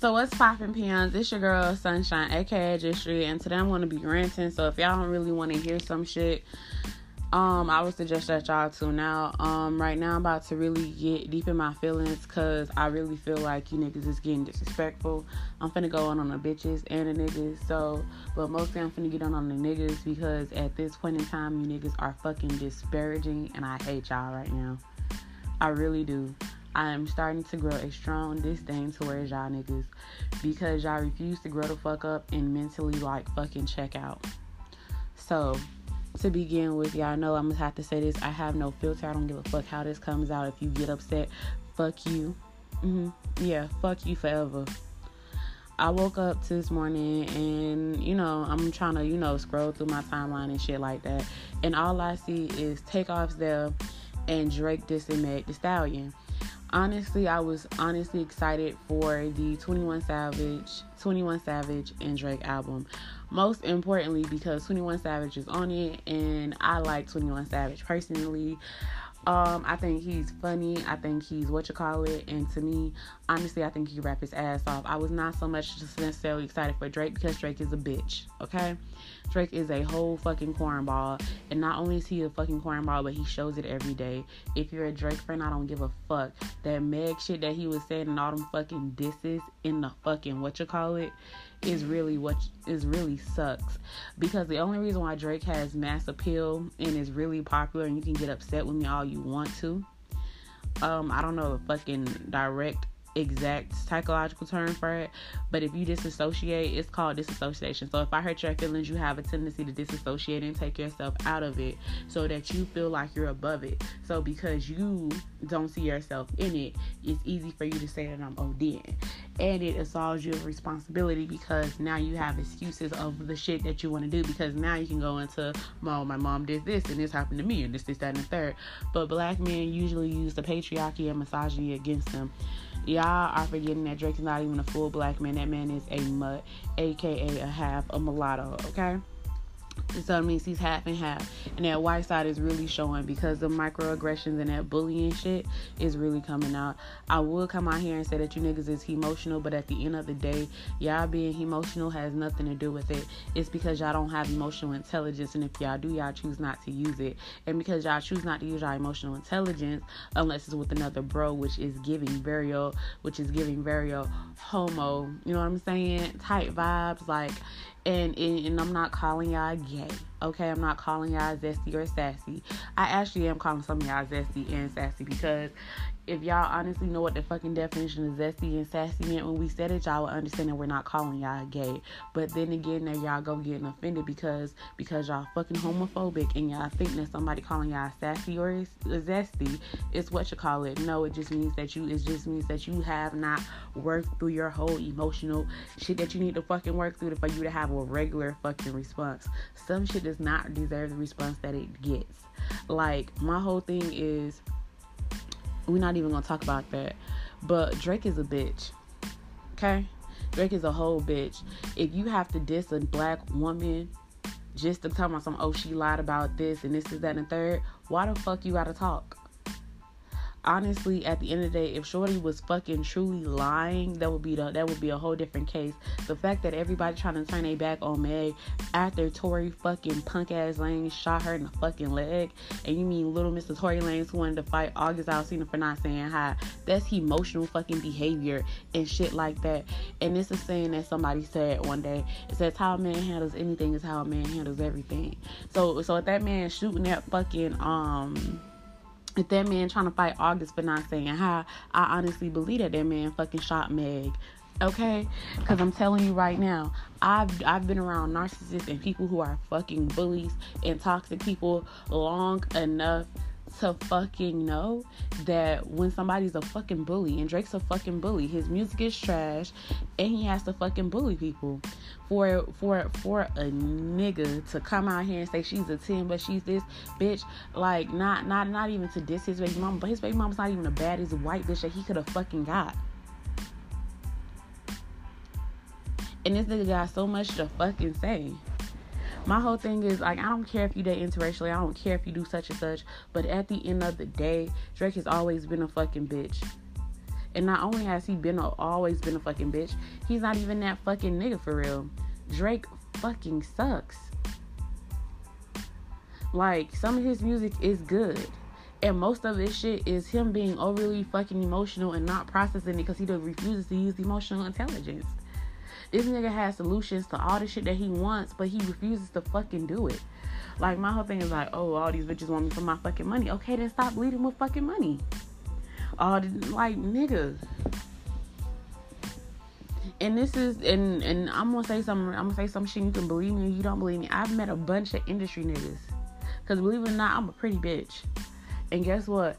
So what's poppin' peons? It's your girl Sunshine, aka Justry, and today I'm gonna be ranting. So if y'all don't really want to hear some shit, um, I would suggest that y'all tune out. Um, right now I'm about to really get deep in my feelings, cause I really feel like you niggas is getting disrespectful. I'm finna go on on the bitches and the niggas. So, but mostly I'm finna get on on the niggas because at this point in time, you niggas are fucking disparaging, and I hate y'all right now. I really do. I am starting to grow a strong disdain towards y'all niggas because y'all refuse to grow the fuck up and mentally like fucking check out. So, to begin with, y'all know I'm gonna have to say this. I have no filter. I don't give a fuck how this comes out. If you get upset, fuck you. Mm-hmm. Yeah, fuck you forever. I woke up this morning and you know I'm trying to you know scroll through my timeline and shit like that, and all I see is takeoffs there and Drake dissing Meg The Stallion honestly, I was honestly excited for the 21 Savage, 21 Savage and Drake album. Most importantly, because 21 Savage is on it, and I like 21 Savage personally. Um, I think he's funny. I think he's what you call it, and to me, honestly, I think he rap his ass off. I was not so much just necessarily excited for Drake because Drake is a bitch. Okay, Drake is a whole fucking cornball, and not only is he a fucking cornball, but he shows it every day. If you're a Drake fan, I don't give a fuck. That Meg shit that he was saying and all them fucking disses in the fucking what you call it is really what is really sucks because the only reason why Drake has mass appeal and is really popular and you can get upset with me all you want to um I don't know the fucking direct exact psychological term for it, but if you disassociate, it's called disassociation. So if I hurt your feelings, you have a tendency to disassociate and take yourself out of it so that you feel like you're above it. So because you don't see yourself in it, it's easy for you to say that I'm ODing. And it absolves you of responsibility because now you have excuses of the shit that you want to do because now you can go into, well, my mom did this and this happened to me and this, this, that, and the third. But black men usually use the patriarchy and misogyny against them. Y'all are forgetting that Drake is not even a full black man. That man is a mutt, aka a half a mulatto, okay? So it means he's half and half. And that white side is really showing because the microaggressions and that bullying shit is really coming out. I would come out here and say that you niggas is emotional, but at the end of the day, y'all being emotional has nothing to do with it. It's because y'all don't have emotional intelligence. And if y'all do, y'all choose not to use it. And because y'all choose not to use your emotional intelligence, unless it's with another bro, which is giving very, uh, which is giving very uh, homo, you know what I'm saying? Tight vibes. Like, and, and, and I'm not calling y'all gay. Okay, I'm not calling y'all zesty or sassy. I actually am calling some of y'all zesty and sassy because if y'all honestly know what the fucking definition of zesty and sassy meant when we said it, y'all would understand that we're not calling y'all gay. But then again, that y'all go getting offended because because y'all fucking homophobic and y'all think that somebody calling y'all sassy or uh, zesty is what you call it. No, it just means that you it just means that you have not worked through your whole emotional shit that you need to fucking work through for you to have a regular fucking response. Some shit does not deserve the response that it gets. Like my whole thing is we're not even gonna talk about that. But Drake is a bitch. Okay? Drake is a whole bitch. If you have to diss a black woman just to tell me some oh she lied about this and this is that and third, why the fuck you gotta talk? Honestly, at the end of the day, if Shorty was fucking truly lying, that would be the, that would be a whole different case. The fact that everybody trying to turn their back on Meg after Tory fucking punk ass Lanez shot her in the fucking leg, and you mean little Mr. Tory Lanez who wanted to fight August Alsina for not saying hi? That's emotional fucking behavior and shit like that. And this is saying that somebody said one day. It says how a man handles anything is how a man handles everything. So so if that man shooting that fucking um if that man trying to fight August for not saying hi, I honestly believe that that man fucking shot Meg. Okay, because I'm telling you right now, I've I've been around narcissists and people who are fucking bullies and toxic people long enough to fucking know that when somebody's a fucking bully and Drake's a fucking bully, his music is trash and he has to fucking bully people. For for for a nigga to come out here and say she's a 10 but she's this bitch, like not not not even to diss his baby mama, but his baby mama's not even the baddest white bitch that he could have fucking got. And this nigga got so much to fucking say my whole thing is like I don't care if you date interracially, I don't care if you do such and such, but at the end of the day, Drake has always been a fucking bitch. And not only has he been a, always been a fucking bitch, he's not even that fucking nigga for real. Drake fucking sucks. Like some of his music is good. And most of this shit is him being overly fucking emotional and not processing it because he refuses to use emotional intelligence. This nigga has solutions to all the shit that he wants, but he refuses to fucking do it. Like my whole thing is like, oh, all these bitches want me for my fucking money. Okay, then stop bleeding with fucking money. All the, like niggas. And this is and and I'm gonna say something. I'm gonna say some shit you can believe me. You don't believe me. I've met a bunch of industry niggas. Cause believe it or not, I'm a pretty bitch. And guess what?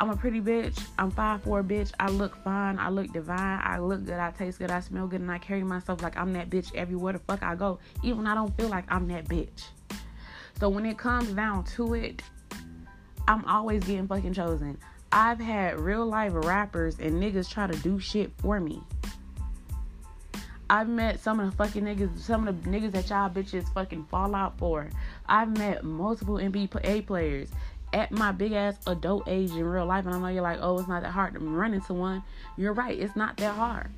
I'm a pretty bitch. I'm five 5'4 bitch. I look fine. I look divine. I look good. I taste good. I smell good. And I carry myself like I'm that bitch everywhere the fuck I go. Even I don't feel like I'm that bitch. So when it comes down to it, I'm always getting fucking chosen. I've had real life rappers and niggas try to do shit for me. I've met some of the fucking niggas, some of the niggas that y'all bitches fucking fall out for. I've met multiple NBA players at my big ass adult age in real life, and I know you're like, oh, it's not that hard to run into one. You're right, it's not that hard.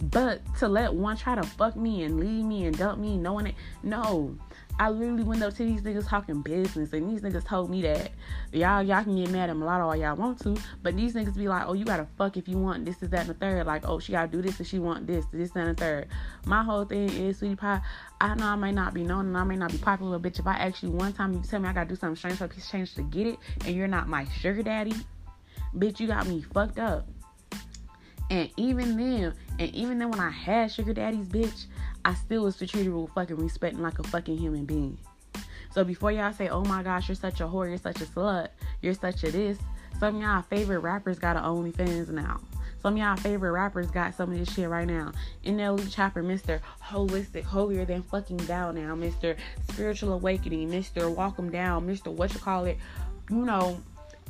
But to let one try to fuck me and leave me and dump me, knowing it, no. I literally went up to these niggas talking business, and these niggas told me that y'all y'all can get mad at lot all y'all want to, but these niggas be like, oh, you gotta fuck if you want this, is that, and the third. Like, oh, she gotta do this if she want this, this, and the third. My whole thing is, sweetie pie, I know I may not be known and I may not be popular, but bitch. If I actually one time you tell me I gotta do something strange for a piece change to get it, and you're not my sugar daddy, bitch, you got me fucked up. And even then, and even then when I had sugar daddies, bitch, I still was treated with fucking respect and like a fucking human being. So before y'all say, oh my gosh, you're such a whore, you're such a slut, you're such a this, some y'all favorite rappers got an OnlyFans now. Some y'all favorite rappers got some of this shit right now. NLE Choppa, Mr. Holistic, holier than fucking down now, Mr. Spiritual Awakening, Mr. Walk 'em Down, Mr. What you call it, you know,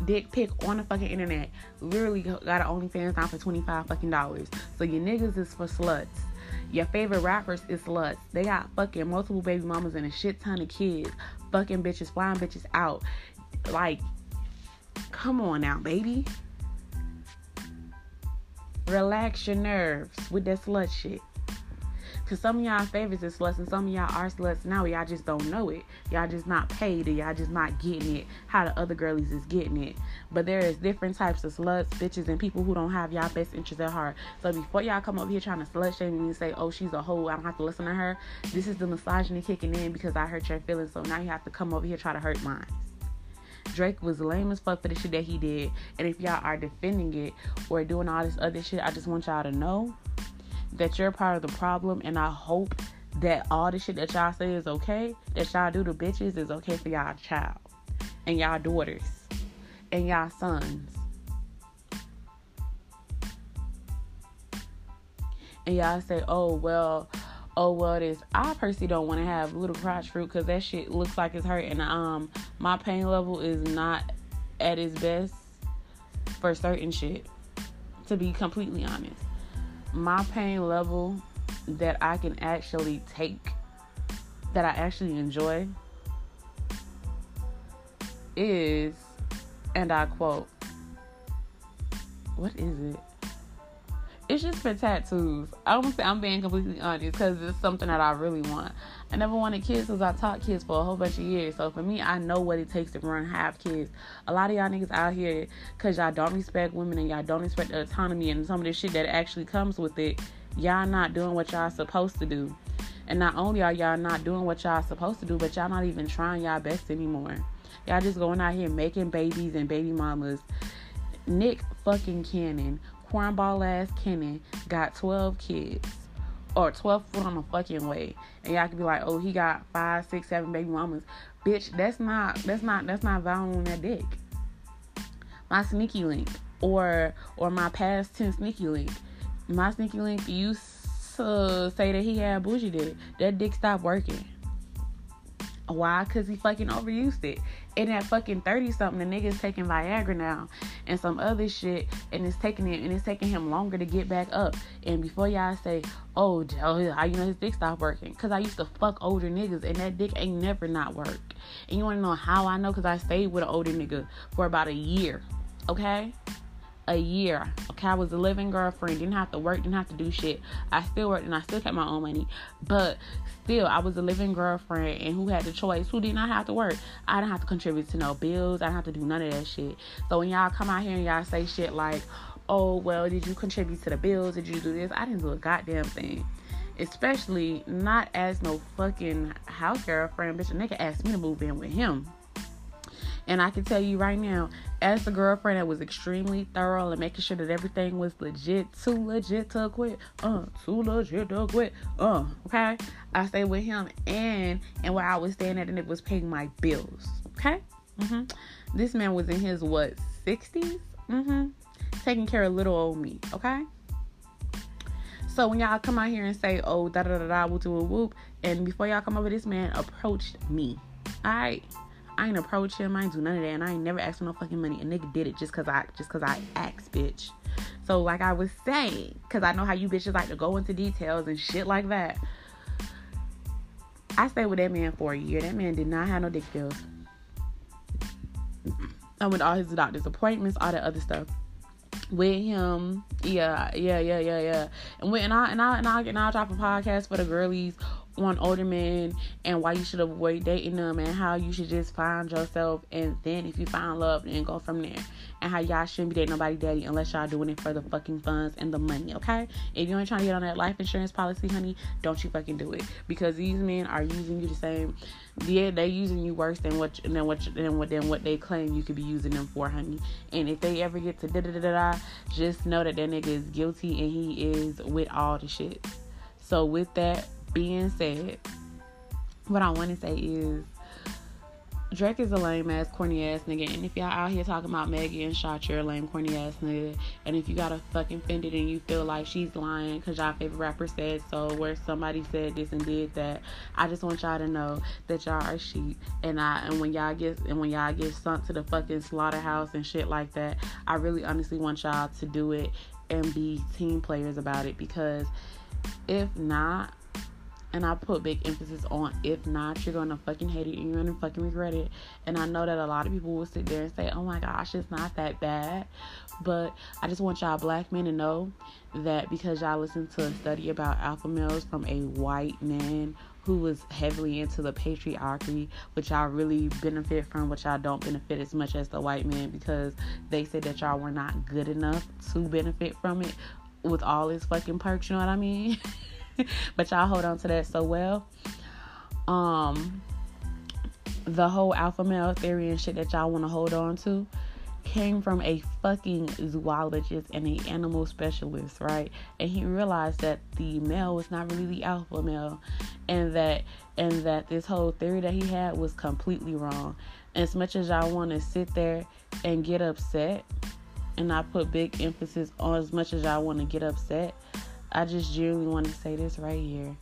dick pic on the fucking internet. Literally got an OnlyFans now for 25 fucking dollars. So your niggas is for sluts. Your favorite rappers is sluts. They got fucking multiple baby mamas and a shit ton of kids. Fucking bitches, flying bitches out. Like, come on now, baby. Relax your nerves with that slut shit. Cause some of y'all favorites is sluts and some of y'all are sluts now. Y'all just don't know it. Y'all just not paid or y'all just not getting it how the other girlies is getting it. But there is different types of sluts, bitches, and people who don't have y'all best interests at heart. So before y'all come over here trying to slut shame me and say, oh, she's a hoe, I don't have to listen to her. This is the misogyny kicking in because I hurt your feelings. So now you have to come over here try to hurt mine. Drake was lame as fuck for the shit that he did. And if y'all are defending it or doing all this other shit, I just want y'all to know that you're part of the problem, and I hope that all the shit that y'all say is okay, that y'all do to bitches is okay for y'all child and y'all daughters and y'all sons. And y'all say, oh, well, oh, well, this. I personally don't want to have little crotch fruit because that shit looks like it's hurting. Um, my pain level is not at its best for certain shit, to be completely honest my pain level that I can actually take, that I actually enjoy, is, and I quote, what is it? It's just for tattoos. I don't say I'm being completely honest because it's something that I really want. I never wanted kids because I taught kids for a whole bunch of years. So for me, I know what it takes to run have kids. A lot of y'all niggas out here, because y'all don't respect women and y'all don't respect the autonomy and some of the shit that actually comes with it, y'all not doing what y'all supposed to do. And not only are y'all not doing what y'all supposed to do, but y'all not even trying y'all best anymore. Y'all just going out here making babies and baby mamas. Nick fucking Cannon, cornball ass Cannon, got 12 kids or 12 foot on the fucking way. And y'all can be like, oh, he got five, six, seven baby mamas. Bitch, that's not, that's not, that's not valuing that dick. My sneaky link or, or my past tense sneaky link. My sneaky link used to say that he had bougie dick. That dick stopped working. Why? Because he fucking overused it. And at fucking 30 something, the nigga's taking Viagra now and some other shit, and it's taking him and it's taking him longer to get back up. And before y'all say, oh, oh how you know his dick stopped working? Because I used to fuck older niggas, and that dick ain't never not work. And you wanna know how I know? Because I stayed with an older nigga for about a year. Okay? A year. Okay, I was a living girlfriend, didn't have to work, didn't have to do shit. I still worked and I still kept my own money. But still, I was a living girlfriend and who had the choice, who did not have to work. I didn't have to contribute to no bills. I didn't have to do none of that shit. So when y'all come out here and y'all say shit like, oh, well, did you contribute to the bills? Did you do this? I didn't do a goddamn thing. Especially not as no fucking house girlfriend, bitch. A nigga asked me to move in with him. And I can tell you right now, as a girlfriend that was extremely thorough and making sure that everything was legit, too legit to quit, uh, too legit to quit, uh, okay? I stayed with him and and where I was staying at and it was paying my bills, okay? Mm-hmm. This man was in his what, 60s? Mm-hmm. Taking care of little old me, okay? So when y'all come out here and say, oh, da da da da, whoop whoop whoop, and before y'all come over, this man approached me. Alright. I ain't approach him. I ain't do none of that, and I ain't never asked for no fucking money. A nigga did it just cause I just cause I asked, bitch. So like I was saying, cause I know how you bitches like to go into details and shit like that. I stayed with that man for a year. That man did not have no dick pills. I went to all his doctor's appointments, all that other stuff with him. Yeah, yeah, yeah, yeah, yeah. And when and I and I and I and I drop a podcast for the girlies on older men and why you should avoid dating them and how you should just find yourself and then if you find love then go from there. And how y'all shouldn't be dating nobody daddy unless y'all doing it for the fucking funds and the money okay? If you ain't trying to get on that life insurance policy honey don't you fucking do it. Because these men are using you the same yeah they using you worse than what than what than what than what they claim you could be using them for honey. And if they ever get to da da da da just know that that nigga is guilty and he is with all the shit. So with that being said, what I want to say is Drake is a lame ass, corny ass nigga. And if y'all out here talking about Maggie and Shot, you're a lame, corny ass nigga. And if you got a fucking offended and you feel like she's lying because y'all favorite rapper said so, where somebody said this and did that, I just want y'all to know that y'all are sheep. And I and when y'all get and when y'all get sunk to the fucking slaughterhouse and shit like that, I really honestly want y'all to do it and be team players about it because if not and I put big emphasis on if not, you're gonna fucking hate it and you're gonna fucking regret it. And I know that a lot of people will sit there and say, Oh my gosh, it's not that bad. But I just want y'all black men to know that because y'all listen to a study about alpha males from a white man who was heavily into the patriarchy, which y'all really benefit from, which y'all don't benefit as much as the white man because they said that y'all were not good enough to benefit from it with all its fucking perks, you know what I mean? but y'all hold on to that so well. Um, the whole alpha male theory and shit that y'all want to hold on to came from a fucking zoologist and an animal specialist, right? And he realized that the male was not really the alpha male, and that and that this whole theory that he had was completely wrong. As much as y'all want to sit there and get upset, and I put big emphasis on as much as y'all want to get upset, I just genuinely want to say this right here.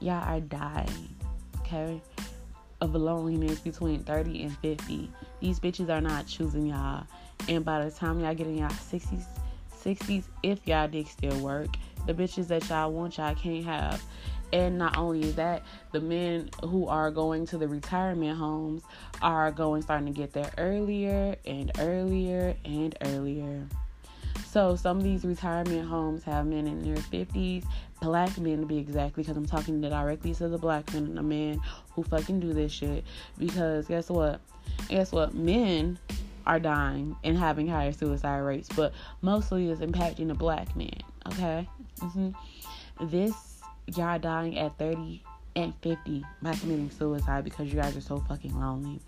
Y'all are dying, okay? Of loneliness between 30 and 50. These bitches are not choosing y'all. And by the time y'all get in y'all 60s, 60s, if y'all dick still work, the bitches that y'all want, y'all can't have. And not only that, the men who are going to the retirement homes are going starting to get there earlier and earlier and earlier. So some of these retirement homes have men in their 50s, black men to be exact, because I'm talking directly to the black men and the men who fucking do this shit. Because guess what? Guess what? Men are dying and having higher suicide rates, but mostly it's impacting the black men. Okay, mm-hmm. this y'all dying at 30 and 50 by committing suicide because you guys are so fucking lonely.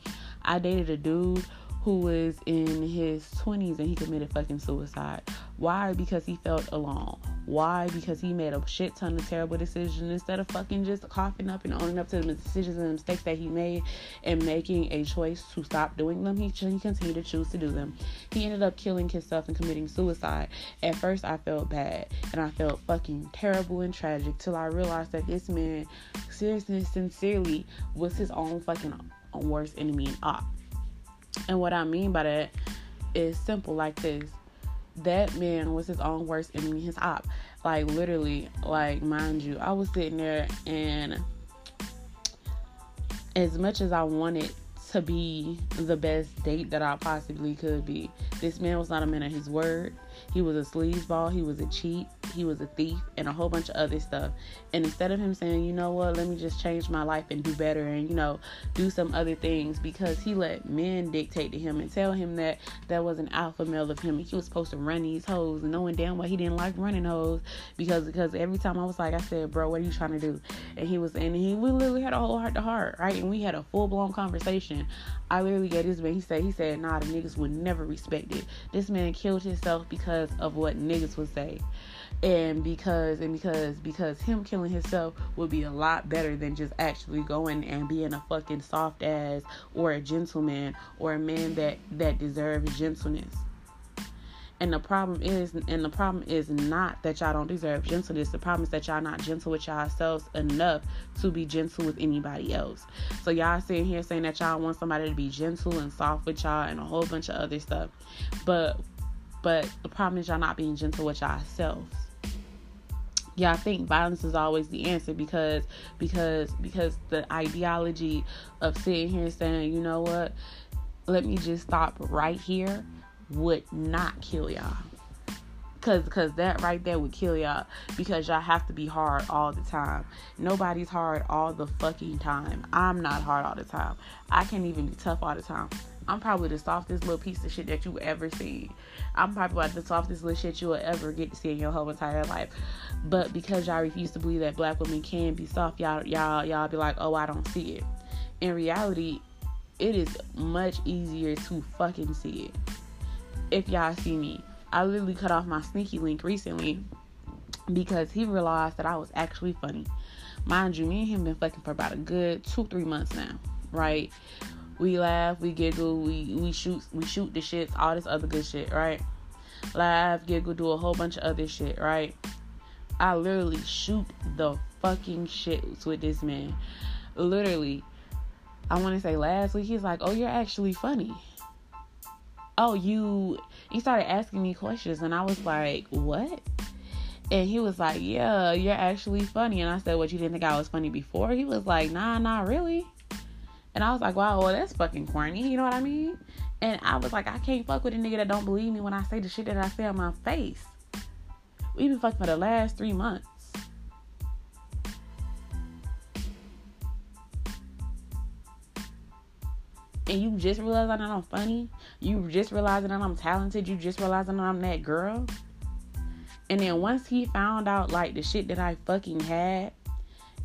I dated a dude who was in his 20s and he committed fucking suicide. Why? Because he felt alone. Why? Because he made a shit ton of terrible decisions instead of fucking just coughing up and owning up to the decisions and the mistakes that he made and making a choice to stop doing them. He, he continued to choose to do them. He ended up killing himself and committing suicide. At first, I felt bad and I felt fucking terrible and tragic till I realized that this man, seriously, sincerely, was his own fucking worst enemy and op. And what I mean by that is simple like this. That man was his own worst enemy, his op. Like literally, like mind you, I was sitting there and as much as I wanted to be the best date that I possibly could be. This man was not a man of his word. He was a sleazeball. He was a cheat. He was a thief and a whole bunch of other stuff. And instead of him saying, you know what, let me just change my life and do better and, you know, do some other things because he let men dictate to him and tell him that that was an alpha male of him and he was supposed to run these hoes and knowing damn well he didn't like running hoes because because every time I was like, I said, bro, what are you trying to do? And he was and he we literally had a whole heart to heart, right? And we had a full blown conversation. I literally gave this man, he said, he said, nah, the niggas would never respect it. This man killed himself because of what niggas would say and because and because because him killing himself would be a lot better than just actually going and being a fucking soft ass or a gentleman or a man that that deserves gentleness and the problem is and the problem is not that y'all don't deserve gentleness. The problem is that y'all not gentle with yourselves enough to be gentle with anybody else. So y'all sitting here saying that y'all want somebody to be gentle and soft with y'all and a whole bunch of other stuff. But but the problem is y'all not being gentle with yourselves. I think violence is always the answer because because because the ideology of sitting here saying, you know what, let me just stop right here would not kill y'all. Cause, cause that right there would kill y'all because y'all have to be hard all the time. Nobody's hard all the fucking time. I'm not hard all the time. I can't even be tough all the time. I'm probably the softest little piece of shit that you ever see. I'm probably like the softest little shit you will ever get to see in your whole entire life. But because y'all refuse to believe that black women can be soft, y'all y'all y'all be like, oh I don't see it. In reality, it is much easier to fucking see it. If y'all see me. I literally cut off my sneaky link recently because he realized that I was actually funny. Mind you, me and him been fucking for about a good two, three months now, right? We laugh, we giggle, we we shoot we shoot the shits, all this other good shit, right? Laugh, giggle, do a whole bunch of other shit, right? I literally shoot the fucking shit with this man. Literally, I want to say last week he's like, "Oh, you're actually funny." Oh, you. He started asking me questions, and I was like, "What?" And he was like, "Yeah, you're actually funny." And I said, "What? You didn't think I was funny before?" He was like, "Nah, not really." And I was like, wow, well, that's fucking corny. You know what I mean? And I was like, I can't fuck with a nigga that don't believe me when I say the shit that I say on my face. We've been fucking for the last three months. And you just realizing that I'm funny? You just realizing that I'm talented? You just realizing that I'm that girl? And then once he found out like the shit that I fucking had,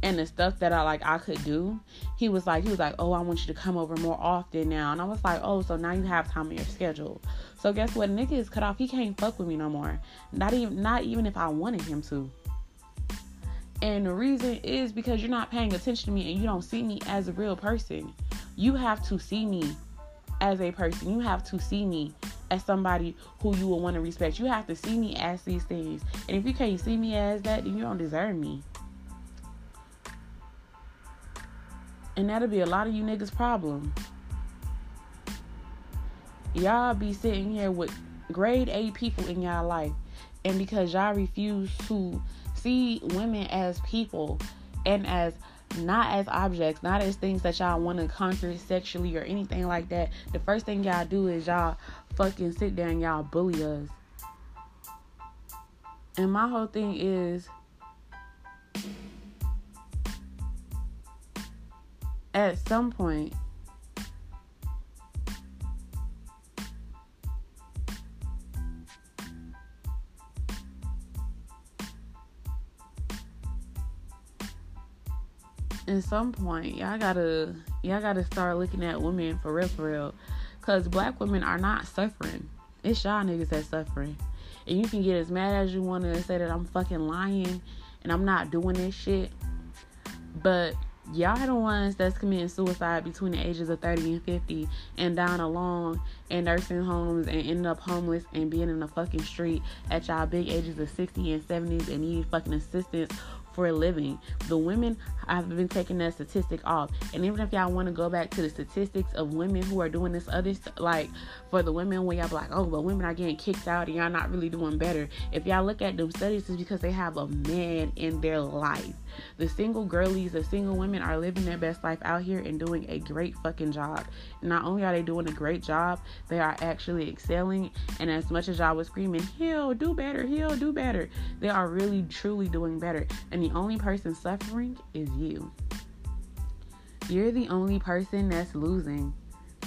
and the stuff that I like I could do, he was like, he was like, oh, I want you to come over more often now. And I was like, oh, so now you have time in your schedule. So guess what? Nigga is cut off. He can't fuck with me no more. Not even, not even if I wanted him to. And the reason is because you're not paying attention to me and you don't see me as a real person. You have to see me as a person. You have to see me as somebody who you will want to respect. You have to see me as these things. And if you can't see me as that, then you don't deserve me. And that'll be a lot of you niggas' problem. Y'all be sitting here with grade A people in y'all life. And because y'all refuse to see women as people and as not as objects, not as things that y'all want to conquer sexually or anything like that. The first thing y'all do is y'all fucking sit there and y'all bully us. And my whole thing is at some point at some point y'all gotta y'all gotta start looking at women for real for real. Because black women are not suffering. It's y'all niggas that's suffering. And you can get as mad as you want to say that i'm fucking lying and i'm not doing this shit. But y'all the ones that's committing suicide between the ages of 30 and 50 and dying alone in nursing homes and ending up homeless and being in the fucking street at y'all big ages of 60 and 70s and need fucking assistance for a living. The women have been taking that statistic off. And even if y'all want to go back to the statistics of women who are doing this other st- like for the women when y'all be like, oh, but women are getting kicked out and y'all not really doing better. If y'all look at them studies, it's because they have a man in their life. The single girlies, the single women are living their best life out here and doing a great fucking job. Not only are they doing a great job, they are actually excelling. And as much as y'all was screaming, he'll do better, he'll do better, they are really truly doing better. And the only person suffering is you. You're the only person that's losing.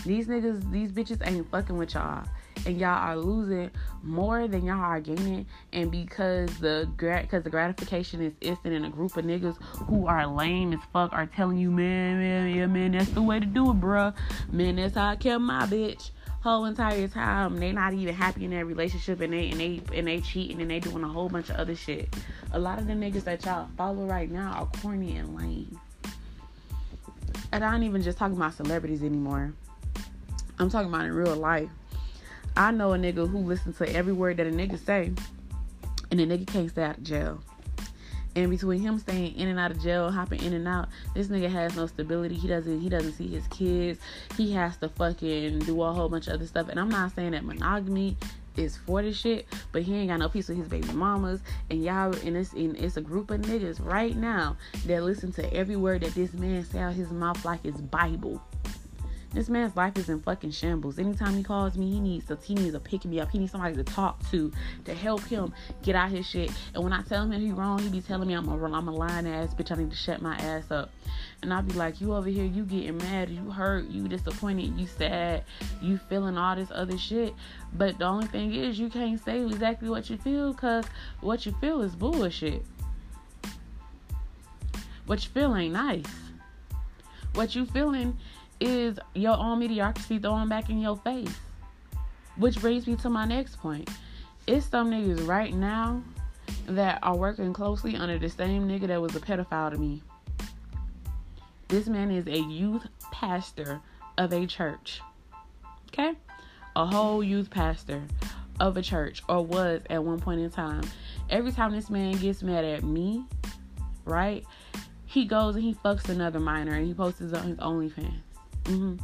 These niggas, these bitches ain't fucking with y'all and y'all are losing more than y'all are gaining. And because the because the gratification is instant and a group of niggas who are lame as fuck are telling you man man yeah man that's the way to do it bruh. Man that's how I kept my bitch. Whole entire time they not even happy in their relationship and they and they and they cheating and they doing a whole bunch of other shit. A lot of the niggas that y'all follow right now are corny and lame. And I ain't even just talking about celebrities anymore. I'm talking about in real life I know a nigga who listens to every word that a nigga say, and the nigga can't stay out of jail. And between him staying in and out of jail, hopping in and out, this nigga has no stability. He doesn't he doesn't see his kids. He has to fucking do a whole bunch of other stuff. And I'm not saying that monogamy is for the shit, but he ain't got no peace with his baby mamas. And y'all and it's and it's a group of niggas right now that listen to every word that this man say out his mouth like it's Bible. This man's life is in fucking shambles. Anytime he calls me, he needs to he needs to pick me up. He needs somebody to talk to to help him get out his shit. And when I tell him he wrong, he be telling me I'm a I'm a lying ass bitch. I need to shut my ass up. And I'll be like, you over here, you getting mad, you hurt, you disappointed, you sad, you feeling all this other shit. But the only thing is, you can't say exactly what you feel because what you feel is bullshit. What you feel ain't nice. What you feeling is your own mediocrity throwing back in your face. Which brings me to my next point. It's some niggas right now that are working closely under the same nigga that was a pedophile to me. This man is a youth pastor of a church. Okay? A whole youth pastor of a church, or was at one point in time. Every time this man gets mad at me, right? He goes and he fucks another minor and he posts it on his OnlyFans. Mm-hmm.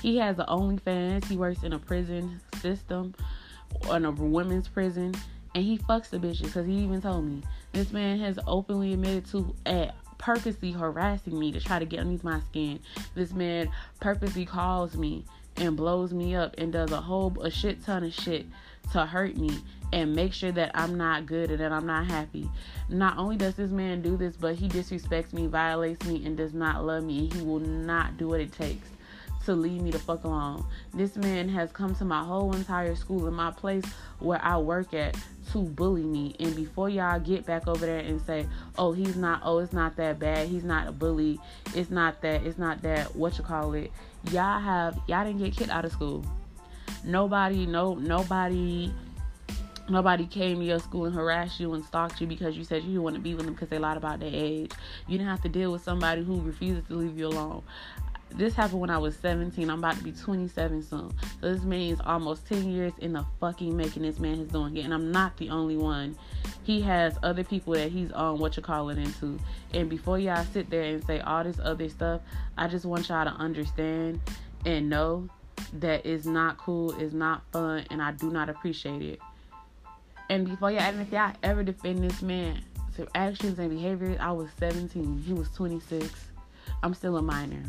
He has an OnlyFans. He works in a prison system, in a women's prison, and he fucks the bitches. Because he even told me this man has openly admitted to at purposely harassing me to try to get underneath my skin. This man purposely calls me and blows me up and does a whole a shit ton of shit to hurt me and make sure that I'm not good and that I'm not happy. Not only does this man do this, but he disrespects me, violates me, and does not love me, and he will not do what it takes to leave me the fuck alone. This man has come to my whole entire school and my place where I work at to bully me. And before y'all get back over there and say, oh, he's not, oh, it's not that bad, he's not a bully, it's not that, it's not that, what you call it, y'all have, y'all didn't get kicked out of school. Nobody, no, nobody Nobody came to your school and harassed you and stalked you because you said you didn't want to be with them because they lied about their age. You didn't have to deal with somebody who refuses to leave you alone. This happened when I was 17. I'm about to be 27 soon. So this means almost 10 years in the fucking making this man is doing it. And I'm not the only one. He has other people that he's on what you call it into. And before y'all sit there and say all this other stuff, I just want y'all to understand and know that is not cool, is not fun, and I do not appreciate it. And before y'all, if y'all ever defend this man to actions and behaviors, I was 17. He was 26. I'm still a minor.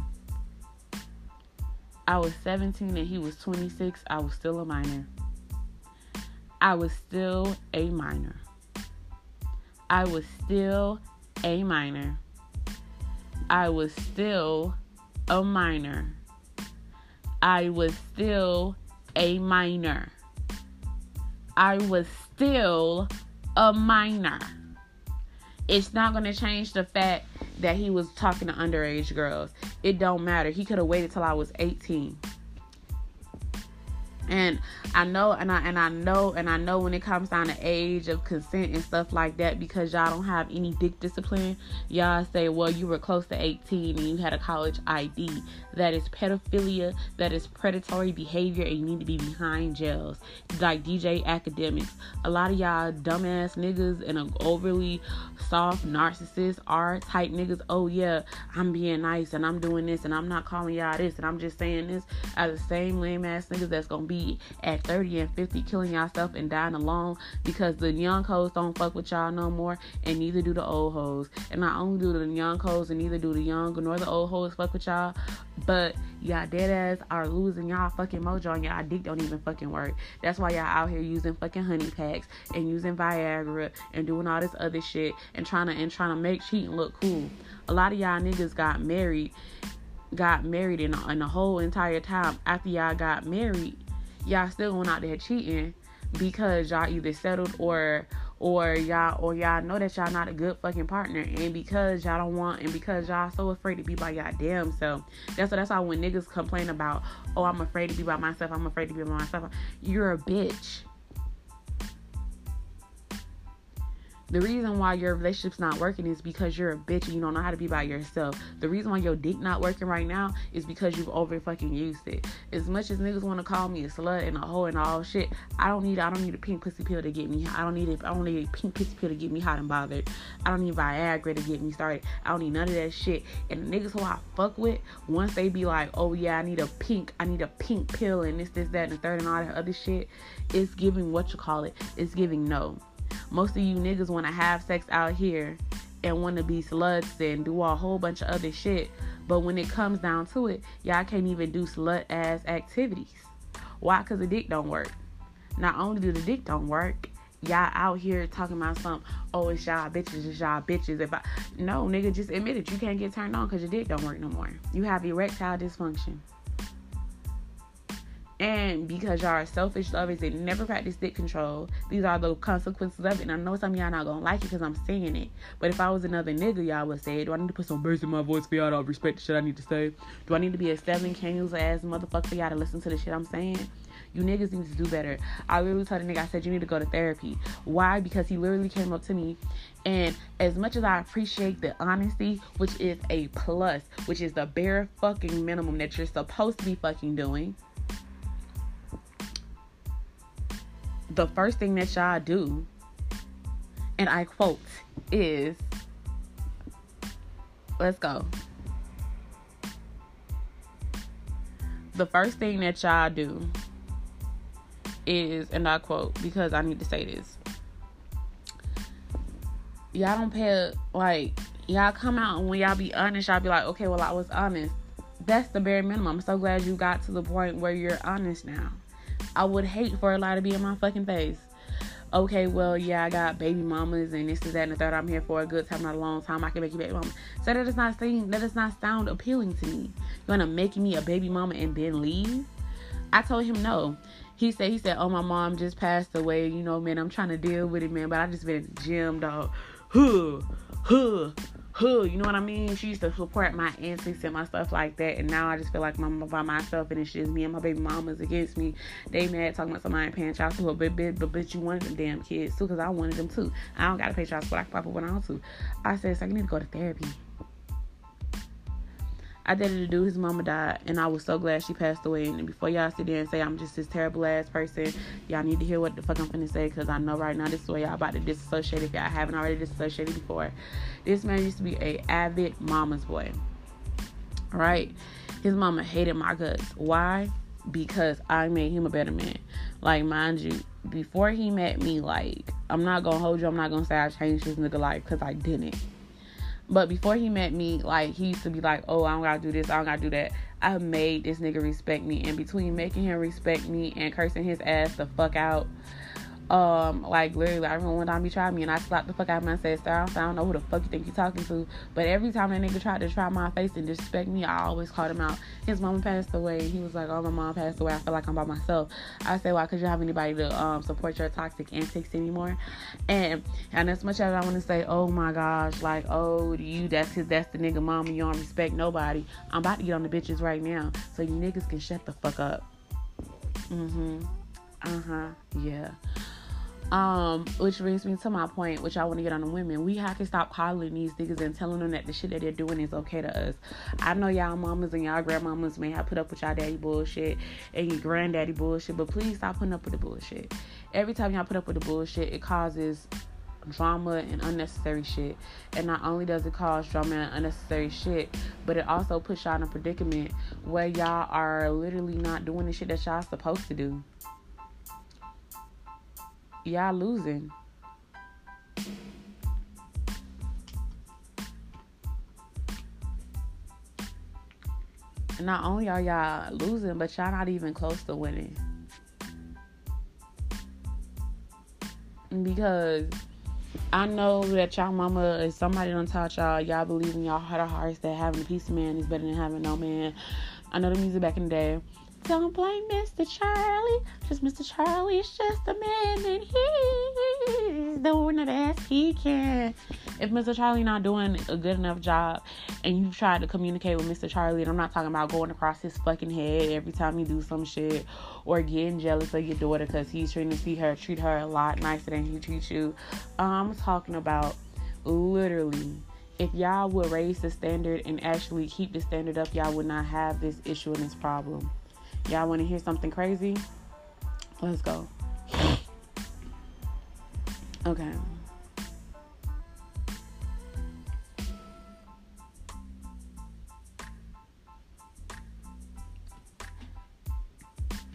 I was 17 and he was 26. I was still a minor. I was still a minor. I was still a minor. I was still a minor. I was still a minor. I was still a minor. It's not going to change the fact that he was talking to underage girls. It don't matter. He could have waited till I was 18. And I know and I and I know and I know when it comes down to age of consent and stuff like that because y'all don't have any dick discipline, y'all say, well, you were close to 18 and you had a college ID. that is pedophilia, that is predatory behavior, and you need to be behind jails. Like DJ Akademiks A lot of y'all dumbass niggas and overly soft narcissist R type niggas. Oh yeah, I'm being nice and I'm doing this and I'm not calling y'all this and I'm just saying this are the same lame ass niggas that's gonna be at 30 and 50 killing yourself and dying alone because the young hoes don't fuck with y'all no more and neither do the old hoes. And not only do the young hoes and neither do the young nor the old hoes fuck with y'all, but y'all dead ass are losing y'all fucking mojo and y'all dick don't even fucking work. That's why y'all out here using fucking honey packs and using Viagra and doing all this other shit and trying to and trying to make cheating look cool. A lot of y'all niggas got married, got married in, in the whole entire time after y'all got married, y'all still going out there cheating because y'all either settled or or y'all or y'all know that y'all not a good fucking partner. And because y'all don't want and because y'all so afraid to be by y'all damn self. That's what that's why when niggas complain about oh i'm afraid to be by myself. I'm afraid to be by myself. You're a bitch The reason why your relationship's not working is because you're a bitch and you don't know how to be by yourself. The reason why your dick not working right now is because you've over fucking used it. As much as niggas want to call me a slut and a hoe and all shit, I don't need I don't need a pink pussy pill to get me. I don't need it. I don't need a pink pussy pill to get me hot and bothered. I don't need Viagra to get me started. I don't need none of that shit. And the niggas who I fuck with, once they be like, oh yeah, I need a pink, I need a pink pill and this, this, that, and the third and all that other shit, it's giving what you call it. It's giving no. Most of you niggas want to have sex out here and want to be sluts and do a whole bunch of other shit. But when it comes down to it, y'all can't even do slut ass activities. Why? Because the dick don't work. Not only do the dick don't work, y'all out here talking about some, oh, it's y'all bitches, it's y'all bitches. If I, no, nigga, just admit it. You can't get turned on because your dick don't work no more. You have erectile dysfunction. And because y'all are selfish lovers and never practice dick control, these are the consequences of it. And I know some of y'all not gonna like it because I'm saying it. But if I was another nigga, y'all would say, Do I need to put some bass in my voice for y'all to respect the shit I need to say? Do I need to be a seven candles ass motherfucker for y'all to listen to the shit I'm saying? You niggas need to do better. I literally told the nigga, I said, you need to go to therapy. Why? Because he literally came up to me. And as much as I appreciate the honesty, which is a plus, which is the bare fucking minimum that you're supposed to be fucking doing, the first thing that y'all do, and I quote, is let's go. The first thing that y'all do is, and I quote, because I need to say this. Y'all don't pay, like, y'all come out and when y'all be honest, y'all be like, okay, well, I was honest. That's the bare minimum. I'm so glad you got to the point where you're honest now. I would hate for a lie to be in my fucking face. Okay, well, yeah, I got baby mamas and this is that and the third. I'm here for a good time, not a long time. I can make you baby mama. So that does not seem that does not sound appealing to me. You're gonna make me a baby mama and then leave? I told him no. He said he said, Oh my mom just passed away, you know, man, I'm trying to deal with it, man, but I just been gym, dog. Huh, huh, hood, you know what I mean? She used to support my antics and my stuff like that, and now I just feel like I'm by myself, and it's just me and my baby mamas against me. They mad talking about somebody paying child support, but but, but, but you wanted them damn kids too, cause I wanted them too. I don't gotta pay child support. I can pop up when I want to. I said, so I need to go to therapy. I dated a dude, his mama died, and I was so glad she passed away. And before y'all sit there and say I'm just this terrible ass person, y'all need to hear what the fuck I'm finna say, because I know right now this is where y'all about to disassociate if y'all haven't already disassociated before. This man used to be a avid mama's boy. Right? His mama hated my guts. Why? Because I made him a better man. Like, mind you, before he met me, like, I'm not gonna hold you, I'm not gonna say I changed his nigga life, because I didn't but before he met me, like he used to be like, "Oh, I don't gotta do this, I don't gotta do that." I made this nigga respect me, and between making him respect me and cursing his ass the fuck out, um, like literally, I remember one time he tried me and I slapped the fuck out of him and said, Sir, I don't know who the fuck you think you're talking to. But every time that nigga tried to try my face and disrespect me, I always called him out. His mama passed away. He was like, Oh, my mom passed away. I feel like I'm by myself. I said, Why? Because you have anybody to um, support your toxic antics anymore. And and as much as I want to say, Oh my gosh, like, oh, you, that's his, that's the nigga mama, you don't respect nobody. I'm about to get on the bitches right now. So you niggas can shut the fuck up. Mm hmm. Uh huh. Yeah. Um, which brings me to my point, which I want to get on the women. We have to stop calling these niggas and telling them that the shit that they're doing is okay to us. I know y'all mamas and y'all grandmamas may have put up with y'all daddy bullshit and your granddaddy bullshit, but please stop putting up with the bullshit. Every time y'all put up with the bullshit, it causes drama and unnecessary shit. And not only does it cause drama and unnecessary shit, but it also puts y'all in a predicament where y'all are literally not doing the shit that y'all supposed to do. Y'all losing. Not only are y'all losing, but y'all not even close to winning. Because I know that y'all mama is somebody done taught y'all, y'all believe in y'all heart of hearts that having a piece of man is better than having no man. I know the music back in the day. Don't blame Mr. Charlie, just Mr. Charlie's just a man and he's doing the best he can. If Mr. Charlie not doing a good enough job and you try to communicate with Mr. Charlie, and I'm not talking about going across his fucking head every time you do some shit or getting jealous of your daughter because he's trying to see her treat her a lot nicer than he treats you. I'm talking about literally if y'all would raise the standard and actually keep the standard up, y'all would not have this issue and this problem. Y'all want to hear something crazy? Let's go. Okay.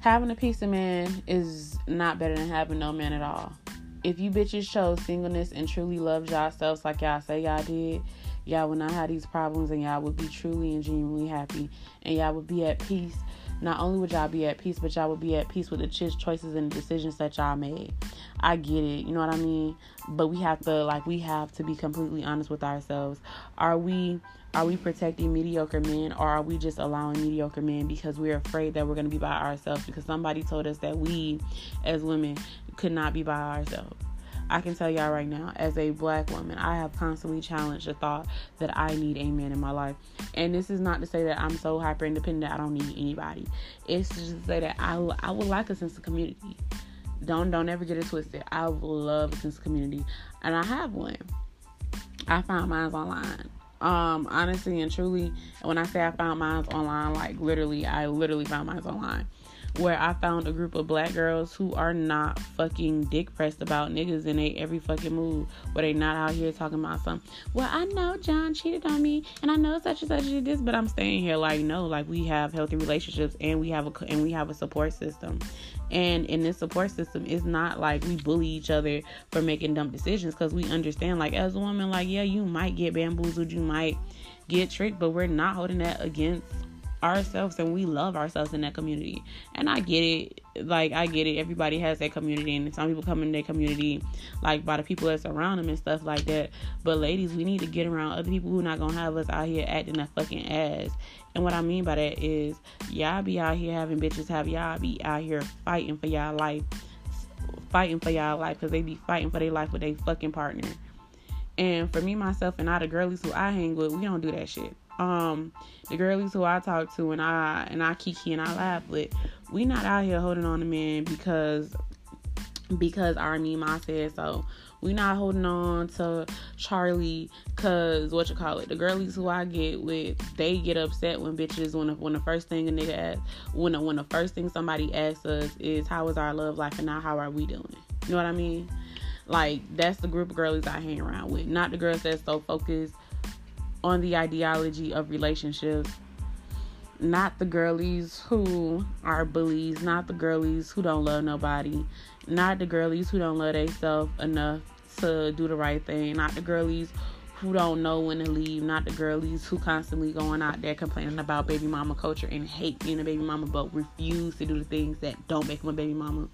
Having a piece of man is not better than having no man at all. If you bitches chose singleness and truly loved yourselves like y'all say y'all did, y'all would not have these problems and y'all would be truly and genuinely happy and y'all would be at peace not only would y'all be at peace, but y'all would be at peace with the choices and decisions that y'all made. I get it, you know what I mean? But we have to like we have to be completely honest with ourselves. Are we are we protecting mediocre men or are we just allowing mediocre men because we're afraid that we're going to be by ourselves because somebody told us that we as women could not be by ourselves? I can tell y'all right now, as a black woman, I have constantly challenged the thought that I need a man in my life. And this is not to say that I'm so hyper independent I don't need anybody. It's just to say that I, I would like a sense of community. Don't don't ever get it twisted. I love a sense of community, and I have one. I found mine online. Um, honestly and truly, when I say I found mine online, like literally, I literally found mine online where I found a group of black girls who are not fucking dick pressed about niggas in they every fucking move. Where they not out here talking about something. Well, I know John cheated on me, and I know such and such did this, but I'm staying here. Like, no, like we have healthy relationships, and we have a and we have a support system. And in this support system, it's not like we bully each other for making dumb decisions because we understand, like, as a woman, like, yeah, you might get bamboozled, you might get tricked, but we're not holding that against ourselves and we love ourselves in that community. And I get it. Like I get it. Everybody has that community and some people come in their community like by the people that's around them and stuff like that. But ladies, we need to get around other people who not gonna have us out here acting a fucking ass. And what I mean by that is y'all be out here having bitches have y'all be out here fighting for y'all life. Fighting for y'all life because they be fighting for their life with their fucking partner. And for me, myself, and all the girlies who I hang with, we don't do that shit um the girlies who I talk to and I and I kiki and I laugh with, we not out here holding on to men because because our Mima said so. We not holding on to Charlie cause what you call it. The girlies who I get with, they get upset when bitches when the, when the first thing a nigga asks when the, when the first thing somebody asks us is how is our love life and not how are we doing. You know what I mean? Like that's the group of girlies I hang around with, not the girls that's so focused on the ideology of relationships. Not the girlies who are bullies, not the girlies who don't love nobody, not the girlies who don't love themselves enough to do the right thing, not the girlies who don't know when to leave, not the girlies who constantly going out there complaining about baby mama culture and hate being a baby mama but refuse to do the things that don't make them a baby mama.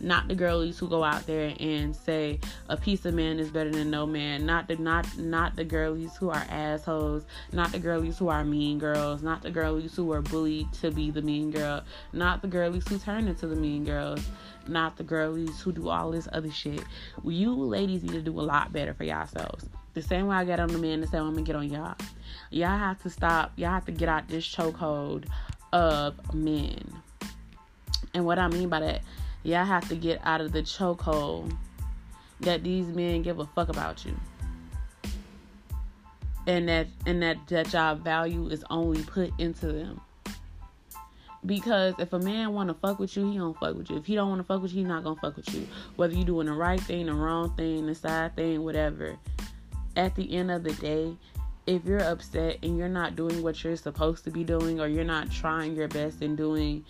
Not the girlies who go out there and say a piece of man is better than no man. Not the not not the girlies who are assholes, not the girlies who are mean girls, not the girlies who are bullied to be the mean girl, not the girlies who turn into the mean girls not the girlies who do all this other shit. You ladies need to do a lot better for yourselves. The same way I get on the men, the same way I'm gonna get on y'all. Y'all have to stop. Y'all have to get out this chokehold of men. And what I mean by that, y'all have to get out of the chokehold that these men give a fuck about you. And that and that that y'all value is only put into them. Because if a man wanna fuck with you, he don't fuck with you. If he don't wanna fuck with you, he not gonna fuck with you. Whether you doing the right thing, the wrong thing, the side thing, whatever. At the end of the day, if you're upset and you're not doing what you're supposed to be doing or you're not trying your best in doing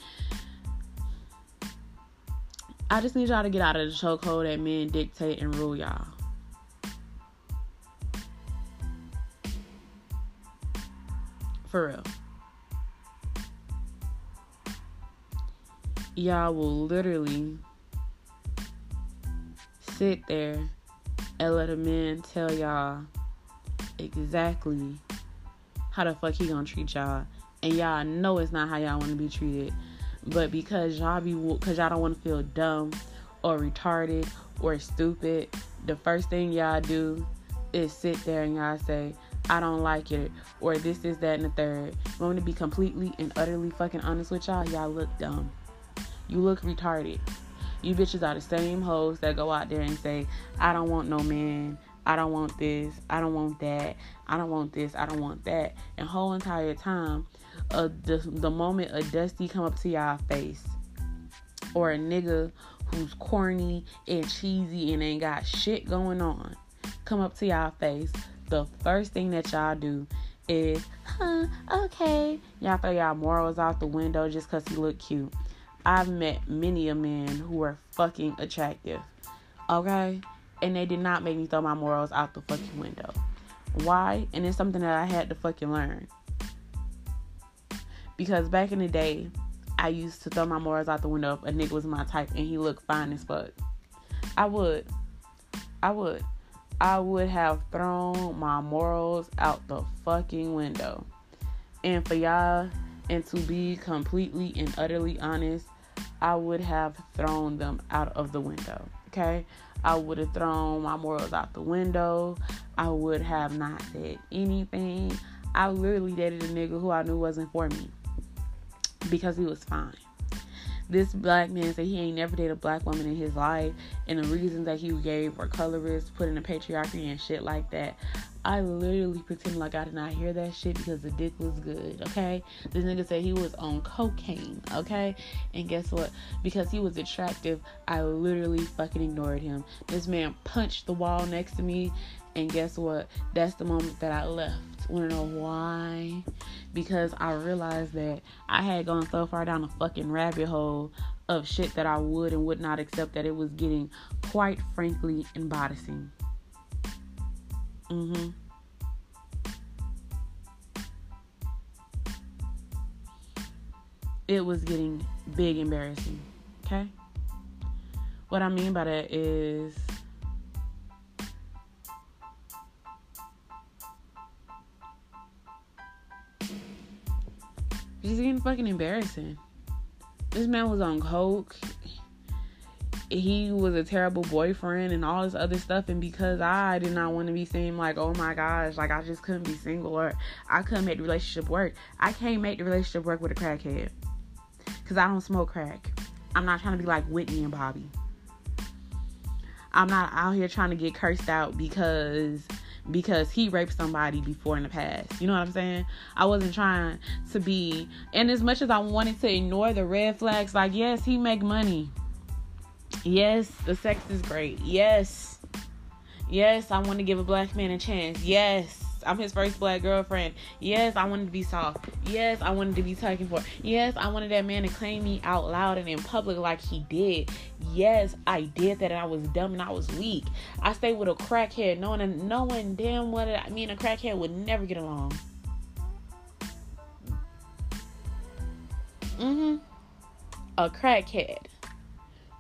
I just need y'all to get out of the chokehold that men dictate and rule y'all. For real. Y'all will literally sit there and let a man tell y'all exactly how the fuck he gonna treat y'all. And y'all know it's not how y'all wanna be treated. But because y'all be, because y'all don't want to feel dumb or retarded or stupid, the first thing y'all do is sit there and y'all say, I don't like it, or this is that and the third. I want to be completely and utterly fucking honest with y'all, y'all look dumb. You look retarded. You bitches are the same hoes that go out there and say, I don't want no man. I don't want this. I don't want that. I don't want this. I don't want that. And whole entire time, uh, the, the moment a dusty come up to y'all face or a nigga who's corny and cheesy and ain't got shit going on come up to y'all face, the first thing that y'all do is, huh, okay. Y'all throw y'all morals out the window just because he look cute. I've met many a men who are fucking attractive. Okay? And they did not make me throw my morals out the fucking window. Why? And it's something that I had to fucking learn. Because back in the day, I used to throw my morals out the window if a nigga was my type and he looked fine as fuck. I would. I would. I would have thrown my morals out the fucking window. And for y'all, and to be completely and utterly honest, I would have thrown them out of the window. Okay? I would have thrown my morals out the window. I would have not said anything. I literally dated a nigga who I knew wasn't for me because he was fine. This black man said he ain't never dated a black woman in his life, and the reasons that he gave were colorist, put in the patriarchy and shit like that. I literally pretend like I did not hear that shit because the dick was good, okay? This nigga said he was on cocaine, okay? And guess what? Because he was attractive, I literally fucking ignored him. This man punched the wall next to me, and guess what? That's the moment that I left. Wanna know why? Because I realized that I had gone so far down a fucking rabbit hole of shit that I would and would not accept that it was getting quite frankly embarrassing. Mm-hmm. It was getting big embarrassing. Okay? What I mean by that is just getting fucking embarrassing. This man was on coke. He was a terrible boyfriend and all this other stuff. And because I did not want to be seen like, oh my gosh, like I just couldn't be single or I couldn't make the relationship work. I can't make the relationship work with a crackhead. Because I don't smoke crack. I'm not trying to be like Whitney and Bobby. I'm not out here trying to get cursed out because because he raped somebody before in the past. You know what I'm saying? I wasn't trying to be and as much as I wanted to ignore the red flags, like yes, he make money. Yes, the sex is great. Yes. Yes, I want to give a black man a chance. Yes. I'm his first black girlfriend. Yes, I wanted to be soft. Yes, I wanted to be taken for. Yes, I wanted that man to claim me out loud and in public like he did. Yes, I did that and I was dumb and I was weak. I stayed with a crackhead knowing knowing damn well I mean a crackhead would never get along. Mm-hmm. A crackhead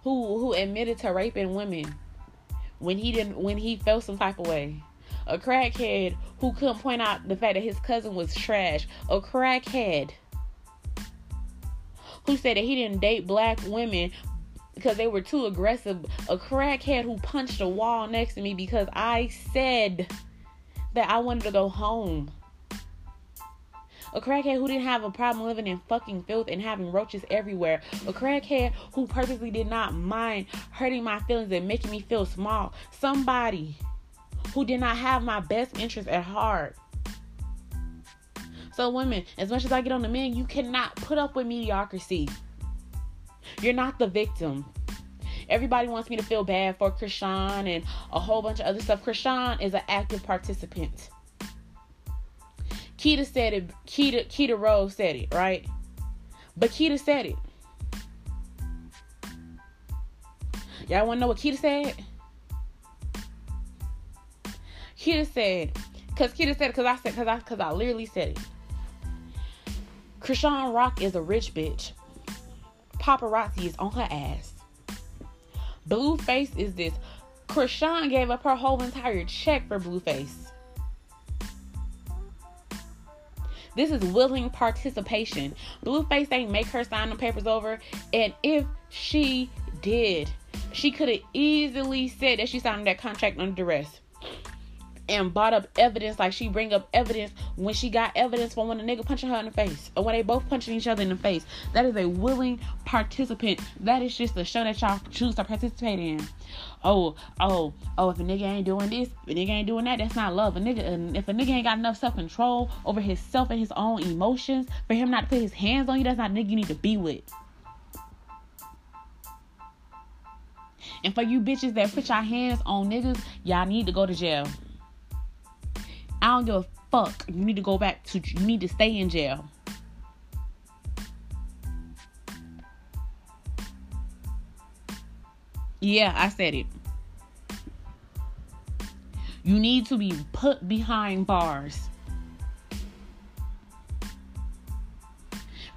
who who admitted to raping women when he didn't when he felt some type of way. A crackhead who couldn't point out the fact that his cousin was trash, a crackhead who said that he didn't date black women because they were too aggressive, a crackhead who punched a wall next to me because I said that I wanted to go home. A crackhead who didn't have a problem living in fucking filth and having roaches everywhere. A crackhead who purposely did not mind hurting my feelings and making me feel small. Somebody who did not have my best interest at heart. So, women, as much as I get on the men, you cannot put up with mediocrity. You're not the victim. Everybody wants me to feel bad for Chrisean and a whole bunch of other stuff. Chrisean is an active participant. Keita said it. Keita Keita Rose said it, right? But Keita said it. Y'all want to know what Keita said? Keita said, cause Keita said, cause I said, cause I, cause I literally said it. Chrisean Rock is a rich bitch. Paparazzi is on her ass. Blueface is this. Chrisean gave up her whole entire check for Blueface. This is willing participation. Blueface ain't make her sign the papers over. And if she did, she could have easily said that she signed that contract under duress and brought up evidence like she bring up evidence when she got evidence from when a nigga punching her in the face or when they both punching each other in the face. That is a willing participant. That is just a show that y'all choose to participate in. Oh, oh, oh, if a nigga ain't doing this, if a nigga ain't doing that, that's not love. A nigga if a nigga ain't got enough self-control over himself and his own emotions for him not to put his hands on you, that's not a nigga you need to be with. And for you bitches that put your hands on niggas, y'all need to go to jail. I don't give a fuck. You need to go back to, you need to stay in jail. Yeah, I said it. You need to be put behind bars.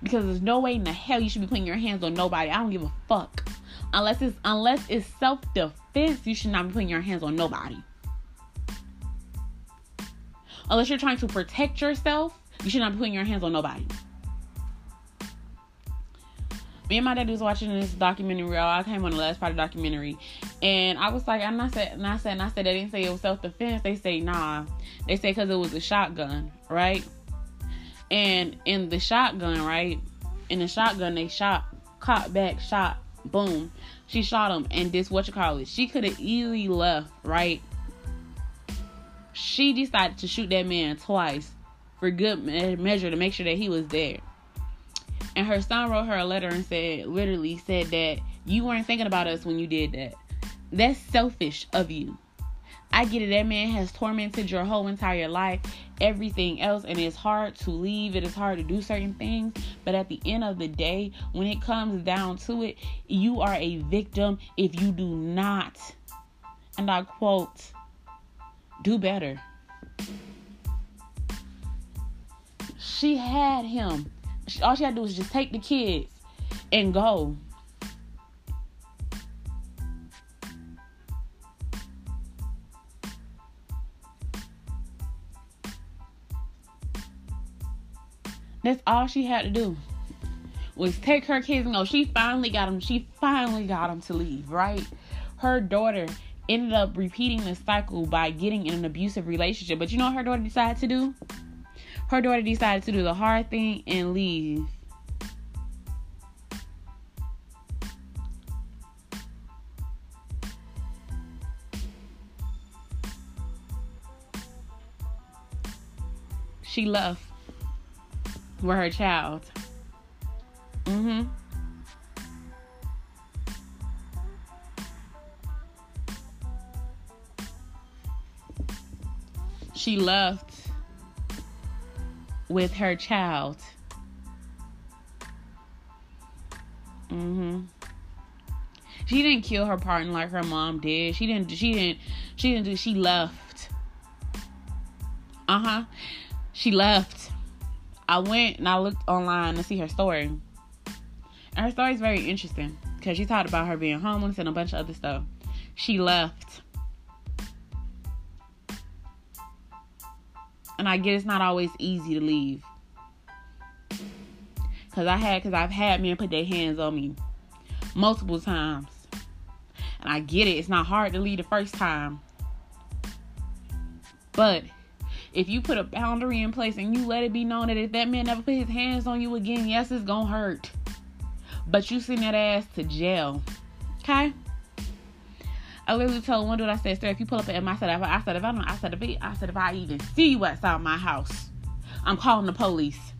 Because there's no way in the hell you should be putting your hands on nobody. I don't give a fuck. Unless it's unless it's self-defense, you should not be putting your hands on nobody unless you're trying to protect yourself, you should not be putting your hands on nobody. Me and my dad was watching this documentary. I came on the last part of the documentary, and I was like, and I said, and I said, and I said, they didn't say it was self defense. They say nah. They say because it was a shotgun, right? And in the shotgun, right? In the shotgun, they shot, caught back, shot, boom. She shot him, and this what you call it? She could have easily left, right? she decided to shoot that man twice for good measure to make sure that he was there. And her son wrote her a letter and said, literally said that you weren't thinking about us when you did that. That's selfish of you. I get it. That man has tormented your whole entire life, everything else, and it's hard to leave. It is hard to do certain things. But at the end of the day, when it comes down to it, you are a victim if you do not, and I quote, do better. She had him. All she had to do was just take the kids and go. That's all she had to do was take her kids and go. She finally got them. She finally got them to leave, right? Her daughter ended up repeating the cycle by getting in an abusive relationship. But you know what her daughter decided to do? Her daughter decided to do the hard thing and leave. She left with her child. Mm-hmm. she left with her child. Mhm. She didn't kill her partner like her mom did. She didn't she didn't she didn't do she left. Uh-huh. She left. I went and I looked online to see her story. And her story is very interesting because she talked about her being homeless and a bunch of other stuff. She left. And I get it's not always easy to leave. Cause I had cause I've had men put their hands on me multiple times. And I get it, it's not hard to leave the first time. But if you put a boundary in place and you let it be known that if that man never put his hands on you again, yes, it's gonna hurt. But you send that ass to jail. Okay? I literally told one dude, I said, sir, if you pull up at my side, I said, if I don't, I said, if I, I said, if I even see you outside my house, I'm calling the police.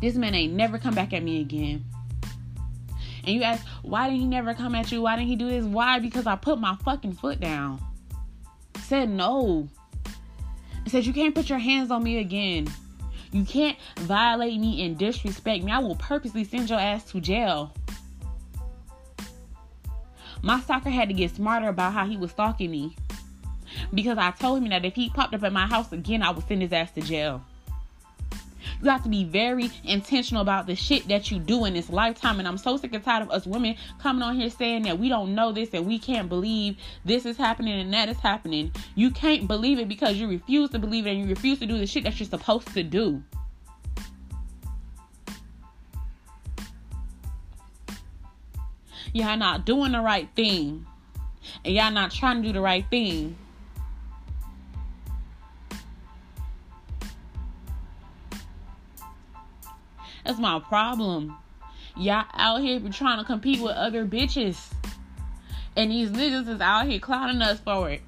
This man ain't never come back at me again. And you ask, why didn't he never come at you? Why didn't he do this? Why? Because I put my fucking foot down. Said no. said you can't put your hands on me again. You can't violate me and disrespect me. I will purposely send your ass to jail. My stalker had to get smarter about how he was stalking me. Because I told him that if he popped up at my house again, I would send his ass to jail. You have to be very intentional about the shit that you do in this lifetime. And I'm so sick and tired of us women coming on here saying that we don't know this and we can't believe this is happening and that is happening. You can't believe it because you refuse to believe it and you refuse to do the shit that you're supposed to do. Y'all not doing the right thing. And y'all not trying to do the right thing. That's my problem. Y'all out here trying to compete with other bitches. And these niggas is out here clowning us for it.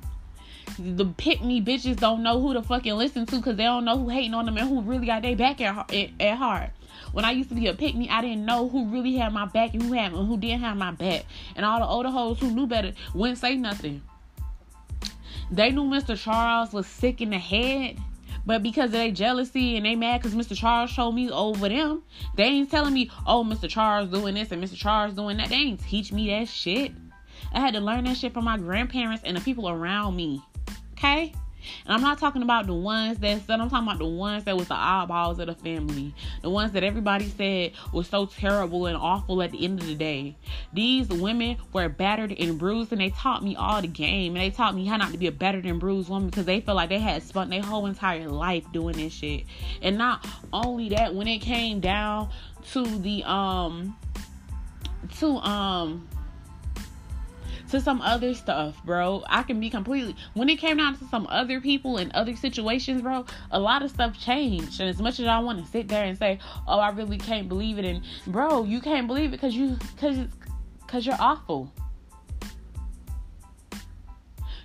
The pick me bitches don't know who to fucking listen to because they don't know who hating on them and who really got their back at, at, at heart. When I used to be a pick me, I didn't know who really had my back and who had and who didn't have my back. And all the older hoes who knew better wouldn't say nothing. They knew Mr. Charles was sick in the head but because of their jealousy and they mad because Mr. Charles showed me over them, they ain't telling me, oh, Mr. Charles doing this and Mr. Charles doing that. They ain't teach me that shit. I had to learn that shit from my grandparents and the people around me. Okay? And I'm not talking about the ones that said, I'm talking about the ones that was the eyeballs of the family. The ones that everybody said was so terrible and awful at the end of the day. These women were battered and bruised and they taught me all the game. And they taught me how not to be a battered and bruised woman because they felt like they had spent their whole entire life doing this shit. And not only that, when it came down to the um to um to some other stuff, bro. I can be completely when it came down to some other people and other situations, bro, a lot of stuff changed. And as much as I want to sit there and say, "Oh, I really can't believe it." And bro, you can't believe it cuz you cuz cuz you're awful.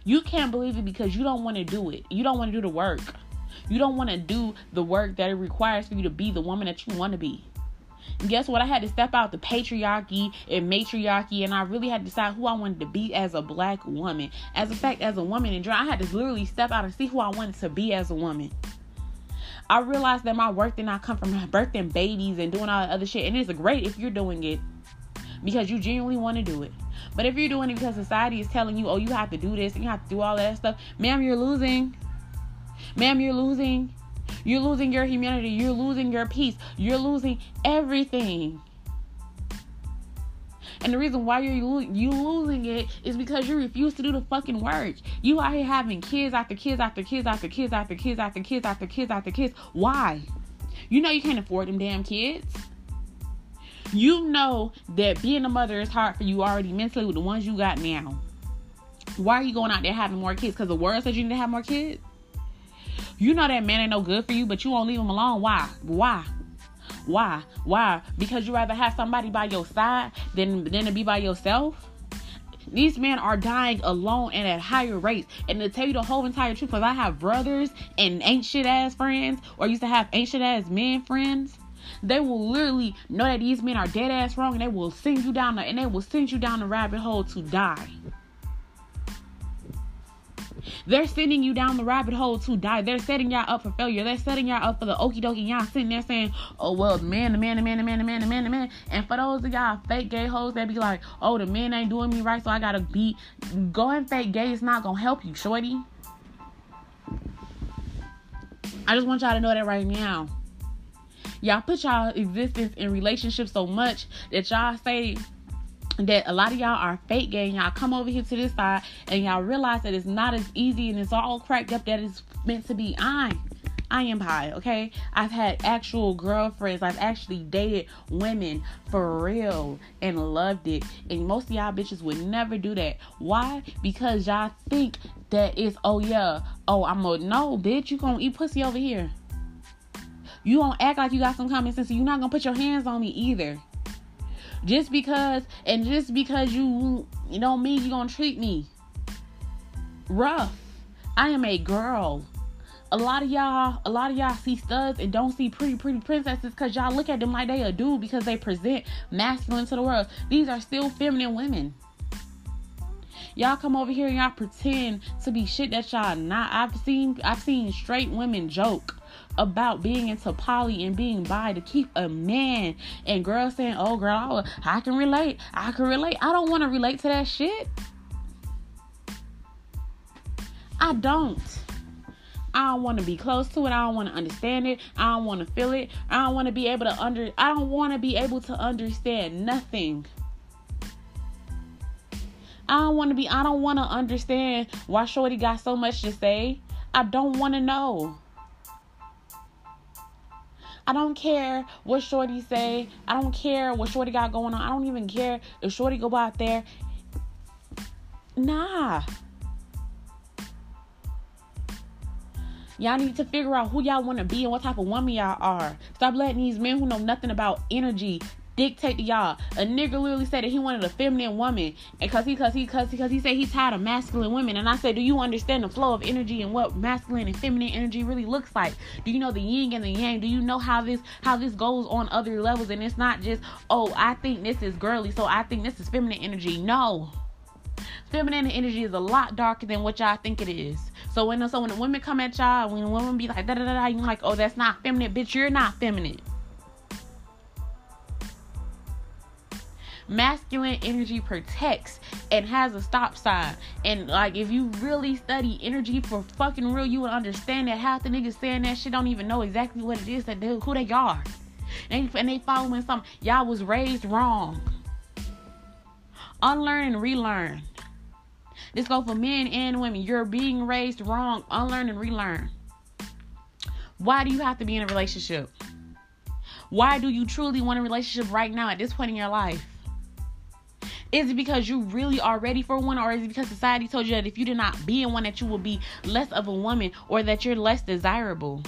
You can't believe it because you don't want to do it. You don't want to do the work. You don't want to do the work that it requires for you to be the woman that you want to be. Guess what? I had to step out the patriarchy and matriarchy, and I really had to decide who I wanted to be as a black woman. As a fact, as a woman in general, I had to literally step out and see who I wanted to be as a woman. I realized that my work did not come from birthing babies and doing all that other shit. And it's great if you're doing it because you genuinely want to do it. But if you're doing it because society is telling you, oh, you have to do this and you have to do all that stuff, ma'am, you're losing. Ma'am, you're losing. You're losing your humanity. You're losing your peace. You're losing everything. And the reason why you're lo- you losing it is because you refuse to do the fucking work. You out here having kids after kids after kids after kids after kids after kids after kids after kids. Why? You know you can't afford them damn kids. You know that being a mother is hard for you already mentally with the ones you got now. Why are you going out there having more kids? Because the world says you need to have more kids? You know that man ain't no good for you, but you won't leave him alone. Why? Why? Why? Why? Because you rather have somebody by your side than than to be by yourself. These men are dying alone and at higher rates. And to tell you the whole entire truth, because I have brothers and ancient ass friends, or used to have ancient ass men friends, they will literally know that these men are dead ass wrong, and they will send you down the and they will send you down the rabbit hole to die. They're sending you down the rabbit hole to die. They're setting y'all up for failure. They're setting y'all up for the okie dokie. Y'all sitting there saying, oh, well, the man, the man, the man, the man, the man, the man, the man. And for those of y'all fake gay hoes that be like, oh, the man ain't doing me right, so I gotta be going fake gay is not gonna help you, shorty. I just want y'all to know that right now. Y'all put y'all existence in relationships so much that y'all say that a lot of y'all are fake gay y'all come over here to this side and y'all realize that it's not as easy and it's all cracked up that it's meant to be. I I am high, okay? I've had actual girlfriends. I've actually dated women for real and loved it. And most of y'all bitches would never do that. Why? Because y'all think that it's, oh yeah, oh, I'm a, no, bitch, you gonna eat pussy over here. You don't act like you got some common sense. You're not gonna put your hands on me either. Just because, and just because you, you know me, you gonna treat me rough. I am a girl a lot of y'all, a lot of y'all see studs and don't see pretty, pretty princesses because y'all look at them like they a dude because they present masculine to the world. These are still feminine women. Y'all come over here and y'all pretend to be shit that y'all not. I've seen, I've seen straight women joke about being into poly and being bi to keep a man and girls saying, "Oh, girl, I can relate. I can relate." I don't want to relate to that shit. I don't. I don't want to be close to it. I don't want to understand it. I don't want to feel it. I don't want to be able to under I don't want to be able to understand nothing. I don't want to be I don't want to understand why Shorty got so much to say. I don't want to know. I don't care what Shorty say. I don't care what Shorty got going on. I don't even care if Shorty go out there. Nah. Y'all need to figure out who y'all want to be and what type of woman y'all are. Stop letting these men who know nothing about energy dictate to y'all. A nigga literally said that he wanted a feminine woman, and cause he, cause he, cause, cause he said he's tired of masculine women. And I said, do you understand the flow of energy and what masculine and feminine energy really looks like? Do you know the yin and the yang? Do you know how this, how this goes on other levels? And it's not just, oh, I think this is girly, so I think this is feminine energy. No. Feminine energy is a lot darker than what y'all think it is. So when so when the women come at y'all, when the women be like da da da da, you're like, oh, that's not feminine, bitch. You're not feminine. Masculine energy protects and has a stop sign. And like, if you really study energy for fucking real, you would understand that half the niggas saying that shit don't even know exactly what it is that they, who they are. And, and they following something. Y'all was raised wrong. Unlearn and relearn. This go for men and women. You're being raised wrong. Unlearn and relearn. Why do you have to be in a relationship? Why do you truly want a relationship right now at this point in your life? Is it because you really are ready for one, or is it because society told you that if you did not be in one, that you will be less of a woman, or that you're less desirable?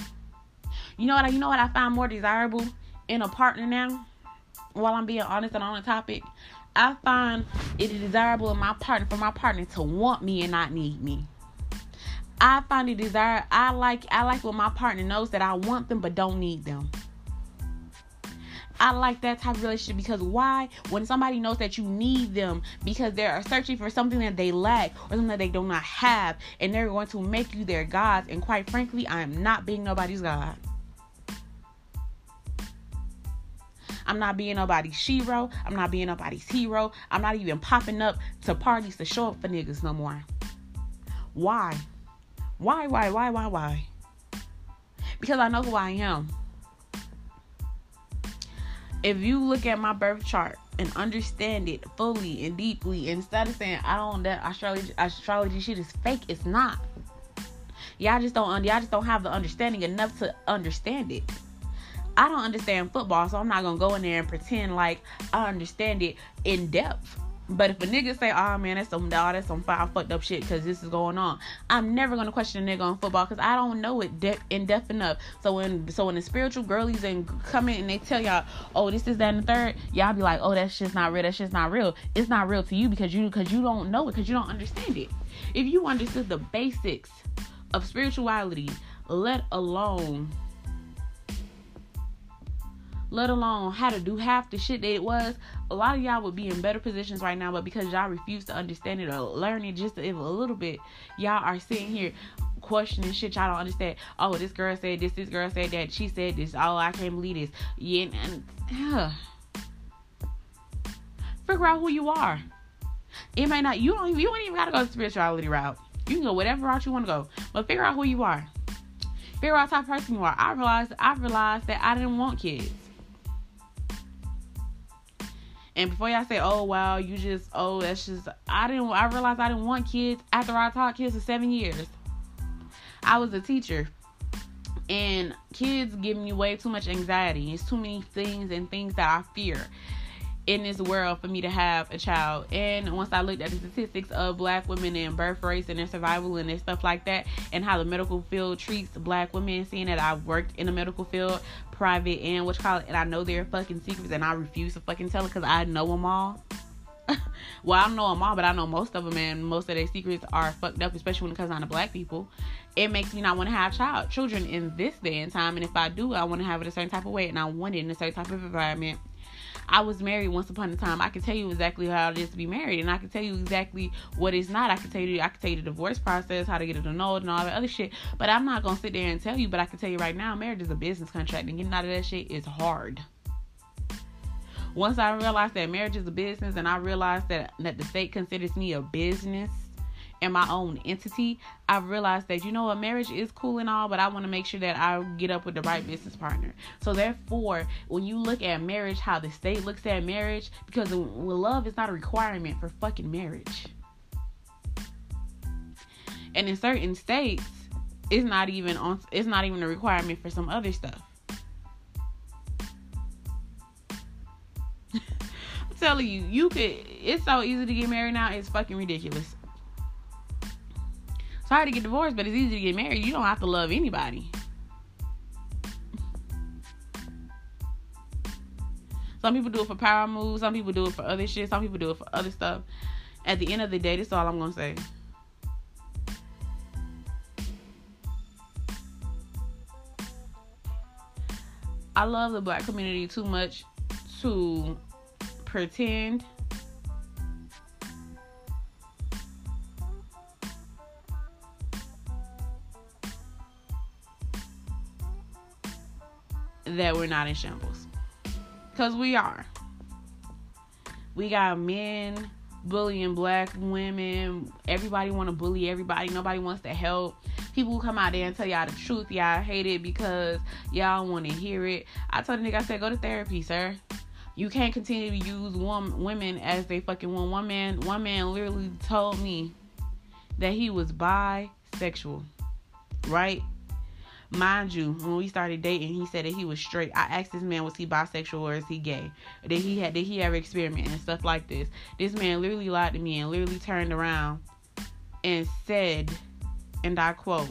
You know what? I, you know what I find more desirable in a partner now. While I'm being honest and on the topic, I find it desirable in my partner for my partner to want me and not need me. I find it desire. I like I like when my partner knows that I want them but don't need them. I like that type of relationship because why? When somebody knows that you need them because they are searching for something that they lack or something that they do not have, and they're going to make you their gods. And quite frankly, I am not being nobody's god. I'm not being nobody's shero. I'm not being nobody's hero. I'm not even popping up to parties to show up for niggas no more. Why? Why, why, why, why, why? Because I know who I am. If you look at my birth chart and understand it fully and deeply, instead of saying I don't that astrology astrology shit is fake, it's not. Y'all just don't y'all just don't have the understanding enough to understand it. I don't understand football, so I'm not gonna go in there and pretend like I understand it in depth. But if a nigga say, "Oh man, that's some dog, that's some foul fucked up shit," because this is going on, I'm never gonna question a nigga on football because I don't know it de- in depth enough. So when so when the spiritual girlies and come in and they tell y'all, "Oh, this is that and the third, y'all be like, "Oh, that shit's not real. That shit's not real." It's not real to you because you because you don't know it because you don't understand it. If you understood the basics of spirituality, let alone let alone how to do half the shit that it was, a lot of y'all would be in better positions right now. But because y'all refuse to understand it or learn it just a, little bit, y'all are sitting here questioning shit y'all don't understand. Oh, this girl said this, this girl said that, she said this. Oh, I can't believe this. Yeah, and, uh, figure out who you are. It may not. You don't. You don't even gotta go the spirituality route. You can go whatever route you want to go, but figure out who you are. Figure out type person you are. I realized. I realized that I didn't want kids. And before y'all say, "Oh wow, you just oh that's just," I didn't. I realized I didn't want kids after I taught kids for seven years. I was a teacher And kids give me way too much anxiety. It's too many things and things that I fear in this world for me to have a child. And once I looked at the statistics of black women and birth rates and their survival and their stuff like that, and how the medical field treats black women, seeing that I've worked in the medical field, private and what you call it, and I know their fucking secrets, and I refuse to fucking tell it because I know them all. well, I don't know them all, but I know most of them, and most of their secrets are fucked up, especially when it comes down to black people. It makes me not want to have child children in this day and time, and if I do, I want to have it a certain type of way, and I want it in a certain type of environment I was married once upon a time. I can tell you exactly how it is to be married, and I can tell you exactly what it's not. I can tell you, I can tell you the divorce process, how to get it annulled, and all that other shit. But I'm not gonna sit there and tell you. But I can tell you right now, marriage is a business contract, and getting out of that shit is hard. Once I realized that marriage is a business, and I realized that that the state considers me a business and my own entity, I've realized that you know what marriage is cool and all, but I want to make sure that I get up with the right business partner. So therefore, when you look at marriage, how the state looks at marriage, because love is not a requirement for fucking marriage. And in certain states, it's not even on it's not even a requirement for some other stuff. I'm telling you, you could it's so easy to get married now, it's fucking ridiculous hard to get divorced, but it's easy to get married. You don't have to love anybody. Some people do it for power moves. Some people do it for other shit. Some people do it for other stuff. At the end of the day, that's all I'm gonna say. I love the black community too much to pretend that we're not in shambles. Because we are. We got men bullying black women. Everybody want to bully everybody. Nobody wants to help. People come out there and tell y'all the truth. Y'all hate it because y'all want to hear it. I told the nigga, I said, go to therapy, sir. You can't continue to use one women as they fucking want. One man, one man literally told me that he was bisexual, right? Mind you, when we started dating, he said that he was straight. I asked this man, was he bisexual or is he gay? Did he had did he ever experiment and stuff like this? This man literally lied to me and literally turned around and said, and I quote,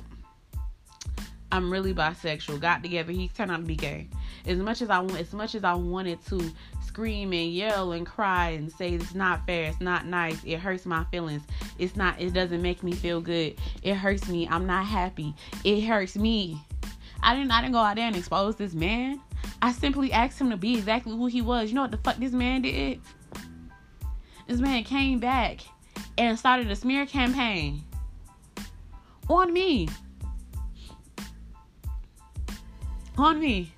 I'm really bisexual. Got together, he turned out to be gay. As much as I as much as I wanted to scream and yell and cry and say it's not fair, it's not nice, it hurts my feelings. It's not it doesn't make me feel good. It hurts me. I'm not happy. It hurts me. I didn't I didn't go out there and expose this man. I simply asked him to be exactly who he was. You know what the fuck this man did? This man came back and started a smear campaign on me. On me.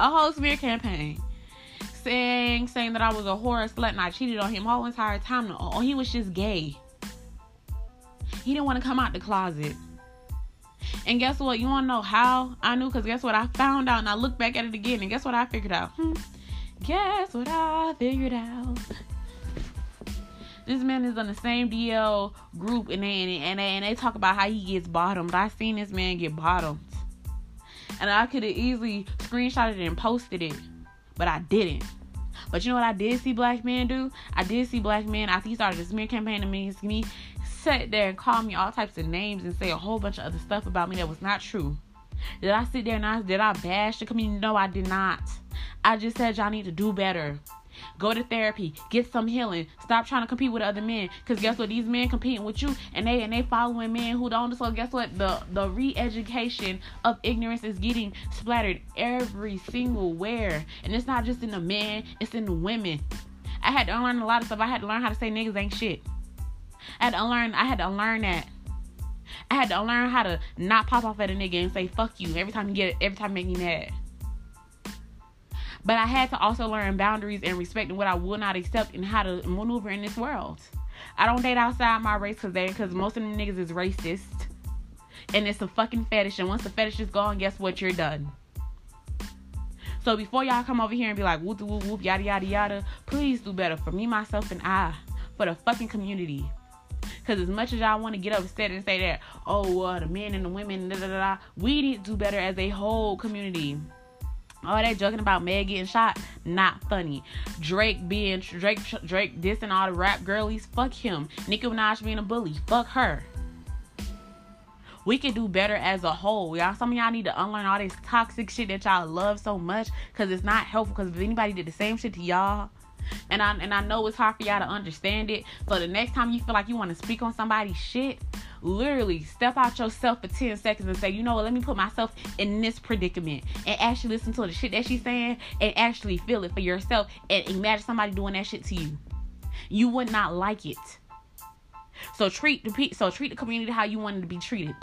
A whole smear campaign. Saying saying that I was a whore, slut, and I cheated on him whole entire time. Oh, he was just gay. He didn't want to come out the closet. And guess what? You want to know how I knew? Because guess what? I found out and I looked back at it again. And guess what I figured out? Hmm. Guess what I figured out? This man is on the same DL group and they, and they, and they talk about how he gets bottomed. I seen this man get bottomed. And I could have easily screenshotted it and posted it. But I didn't. But you know what I did see black men do? I did see black men after he started the smear campaign against me sat there and called me all types of names and say a whole bunch of other stuff about me that was not true. Did I sit there and I did I bash the community? No, I did not. I just said y'all need to do better. Go to therapy, get some healing. Stop trying to compete with other men. Cause guess what? These men competing with you and they and they following men who don't. So guess what? The the re-education of ignorance is getting splattered every single where. And it's not just in the men, it's in the women. I had to learn a lot of stuff. I had to learn how to say niggas ain't shit. I had to learn. I had to learn that. I had to learn how to not pop off at a nigga and say fuck you every time you get every time you make me mad. But I had to also learn boundaries and respecting what I will not accept and how to maneuver in this world. I don't date outside my race because they because most of them niggas is racist. And it's a fucking fetish. And once the fetish is gone, guess what? You're done. So before y'all come over here and be like whoop whoop whoop yada yada yada, please do better for me, myself, and I, for the fucking community. Because as much as y'all want to get upset and say that, oh, well, the men and the women, da da da, we need to do better as a whole community. All that joking about Meg getting shot, not funny. Drake being Drake Drake dissing all the rap girlies, fuck him. Nicki Minaj being a bully, fuck her. We can do better as a whole. Y'all, some of y'all need to unlearn all this toxic shit that y'all love so much because it's not helpful. Because if anybody did the same shit to y'all, and I and I know it's hard for y'all to understand it. So the next time you feel like you want to speak on somebody's shit, literally step out yourself for 10 seconds and say, you know what, let me put myself in this predicament and actually listen to the shit that she's saying and actually feel it for yourself and imagine somebody doing that shit to you. You would not like it. So treat the so treat the community how you wanted to be treated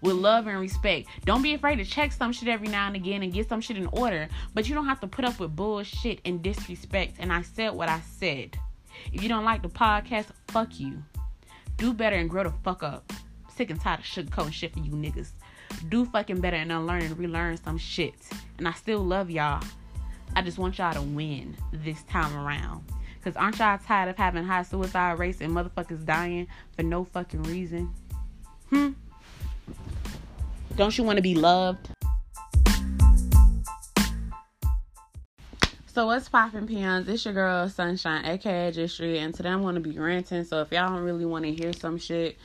with love and respect. Don't be afraid to check some shit every now and again and get some shit in order, but you don't have to put up with bullshit and disrespect. And I said what I said. If you don't like the podcast, fuck you. Do better and grow the fuck up sick and tired of sugarcoating shit for you niggas. Do fucking better and unlearn and relearn some shit. And I still love y'all. I just want y'all to win this time around. Cause aren't y'all tired of having high suicide rates and motherfuckers dying for no fucking reason? Hmm? Don't you want to be loved? So what's poppin' peons? It's your girl Sunshine, aka Justry, and today I'm gonna be ranting. So if y'all don't really want to hear some shit,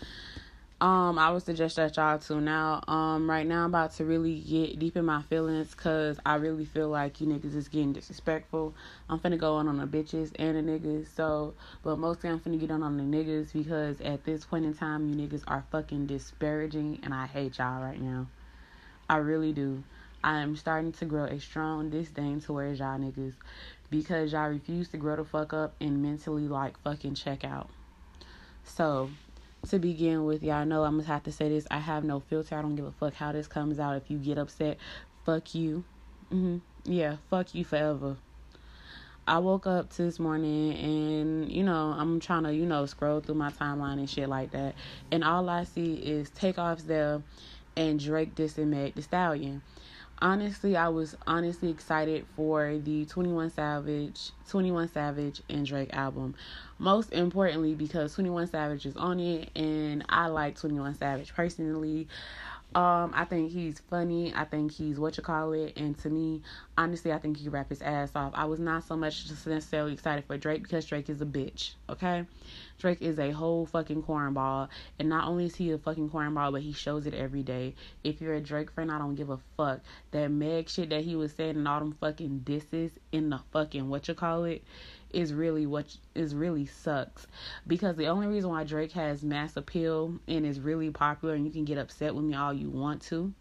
um, I would suggest that y'all tune now Um, right now I'm about to really get deep in my feelings because I really feel like you niggas is getting disrespectful. I'm finna go on on the bitches and the niggas. So, but mostly I'm finna get on on the niggas because at this point in time, you niggas are fucking disparaging and I hate y'all right now. I really do. I am starting to grow a strong disdain towards y'all niggas because y'all refuse to grow the fuck up and mentally like fucking check out. So, to begin with, y'all know I'm gonna have to say this. I have no filter. I don't give a fuck how this comes out. If you get upset, fuck you. hmm Yeah, fuck you forever. I woke up this morning and you know I'm trying to you know scroll through my timeline and shit like that, and all I see is takeoffs there, and Drake dissing Meg the Stallion honestly, I was honestly excited for the 21 Savage, 21 Savage and Drake album. Most importantly because 21 Savage is on it and I like 21 Savage personally. Um, I think he's funny. I think he's what you call it. And to me, honestly, I think he rap his ass off. I was not so much just necessarily excited for Drake because Drake is a bitch. Okay, Drake is a whole fucking cornball, and not only is he a fucking cornball, but he shows it every day. If you're a Drake friend, I don't give a fuck. That Meg shit that he was saying and all them fucking disses in the fucking what you call it is really what is really sucks. Because the only reason why Drake has mass appeal and is really popular and you can get upset with me all you want to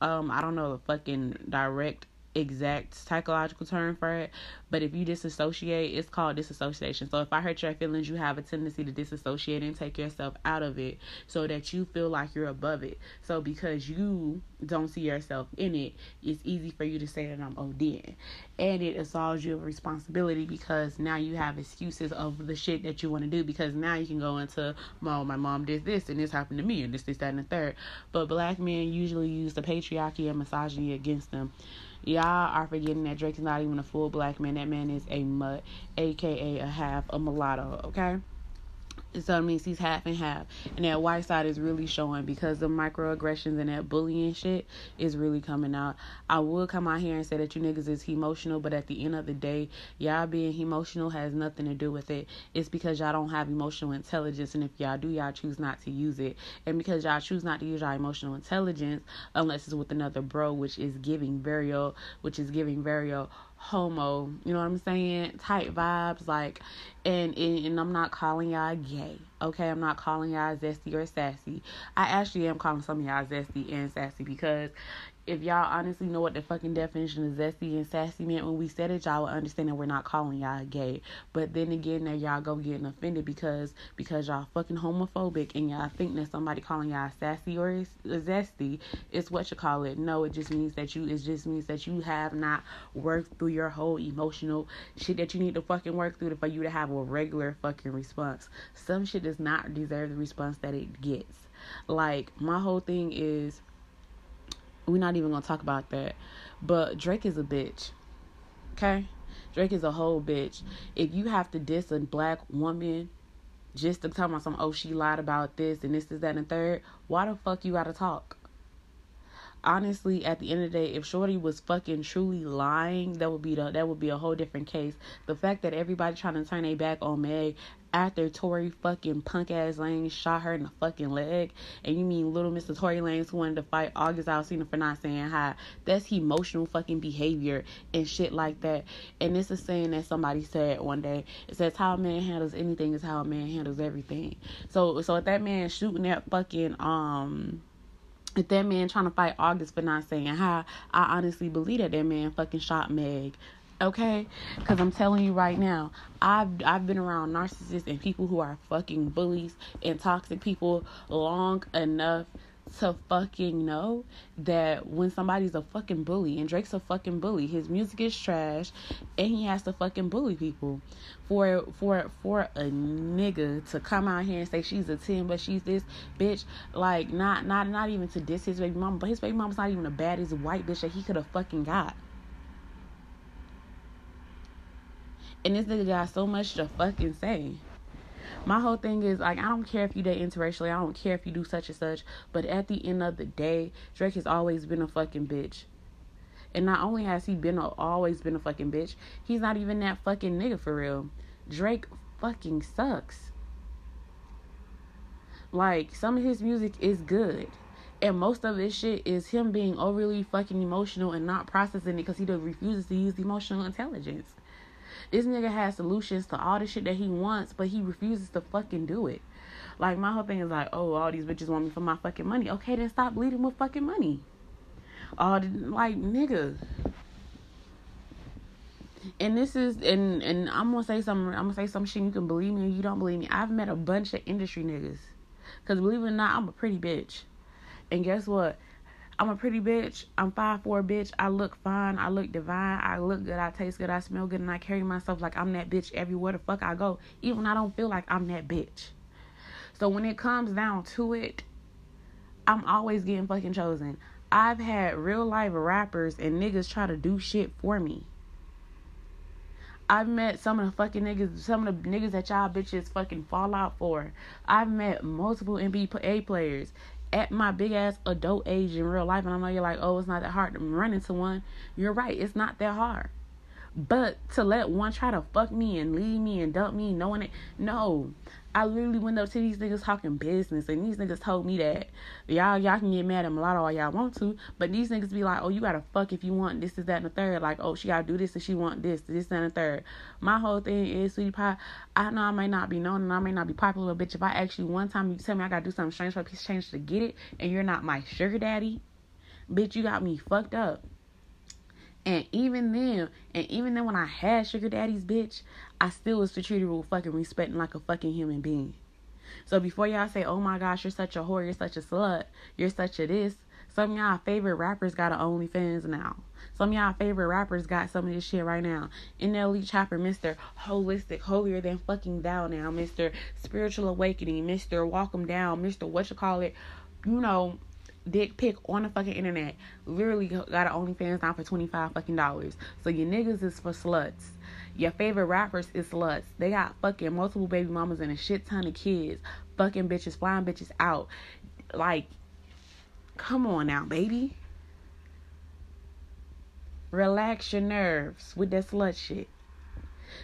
um I don't know the fucking direct exact psychological term for it, but if you disassociate, it's called disassociation. So if I hurt your feelings, you have a tendency to disassociate and take yourself out of it so that you feel like you're above it. So because you don't see yourself in it, it's easy for you to say that I'm ODing. And it absolves you of responsibility because now you have excuses of the shit that you want to do because now you can go into, well, my mom did this and this happened to me and this, this, that, and the third. But black men usually use the patriarchy and misogyny against them. Y'all are forgetting that Drake is not even a full black man. That man is a mutt, aka a half a mulatto, okay? So it means he's half and half. And that white side is really showing because the microaggressions and that bullying shit is really coming out. I would come out here and say that you niggas is emotional, but at the end of the day, y'all being emotional has nothing to do with it. It's because y'all don't have emotional intelligence. And if y'all do, y'all choose not to use it. And because y'all choose not to use y'all emotional intelligence, unless it's with another bro, which is giving very, which is giving very homo, you know what I'm saying? Type vibes, like, and, and and I'm not calling y'all gay, okay? I'm not calling y'all zesty or sassy. I actually am calling some of y'all zesty and sassy because if y'all honestly know what the fucking definition of zesty and sassy meant when we said it, y'all would understand that we're not calling y'all gay. But then again, that y'all go getting offended because because y'all fucking homophobic and y'all think that somebody calling y'all sassy or zesty is what you call it. No, it just means that you it just means that you have not worked through your whole emotional shit that you need to fucking work through for you to have a regular fucking response. Some shit does not deserve the response that it gets. Like my whole thing is we're not even gonna talk about that. But Drake is a bitch. Okay? Drake is a whole bitch. If you have to diss a black woman just to tell me some oh she lied about this and this is that and third. Why the fuck you gotta talk? honestly, at the end of the day, if Shorty was fucking truly lying, that would be the that would be a whole different case. The fact that everybody trying to turn their back on Meg after Tory fucking punk ass Lanez shot her in the fucking leg, and you mean little Mr. Tory Lanez who wanted to fight August Alsina for not saying hi. That's emotional fucking behavior and shit like that. And this is saying that somebody said one day. It says how a man handles anything is how a man handles everything. So so if that man shooting that fucking um if that man trying to fight August for not saying hi, I honestly believe that that man fucking shot Meg. Okay, because I'm telling you right now, I've I've been around narcissists and people who are fucking bullies and toxic people long enough to fucking know that when somebody's a fucking bully and Drake's a fucking bully, his music is trash and he has to fucking bully people. For for for a nigga to come out here and say she's a 10 but she's this bitch, like not not not even to diss his baby mama, but his baby mama's not even the baddest white bitch that he could have fucking got. And this nigga got so much to fucking say my whole thing is like I don't care if you date interracially, I don't care if you do such and such, but at the end of the day, Drake has always been a fucking bitch. And not only has he been a, always been a fucking bitch, he's not even that fucking nigga for real. Drake fucking sucks. Like some of his music is good. And most of his shit is him being overly fucking emotional and not processing it because he refuses to use emotional intelligence. This nigga has solutions to all the shit that he wants, but he refuses to fucking do it. Like my whole thing is like, oh, all these bitches want me for my fucking money. Okay, then stop bleeding with fucking money. All the, like nigga. And this is and and I'm gonna say something. I'm gonna say some shit. You can believe me or you don't believe me. I've met a bunch of industry niggas. Cause believe it or not, I'm a pretty bitch. And guess what? I'm a pretty bitch. I'm five four bitch. I look fine. I look divine. I look good. I taste good. I smell good. And I carry myself like I'm that bitch everywhere the fuck I go. Even I don't feel like I'm that bitch. So when it comes down to it, I'm always getting fucking chosen. I've had real life rappers and niggas try to do shit for me. I've met some of the fucking niggas, some of the niggas that y'all bitches fucking fall out for. I've met multiple NBA players at my big ass adult age in real life, and I know you're like, oh, it's not that hard to run into one. You're right, it's not that hard. But to let one try to fuck me and leave me and dump me, knowing it, no. I literally went up to these niggas talking business, and these niggas told me that y'all y'all can get mad at lot all y'all want to, but these niggas be like, oh, you gotta fuck if you want this, is that, and the third. Like, oh, she gotta do this if she want this, this, and the third. My whole thing is, sweetie pie, I know I may not be known and I may not be popular, but bitch. If I actually one time you tell me I gotta do something strange for a piece of change to get it, and you're not my sugar daddy, bitch, you got me fucked up. And even then, and even then when I had sugar daddies, bitch, I still was treated with fucking respect and like a fucking human being. So before y'all say, oh my gosh, you're such a whore, you're such a slut, you're such a this, some y'all favorite rappers got an OnlyFans now. Some y'all favorite rappers got some of this shit right now. NLE Choppa, Mr. Holistic, holier than fucking thou now, Mr. Spiritual Awakening, Mr. Walk 'em Down, Mr. What you call it, you know, dick pic on the fucking internet. Literally got an OnlyFans now for 25 fucking dollars. So your niggas is for sluts. Your favorite rappers is sluts. They got fucking multiple baby mamas and a shit ton of kids. Fucking bitches, flying bitches out. Like, come on now, baby. Relax your nerves with that slut shit.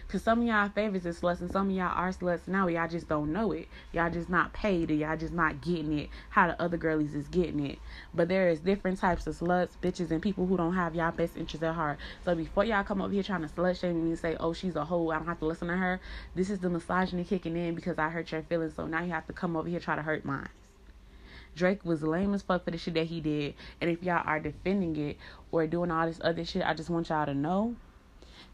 Cause some of y'all favorites is sluts and some of y'all are sluts now. Y'all just don't know it. Y'all just not paid or y'all just not getting it how the other girlies is getting it. But there is different types of sluts, bitches, and people who don't have y'all best interests at heart. So before y'all come over here trying to slut shame me and say, oh, she's a hoe, I don't have to listen to her. This is the misogyny kicking in because I hurt your feelings. So now you have to come over here try to hurt mine. Drake was lame as fuck for the shit that he did. And if y'all are defending it or doing all this other shit, I just want y'all to know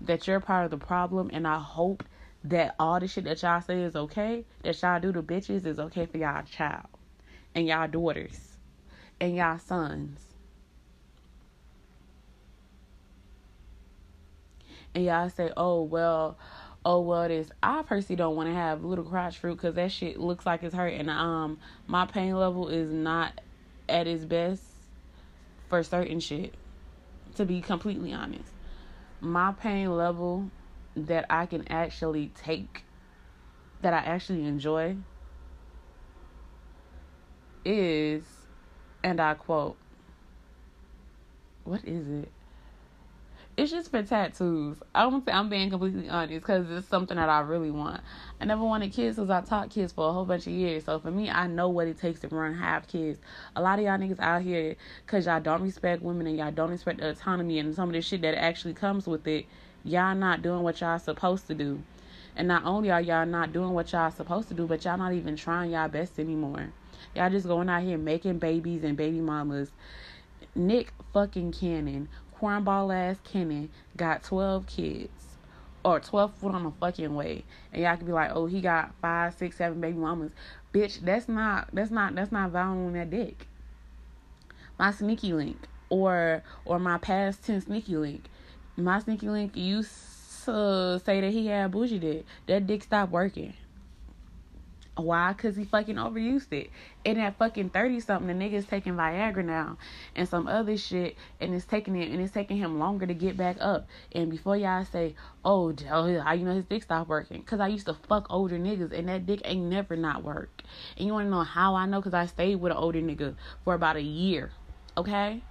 that you're part of the problem, and I hope that all the shit that y'all say is okay, that y'all do to bitches is okay for y'all child and y'all daughters and y'all sons. And y'all say, oh, well, oh, well, this. I personally don't want to have little crotch fruit because that shit looks like it's hurting. Um, my pain level is not at its best for certain shit, to be completely honest my pain level that I can actually take that I actually enjoy is, and I quote, what is it? It's just for tattoos. I don't say I'm being completely honest because it's something that I really want. I never wanted kids because I taught kids for a whole bunch of years. So for me, I know what it takes to run have kids. A lot of y'all niggas out here because y'all don't respect women and y'all don't respect the autonomy and some of the shit that actually comes with it. Y'all not doing what y'all supposed to do. And not only are y'all not doing what y'all supposed to do, but y'all not even trying y'all best anymore. Y'all just going out here making babies and baby mamas. Nick fucking Cannon, cornball ass Kenny got 12 kids. Or 12 foot on the fucking way. And y'all could be like, oh, he got five, six, seven baby mamas. Bitch, that's not, that's not, that's not valuing that dick. My sneaky link. Or, or my past tense sneaky link. My sneaky link used to say that he had bougie dick. That dick stopped working. Why? Cause he fucking overused it. And at fucking thirty something, the nigga's taking Viagra now and some other shit, and it's taking it and it's taking him longer to get back up. And before y'all say, "Oh, oh how you know his dick stopped working?" Cause I used to fuck older niggas, and that dick ain't never not work. And you wanna know how I know? Cause I stayed with an older nigga for about a year. Okay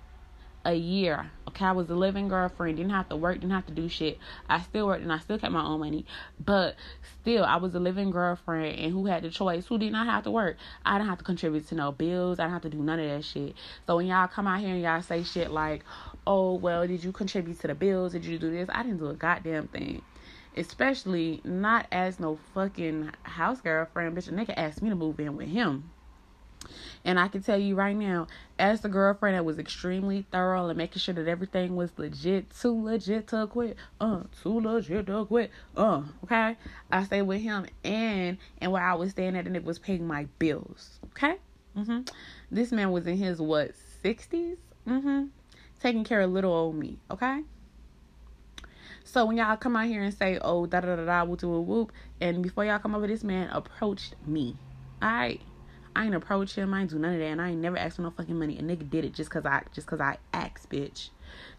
a year. Okay, I was a living girlfriend, didn't have to work, didn't have to do shit. I still worked and I still kept my own money. But still, I was a living girlfriend and who had the choice, who did not have to work. I didn't have to contribute to no bills. I didn't have to do none of that shit. So when y'all come out here and y'all say shit like, oh, well, did you contribute to the bills? Did you do this? I didn't do a goddamn thing especially not as no fucking house girlfriend. Bitch, a nigga asked me to move in with him. And I can tell you right now, as the girlfriend that was extremely thorough and making sure that everything was legit, too legit to quit, uh, too legit to quit, uh, okay? I stayed with him and and where I was staying at and it was paying my bills, okay? Mm-hmm. This man was in his what, 60s? Mm-hmm. Taking care of little old me, okay? So when y'all come out here and say, oh, da da da da, whoop whoop whoop, and before y'all come over, this man approached me. All right. I ain't approach him. I ain't do none of that. And I ain't never asked for no fucking money. A nigga did it just cause I just cause I asked, bitch.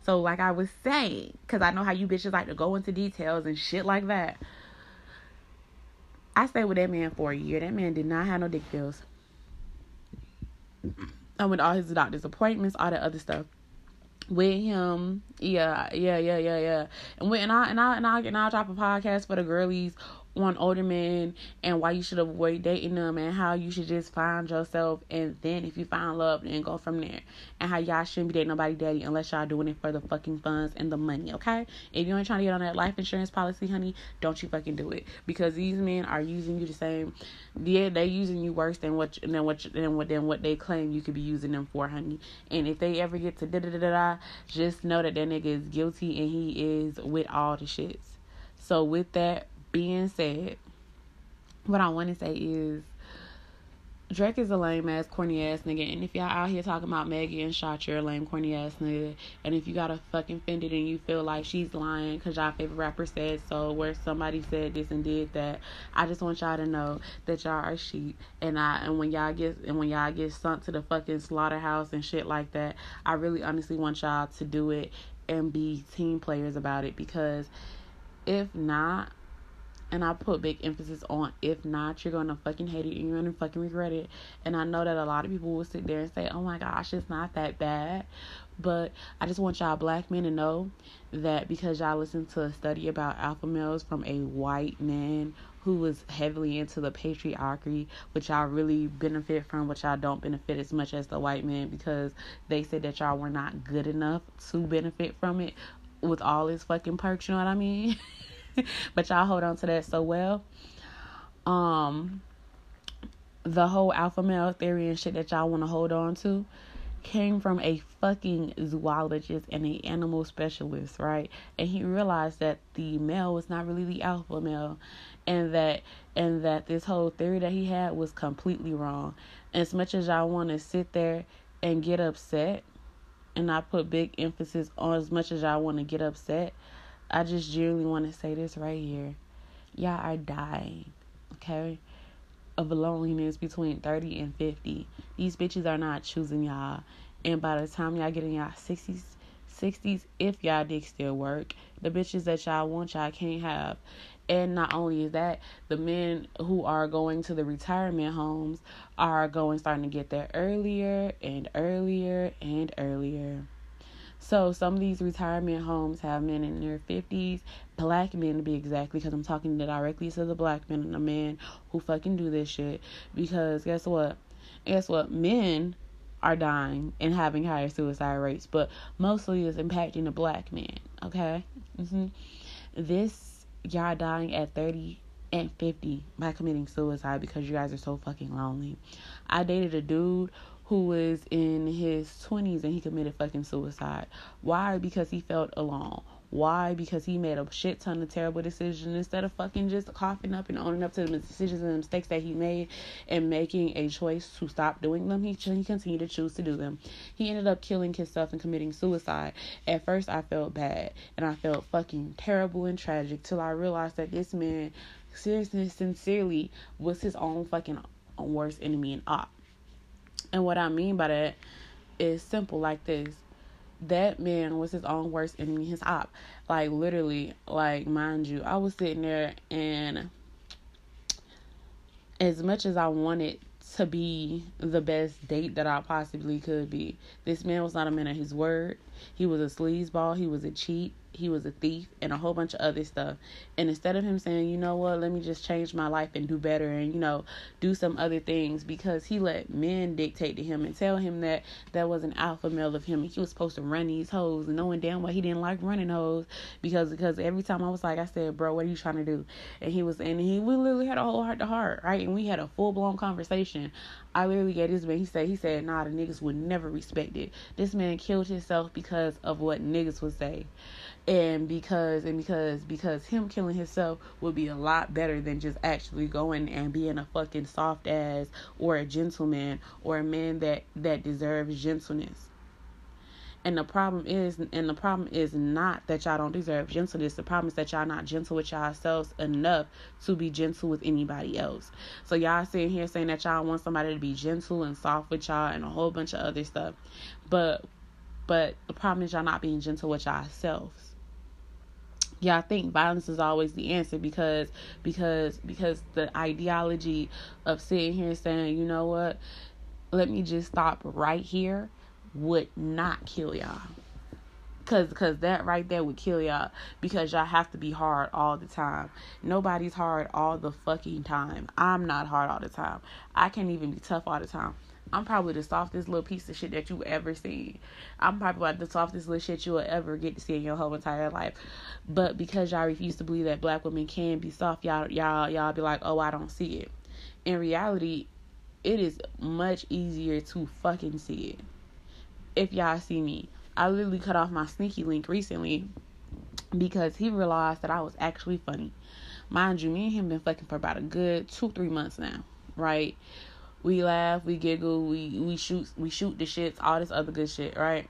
So like I was saying, cause I know how you bitches like to go into details and shit like that. I stayed with that man for a year. That man did not have no dick pills. I went all his doctor's appointments, all that other stuff with him. Yeah, yeah, yeah, yeah, yeah. And when and I and I and I and I'll drop a podcast for the girlies on older men and why you should avoid dating them and how you should just find yourself and then if you find love then go from there. And how y'all shouldn't be dating nobody daddy unless y'all doing it for the fucking funds and the money okay? If you ain't trying to get on that life insurance policy honey don't you fucking do it. Because these men are using you the same. Yeah they're using you worse than what than what than what than what they claim you could be using them for honey. And if they ever get to da da da da just know that that nigga is guilty and he is with all the shits. So with that being said, what I want to say is Drake is a lame ass, corny ass nigga. And if y'all out here talking about Megan and Shot, you're a lame, corny ass nigga. And if you got a fucking offended and you feel like she's lying because y'all favorite rapper said so, where somebody said this and did that, I just want y'all to know that y'all are sheep. And I and when y'all get and when y'all get sunk to the fucking slaughterhouse and shit like that, I really honestly want y'all to do it and be team players about it because if not, and I put big emphasis on if not, you're gonna fucking hate it and you're gonna fucking regret it. And I know that a lot of people will sit there and say, Oh my gosh, it's not that bad. But I just want y'all black men to know that because y'all listen to a study about alpha males from a white man who was heavily into the patriarchy, which y'all really benefit from, which y'all don't benefit as much as the white man because they said that y'all were not good enough to benefit from it with all his fucking perks, you know what I mean? but y'all hold on to that so well. Um, the whole alpha male theory and shit that y'all want to hold on to came from a fucking zoologist and a animal specialist, right? And he realized that the male was not really the alpha male and that and that this whole theory that he had was completely wrong. As much as y'all want to sit there and get upset and I put big emphasis on as much as y'all want to get upset, I just genuinely want to say this right here. Y'all are dying, okay? Of loneliness between 30 and 50. These bitches are not choosing y'all. And by the time y'all get in y'all 60s, 60s, if y'all dick still work, the bitches that y'all want, y'all can't have. And not only is that, the men who are going to the retirement homes are going starting to get there earlier and earlier and earlier. So some of these retirement homes have men in their 50s, black men to be exactly, because I'm talking directly to the black men and the men who fucking do this shit. Because guess what? Guess what? Men are dying and having higher suicide rates, but mostly it's impacting the black men. Okay, mm-hmm. this y'all dying at 30 and 50 by committing suicide because you guys are so fucking lonely. I dated a dude who was in his 20s and he committed fucking suicide. Why? Because he felt alone. Why? Because he made a shit ton of terrible decisions instead of fucking just coughing up and owning up to the decisions and the mistakes that he made and making a choice to stop doing them. He, he continued to choose to do them. He ended up killing himself and committing suicide. At first, I felt bad and I felt fucking terrible and tragic till I realized that this man, seriously, sincerely, was his own fucking worst enemy and op. And what I mean by that is simple like this that man was his own worst enemy, his op. Like literally, like mind you, I was sitting there and as much as I wanted to be the best date that I possibly could be, this man was not a man of his word. He was a sleazeball, he was a cheat, he was a thief and a whole bunch of other stuff. And instead of him saying, you know what, let me just change my life and do better and, you know, do some other things because he let men dictate to him and tell him that that was an alpha male of him and he was supposed to run these hoes and knowing damn well he didn't like running hoes because because every time I was like, I said, bro, what are you trying to do? And he was and he we literally had a whole heart to heart, right? And we had a full blown conversation. I literally gave this man he said he said, nah, the niggas would never respect it. This man killed himself because of what niggas would say. And because and because because him killing himself would be a lot better than just actually going and being a fucking soft ass or a gentleman or a man that that deserves gentleness. And the problem is and the problem is not that y'all don't deserve gentleness. The problem is that y'all not gentle with yourselves enough to be gentle with anybody else. So y'all sitting here saying that y'all want somebody to be gentle and soft with y'all and a whole bunch of other stuff. But but the problem is y'all not being gentle with yourselves I think violence is always the answer because because because the ideology of sitting here and saying, you know what, let me just stop right here would not kill y'all. Cause, cause that right there would kill y'all because y'all have to be hard all the time. Nobody's hard all the fucking time. I'm not hard all the time. I can't even be tough all the time. I'm probably the softest little piece of shit that you ever seen. I'm probably like the softest little shit you will ever get to see in your whole entire life. But because y'all refuse to believe that black women can be soft, y'all y'all y'all be like, oh, I don't see it. In reality, it is much easier to fucking see it. If y'all see me, I literally cut off my sneaky link recently because he realized that I was actually funny. Mind you, me and him been fucking for about a good two, three months now, right? We laugh, we giggle, we we shoot we shoot the shits, all this other good shit, right?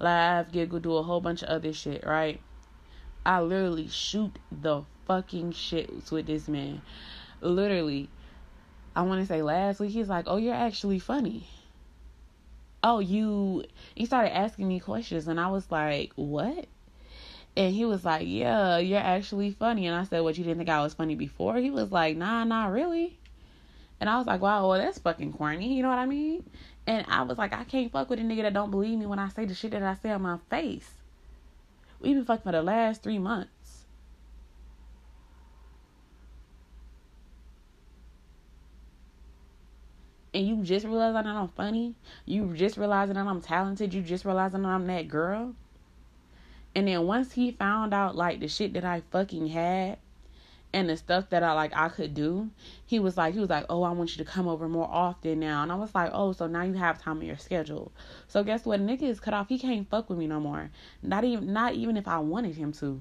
Laugh, giggle, do a whole bunch of other shit, right? I literally shoot the fucking shits with this man. Literally, I want to say last week he's like, "Oh, you're actually funny." Oh, you. He started asking me questions, and I was like, "What?" And he was like, "Yeah, you're actually funny." And I said, "What? You didn't think I was funny before?" He was like, "Nah, not really." And I was like, wow, well, that's fucking corny. You know what I mean? And I was like, I can't fuck with a nigga that don't believe me when I say the shit that I say on my face. We've been fucking for the last three months. And you just realizing that I'm funny? You just realizing that I'm talented? You just realizing that I'm that girl? And then once he found out like the shit that I fucking had, and the stuff that I like I could do, he was like he was like, "Oh, I want you to come over more often now." And I was like, "Oh, so now you have time in your schedule." So guess what? Nigga is cut off. He can't fuck with me no more. Not even not even if I wanted him to.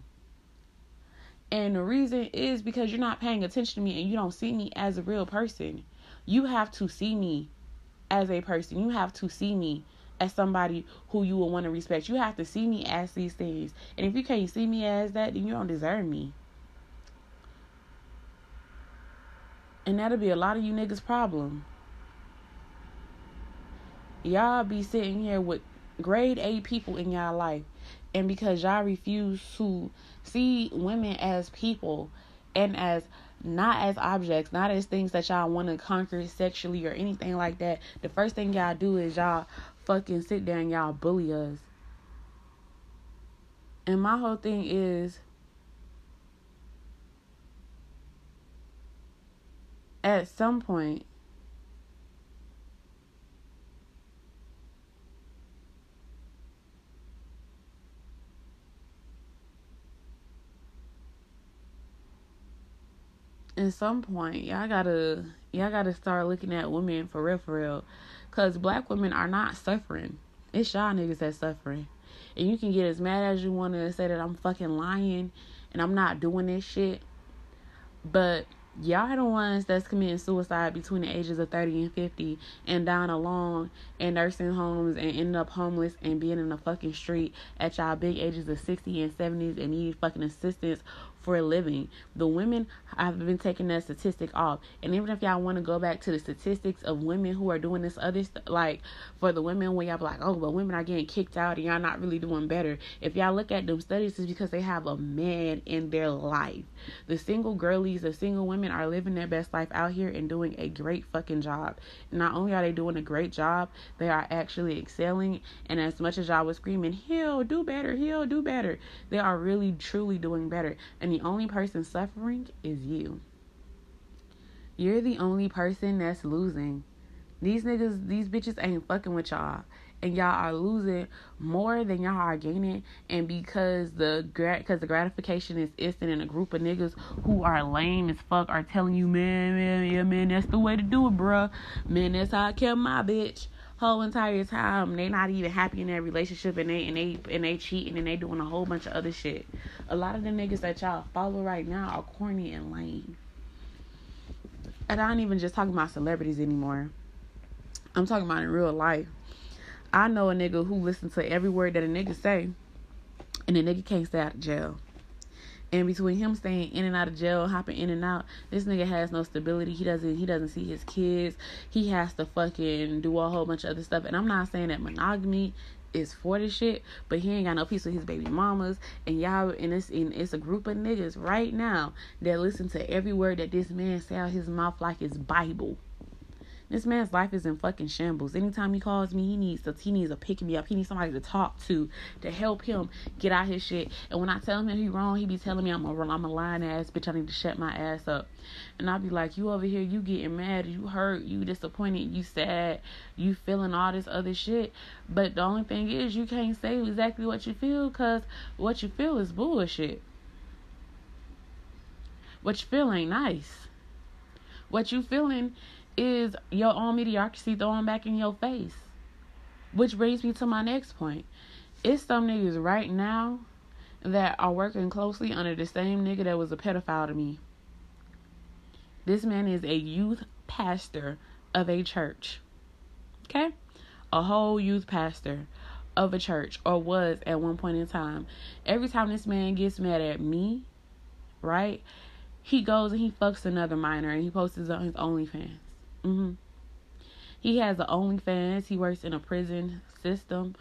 And the reason is because you're not paying attention to me and you don't see me as a real person. You have to see me as a person. You have to see me as somebody who you will want to respect. You have to see me as these things. And if you can't see me as that, then you don't deserve me. And that'll be a lot of you niggas' problem. Y'all be sitting here with grade A people in y'all life. And because y'all refuse to see women as people and as not as objects, not as things that y'all want to conquer sexually or anything like that. The first thing y'all do is y'all fucking sit there and y'all bully us. And my whole thing is at some point at some point y'all gotta y'all gotta start looking at women for real for real. Because black women are not suffering. It's y'all niggas that's suffering. And you can get as mad as you want to say that i'm fucking lying and i'm not doing this shit but y'all the ones that's committing suicide between the ages of 30 and 50 and dying alone in nursing homes and ending up homeless and being in the fucking street at y'all big ages of 60 and 70s and need fucking assistance for a living. The women I've been taking that statistic off. And even if y'all want to go back to the statistics of women who are doing this other stuff, like for the women where y'all be like, oh, but women are getting kicked out and y'all not really doing better. If y'all look at them studies, it's because they have a man in their life. The single girlies, the single women are living their best life out here and doing a great fucking job. Not only are they doing a great job, they are actually excelling. And as much as y'all was screaming, he'll do better, he'll do better, they are really truly doing better. And the only person suffering is you. You're the only person that's losing. These niggas, these bitches ain't fucking with y'all. And y'all are losing more than y'all are gaining. And because the because the gratification is instant and a group of niggas who are lame as fuck are telling you, man, man, yeah, man, that's the way to do it, bruh. Man, that's how I kill my bitch whole entire time they not even happy in their relationship and they and they and they cheating and they doing a whole bunch of other shit. A lot of the niggas that y'all follow right now are corny and lame. And I ain't even just talking about celebrities anymore. I'm talking about in real life. I know a nigga who listens to every word that a nigga say, and the nigga can't stay out of jail. And between him staying in and out of jail, hopping in and out, this nigga has no stability. He doesn't he doesn't see his kids. He has to fucking do a whole bunch of other stuff. And I'm not saying that monogamy is for the shit, but he ain't got no peace with his baby mamas. And y'all and it's it's a group of niggas right now that listen to every word that this man say out his mouth like it's Bible. This man's life is in fucking shambles. Anytime he calls me, he needs to he needs to pick me up. He needs somebody to talk to to help him get out his shit. And when I tell him he wrong, he be telling me I'm a I'm a lying ass bitch. I need to shut my ass up. And I'll be like, you over here, you getting mad, you hurt, you disappointed, you sad, you feeling all this other shit. But the only thing is, you can't say exactly what you feel because what you feel is bullshit. What you feel ain't nice. What you feeling is your own mediocrity thrown back in your face. Which brings me to my next point. It's some niggas right now that are working closely under the same nigga that was a pedophile to me. This man is a youth pastor of a church. Okay? A whole youth pastor of a church, or was at one point in time. Every time this man gets mad at me, right? He goes and he fucks another minor and he posts it on his OnlyFans. Mm-hmm. He has an OnlyFans. He works in a prison system,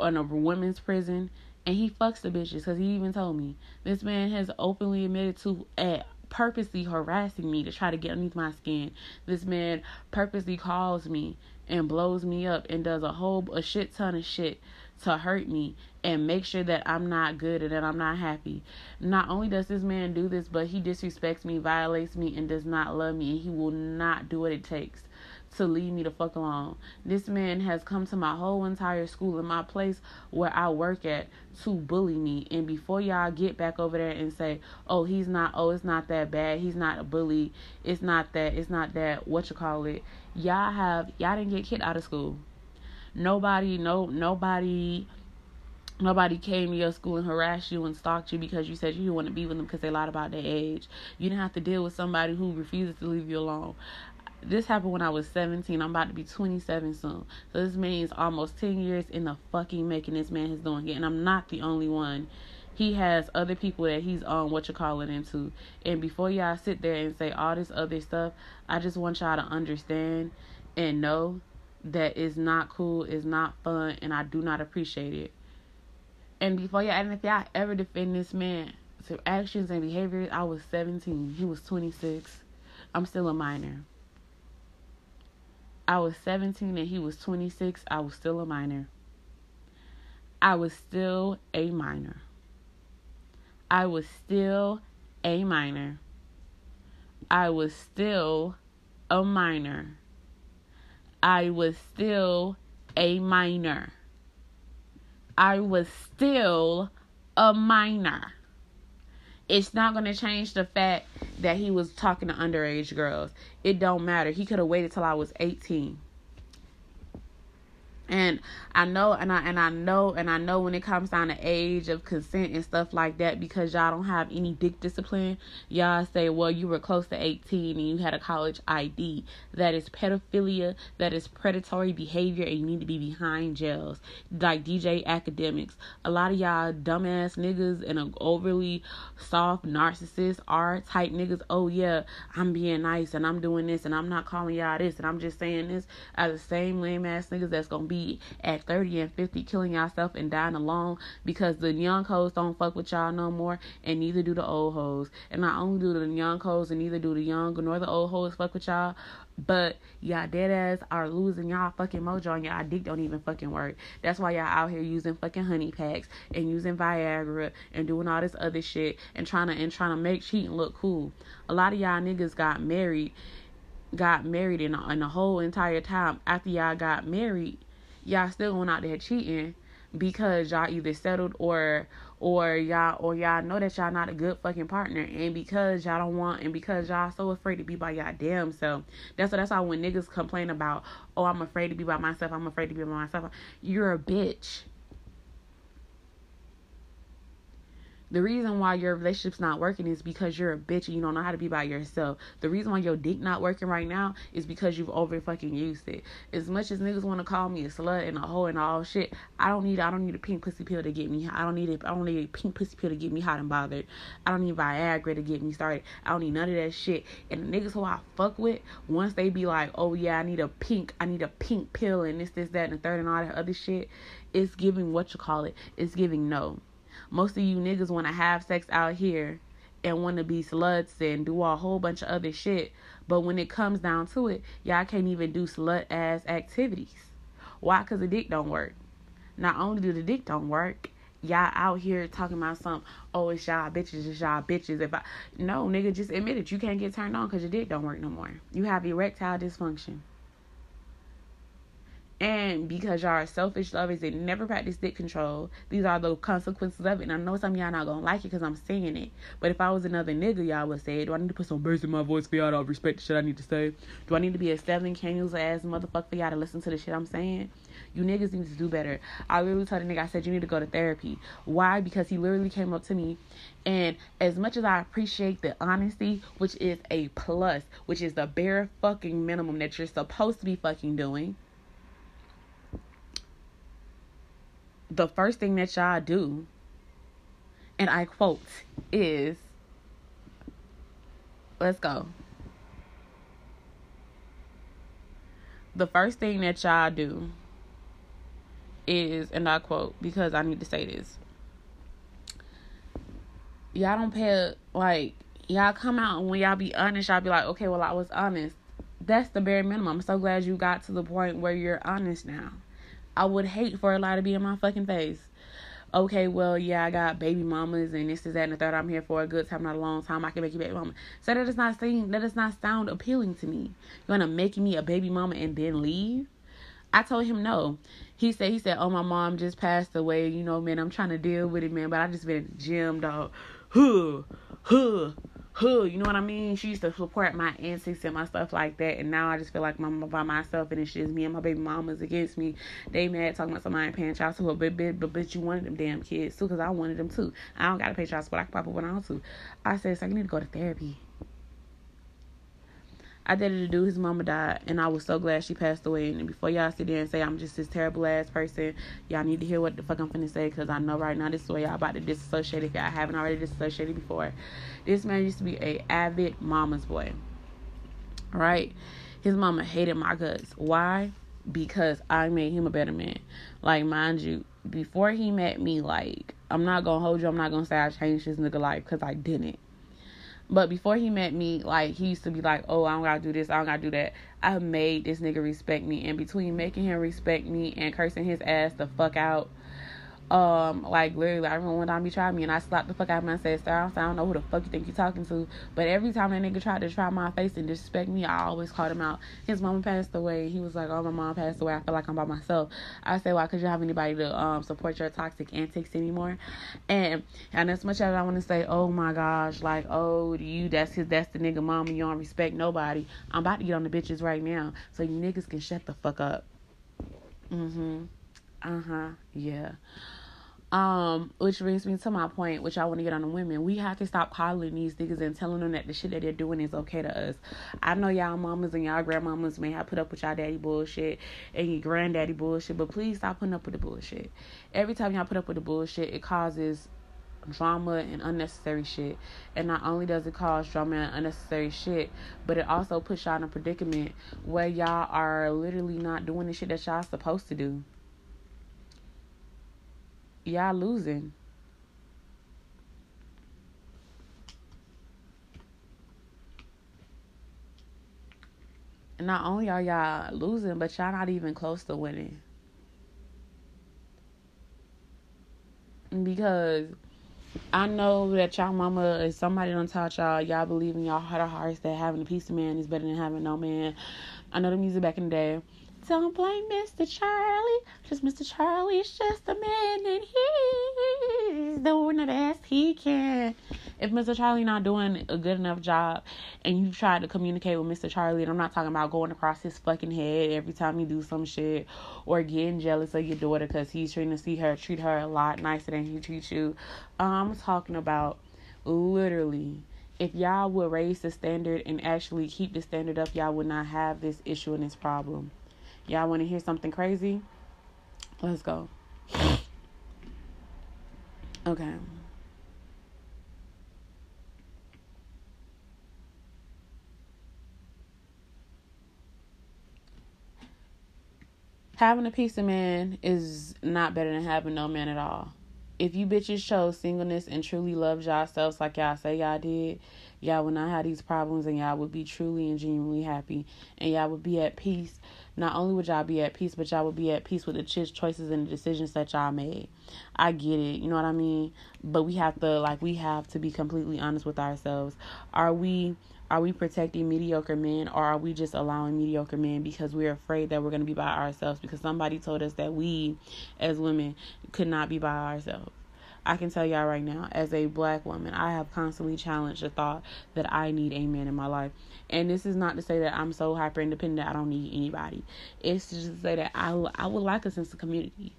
in a women's prison, and he fucks the bitches. Cause he even told me this man has openly admitted to at purposely harassing me to try to get underneath my skin. This man purposely calls me and blows me up and does a whole a shit ton of shit to hurt me and make sure that I'm not good and that I'm not happy. Not only does this man do this, but he disrespects me, violates me, and does not love me, and he will not do what it takes to leave me the fuck alone. This man has come to my whole entire school and my place where I work at to bully me. And before y'all get back over there and say, oh, he's not, oh, it's not that bad. He's not a bully. It's not that, it's not that, what you call it. Y'all have, y'all didn't get kicked out of school. Nobody, no, nobody Nobody came to your school and harassed you and stalked you because you said you didn't want to be with them because they lied about their age. You didn't have to deal with somebody who refuses to leave you alone. This happened when I was 17. I'm about to be 27 soon. So this means almost 10 years in the fucking making this man is doing it. And I'm not the only one. He has other people that he's on what you call it into. And before y'all sit there and say all this other stuff, I just want y'all to understand and know that it's not cool, it's not fun, and I do not appreciate it. And before y'all, and if y'all ever defend this man to actions and behaviors, I was 17. He was 26. I'm still a minor. I was 17 and he was 26. I was still a minor. I was still a minor. I was still a minor. I was still a minor. I was still a minor. I was still a minor. It's not going to change the fact that he was talking to underage girls. It don't matter. He could have waited till I was 18. And I know and I and I know and I know when it comes down to age of consent and stuff like that because y'all don't have any dick discipline, y'all say, Well, you were close to eighteen and you had a college ID. That is pedophilia, that is predatory behavior and you need to be behind jails. Like DJ Akademiks. A lot of y'all dumbass niggas and overly soft narcissist are type niggas, oh yeah, I'm being nice and I'm doing this and I'm not calling y'all this. And I'm just saying this as the same lame ass niggas that's gonna be at 30 and 50 killing yourself and dying alone because the young hoes don't fuck with y'all no more and neither do the old hoes. And not only do the young hoes and neither do the young nor the old hoes fuck with y'all, but y'all dead ass are losing y'all fucking mojo and y'all dick don't even fucking work. That's why y'all out here using fucking honey packs and using Viagra and doing all this other shit and trying to and trying to make cheating look cool. A lot of y'all niggas got married got married in, in the whole entire time after y'all got married y'all still going out there cheating because y'all either settled or or y'all or y'all know that y'all not a good fucking partner and because y'all don't want and because y'all so afraid to be by y'all damn self. That's that's why when niggas complain about, oh I'm afraid to be by myself, I'm afraid to be by myself, you're a bitch. The reason why your relationship's not working is because you're a bitch and you don't know how to be by yourself. The reason why your dick not working right now is because you've over fucking used it. As much as niggas want to call me a slut and a hoe and all shit, I don't need I don't need a pink pussy pill to get me. I don't need it. I don't need a pink pussy pill to get me hot and bothered. I don't need Viagra to get me started. I don't need none of that shit. And the niggas who I fuck with, once they be like, oh yeah, I need a pink, I need a pink pill and this, this, that, and the third and all that other shit, it's giving what you call it. It's giving no. Most of you niggas want to have sex out here and want to be sluts and do a whole bunch of other shit. But when it comes down to it, y'all can't even do slut ass activities. Why? Because the dick don't work. Not only do the dick don't work, y'all out here talking about some, oh, it's y'all bitches, it's y'all bitches. If I, no, nigga, just admit it. You can't get turned on because your dick don't work no more. You have erectile dysfunction. And because y'all are selfish lovers and never practice dick control, these are the consequences of it. And I know some y'all not gonna like it because I'm saying it. But if I was another nigga, y'all would say, Do I need to put some bass in my voice for y'all to respect the shit I need to say? Do I need to be a seven candles ass motherfucker for y'all to listen to the shit I'm saying? You niggas need to do better. I literally told the nigga, I said, You need to go to therapy. Why? Because he literally came up to me. And as much as I appreciate the honesty, which is a plus, which is the bare fucking minimum that you're supposed to be fucking doing the first thing that y'all do, and I quote, is let's go. The first thing that y'all do is, and I quote, because I need to say this. Y'all don't pay, like, y'all come out and when y'all be honest, y'all be like, okay, well, I was honest. That's the bare minimum. I'm so glad you got to the point where you're honest now. I would hate for a lie to be in my fucking face. Okay, well, yeah, I got baby mamas and this is that and the third. I'm here for a good time, not a long time. I can make you baby mama. So that does not seem that does not sound appealing to me. You're gonna make me a baby mama and then leave? I told him no. He said he said, Oh my mom just passed away, you know, man, I'm trying to deal with it, man, but I just been gym, dog. Huh, huh, hood, you know what I mean? She used to support my antics and my stuff like that, and now I just feel like I'm by myself, and it's just me and my baby mamas against me. They mad talking about somebody paying child support, but but but, but you wanted them damn kids too, cause I wanted them too. I don't gotta pay child support. I can pop up when I want to. I said, so you need to go to therapy. I dated a dude, his mama died, and I was so glad she passed away. And before y'all sit there and say I'm just this terrible ass person, y'all need to hear what the fuck I'm finna say, because I know right now this is where y'all about to disassociate if y'all haven't already disassociated before. This man used to be a avid mama's boy. Right? His mama hated my guts. Why? because I made him a better man. Like, mind you, before he met me, like, I'm not gonna hold you, I'm not gonna say I changed his nigga life because I didn't. But before he met me, like he used to be like, "Oh, I don't gotta do this, I don't gotta do that." I made this nigga respect me, and between making him respect me and cursing his ass the fuck out, um, like literally, I remember one time he tried me and I slapped the fuck out of him and said, "Sir, I don't know who the fuck you think you're talking to." But every time that nigga tried to try my face and disrespect me, I always called him out. His mama passed away. He was like, "Oh, my mom passed away. I feel like I'm by myself." I said, "Why? Cause you have anybody to um support your toxic antics anymore." And and as much as I want to say, "Oh my gosh," like, "Oh, you that's his that's the nigga mama. You don't respect nobody." I'm about to get on the bitches right now, so you niggas can shut the fuck up. Mm Mhm. Uh huh. Yeah. Um, which brings me to my point, which I want to get on the women. We have to stop calling these niggas and telling them that the shit that they're doing is okay to us. I know y'all mamas and y'all grandmamas may have put up with y'all daddy bullshit and your granddaddy bullshit, but please stop putting up with the bullshit. Every time y'all put up with the bullshit, it causes drama and unnecessary shit. And not only does it cause drama and unnecessary shit, but it also puts y'all in a predicament where y'all are literally not doing the shit that y'all supposed to do y'all losing. Not only are y'all losing, but y'all not even close to winning. Because I know that y'all mama is somebody don't taught y'all, y'all believe in y'all heart of hearts that having a piece of man is better than having no man. I know the music back in the day don't blame Mr. Charlie, cause Mr. Charlie's just a man and he's doing the best he can. If Mr. Charlie not doing a good enough job and you try to communicate with Mr. Charlie, and I'm not talking about going across his fucking head every time you do some shit or getting jealous of your daughter because he's trying to see her treat her a lot nicer than he treats you. I'm talking about literally if y'all would raise the standard and actually keep the standard up, y'all would not have this issue and this problem. Y'all want to hear something crazy? Let's go. Okay. Having a piece of man is not better than having no man at all. If you bitches chose singleness and truly loved yourselves like y'all say y'all did, y'all would not have these problems and y'all would be truly and genuinely happy and y'all would be at peace not only would y'all be at peace, but y'all would be at peace with the choices and the decisions that y'all made. I get it, you know what I mean? But we have to like we have to be completely honest with ourselves. Are we are we protecting mediocre men or are we just allowing mediocre men because we're afraid that we're going to be by ourselves because somebody told us that we as women could not be by ourselves? I can tell y'all right now, as a black woman, I have constantly challenged the thought that I need a man in my life. And this is not to say that I'm so hyper independent I don't need anybody. It's just to say that I I would like a sense of community.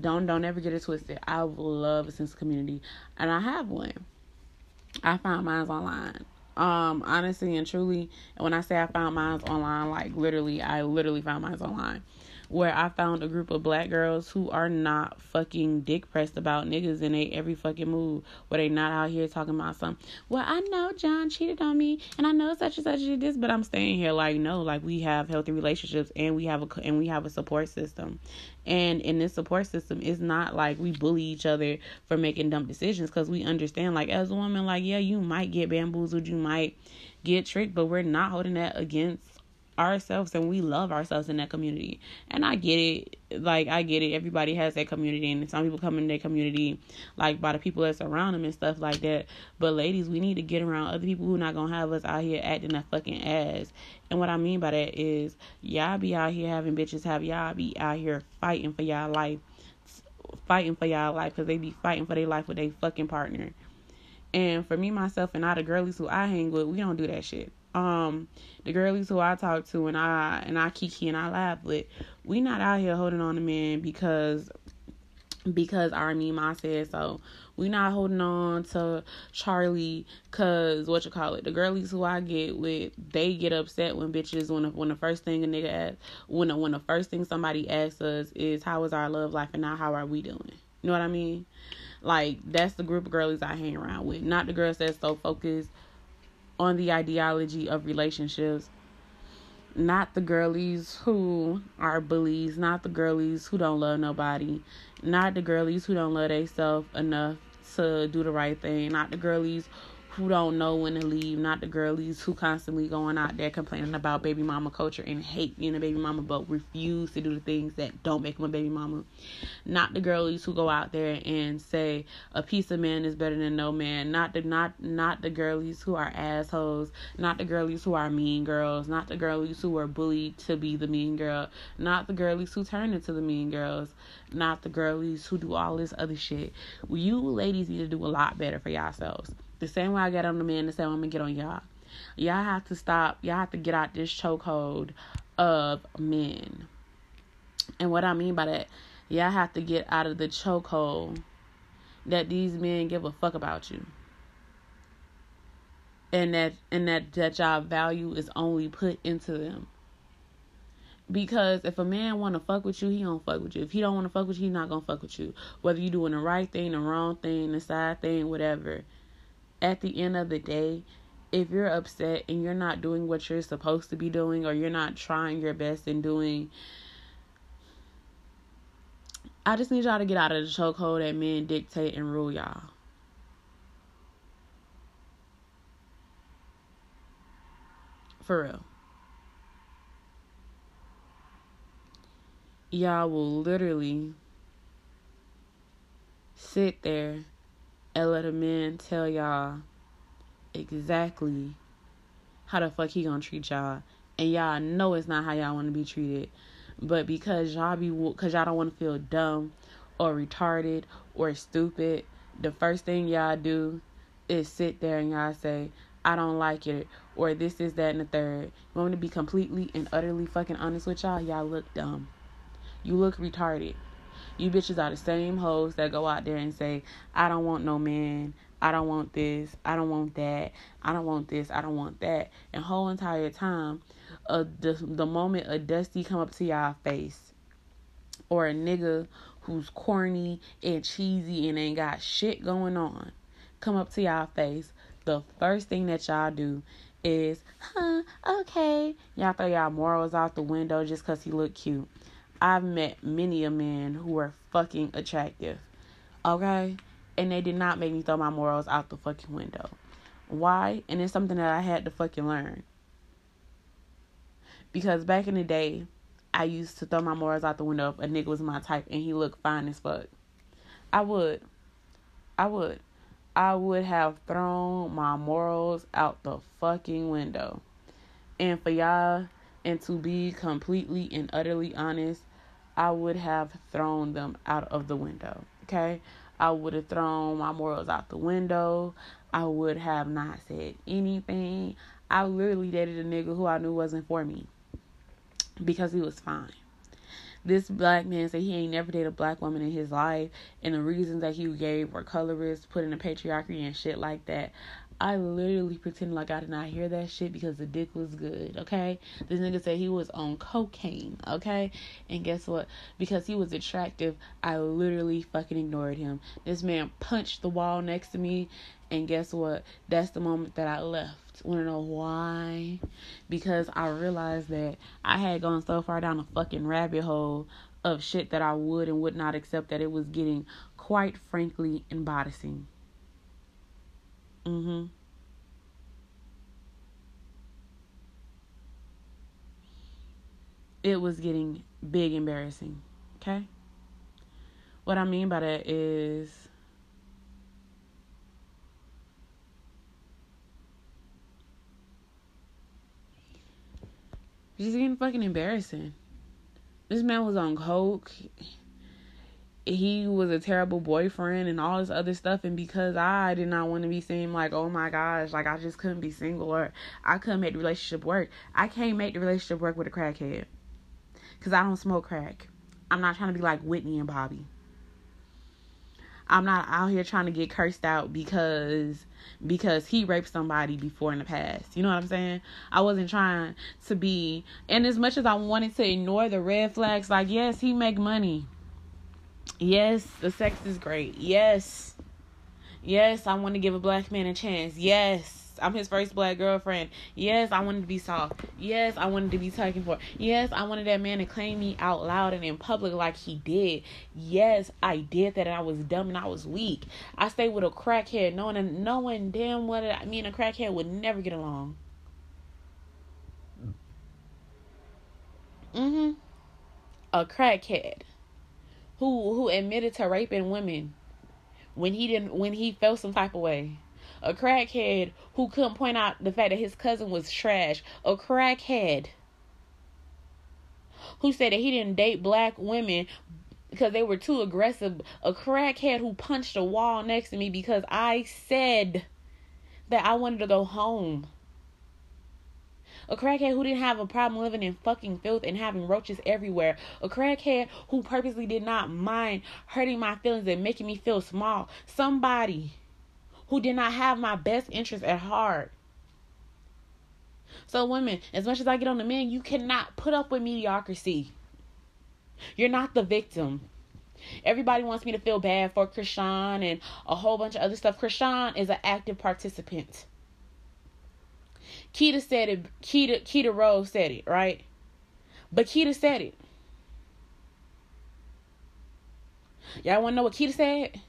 Don't don't ever get it twisted. I love a sense of community, and I have one. I found mine online. Um, honestly and truly, when I say I found mine online, like literally, I literally found mine online where I found a group of black girls who are not fucking dick pressed about niggas in a every fucking move, where they not out here talking about something. Well, I know John cheated on me, and I know such and such did this, but I'm staying here. Like, no, like we have healthy relationships, and we have a and we have a support system, and in this support system, it's not like we bully each other for making dumb decisions, because we understand, like as a woman, like yeah, you might get bamboozled, you might get tricked, but we're not holding that against ourselves and we love ourselves in that community. And I get it. Like I get it. Everybody has that community and some people come in their community like by the people that's around them and stuff like that. But ladies, we need to get around other people who not gonna have us out here acting a fucking ass. And what I mean by that is y'all be out here having bitches have y'all be out here fighting for y'all life. Fighting for y'all life because they be fighting for their life with their fucking partner. And for me, myself, and all the girlies who I hang with, we don't do that shit um the girlies who I talk to and I and I kiki and I laugh with, we not out here holding on to men because because our Ma said so. We not holding on to Charlie cause what you call it. The girlies who I get with, they get upset when bitches when the, when the first thing a nigga asks when the, when the first thing somebody asks us is how is our love life and not how are we doing. You know what I mean? Like that's the group of girlies I hang around with, not the girls that's so focused on the ideology of relationships. Not the girlies who are bullies, not the girlies who don't love nobody, not the girlies who don't love themselves enough to do the right thing, not the girlies who don't know when to leave, not the girlies who constantly going out there complaining about baby mama culture and hate being a baby mama but refuse to do the things that don't make them a baby mama. Not the girlies who go out there and say a piece of man is better than no man. Not the not not the girlies who are assholes. Not the girlies who are mean girls. Not the girlies who are bullied to be the mean girl. Not the girlies who turn into the mean girls. Not the girlies who do all this other shit. You ladies need to do a lot better for yourselves. The same way I get on the men, the same way I'm gonna get on y'all. Y'all have to stop. Y'all have to get out this chokehold of men. And what I mean by that, y'all have to get out of the chokehold that these men give a fuck about you. And that and that that y'all value is only put into them. Because if a man wanna fuck with you, he don't fuck with you. If he don't wanna fuck with you, he not gonna fuck with you. Whether you doing the right thing, the wrong thing, the side thing, whatever at the end of the day, if you're upset and you're not doing what you're supposed to be doing or you're not trying your best in doing I just need y'all to get out of the chokehold that men dictate and rule y'all. For real. Y'all will literally sit there and let a man tell y'all exactly how the fuck he gonna treat y'all, and y'all know it's not how y'all want to be treated, but because y'all be because y'all don't want to feel dumb or retarded or stupid, the first thing y'all do is sit there and y'all say, I don't like it, or this is that and the third. You want me to be completely and utterly fucking honest with y'all? Y'all look dumb. You look retarded. You bitches are the same hoes that go out there and say, I don't want no man. I don't want this. I don't want that. I don't want this. I don't want that. And whole entire time, uh, the, the moment a dusty come up to y'all face or a nigga who's corny and cheesy and ain't got shit going on come up to y'all face, the first thing that y'all do is, huh, okay. Y'all throw y'all morals out the window just because he look cute. I've met many a men who were fucking attractive. Okay? And they did not make me throw my morals out the fucking window. Why? And it's something that I had to fucking learn. Because back in the day, I used to throw my morals out the window if a nigga was my type and he looked fine as fuck. I would. I would. I would have thrown my morals out the fucking window. And for y'all, and to be completely and utterly honest, I would have thrown them out of the window. Okay? I would have thrown my morals out the window. I would have not said anything. I literally dated a nigga who I knew wasn't for me because he was fine. This black man said he ain't never dated a black woman in his life, and the reasons that he gave were colorist, put in the patriarchy and shit like that. I literally pretended like I did not hear that shit because the dick was good, okay? This nigga said he was on cocaine, okay? And guess what? Because he was attractive, I literally fucking ignored him. This man punched the wall next to me, and guess what? That's the moment that I left. Wanna know why? Because I realized that I had gone so far down a fucking rabbit hole of shit that I would and would not accept that it was getting quite frankly embarrassing. Mm-hmm. It was getting big embarrassing. Okay? What I mean by that is just getting fucking embarrassing. This man was on coke he was a terrible boyfriend and all this other stuff and because I did not want to be seen like oh my gosh like I just couldn't be single or I couldn't make the relationship work I can't make the relationship work with a crackhead because I don't smoke crack I'm not trying to be like Whitney and Bobby I'm not out here trying to get cursed out because because he raped somebody before in the past. You know what I'm saying? I wasn't trying to be and as much as I wanted to ignore the red flags like yes, he make money. Yes, the sex is great. Yes. Yes, I want to give a black man a chance. Yes. I'm his first black girlfriend. Yes, I wanted to be soft. Yes, I wanted to be taken for. Yes, I wanted that man to claim me out loud and in public like he did. Yes, I did that and I was dumb and I was weak. I stayed with a crackhead knowing knowing damn well that me and a crackhead would never get along. Mm-hmm. A crackhead who who admitted to raping women when he didn't when he felt some type of way. A crackhead who couldn't point out the fact that his cousin was trash. A crackhead who said that he didn't date black women because they were too aggressive. A crackhead who punched a wall next to me because I said that I wanted to go home. A crackhead who didn't have a problem living in fucking filth and having roaches everywhere. A crackhead who purposely did not mind hurting my feelings and making me feel small. Somebody who did not have my best interest at heart. So, women, as much as I get on the men, you cannot put up with mediocrity. You're not the victim. Everybody wants me to feel bad for Chrisean and a whole bunch of other stuff. Chrisean is an active participant. Keita said it. Keita Keita Rose said it, right? But Keita said it. Y'all want to know what Keita said?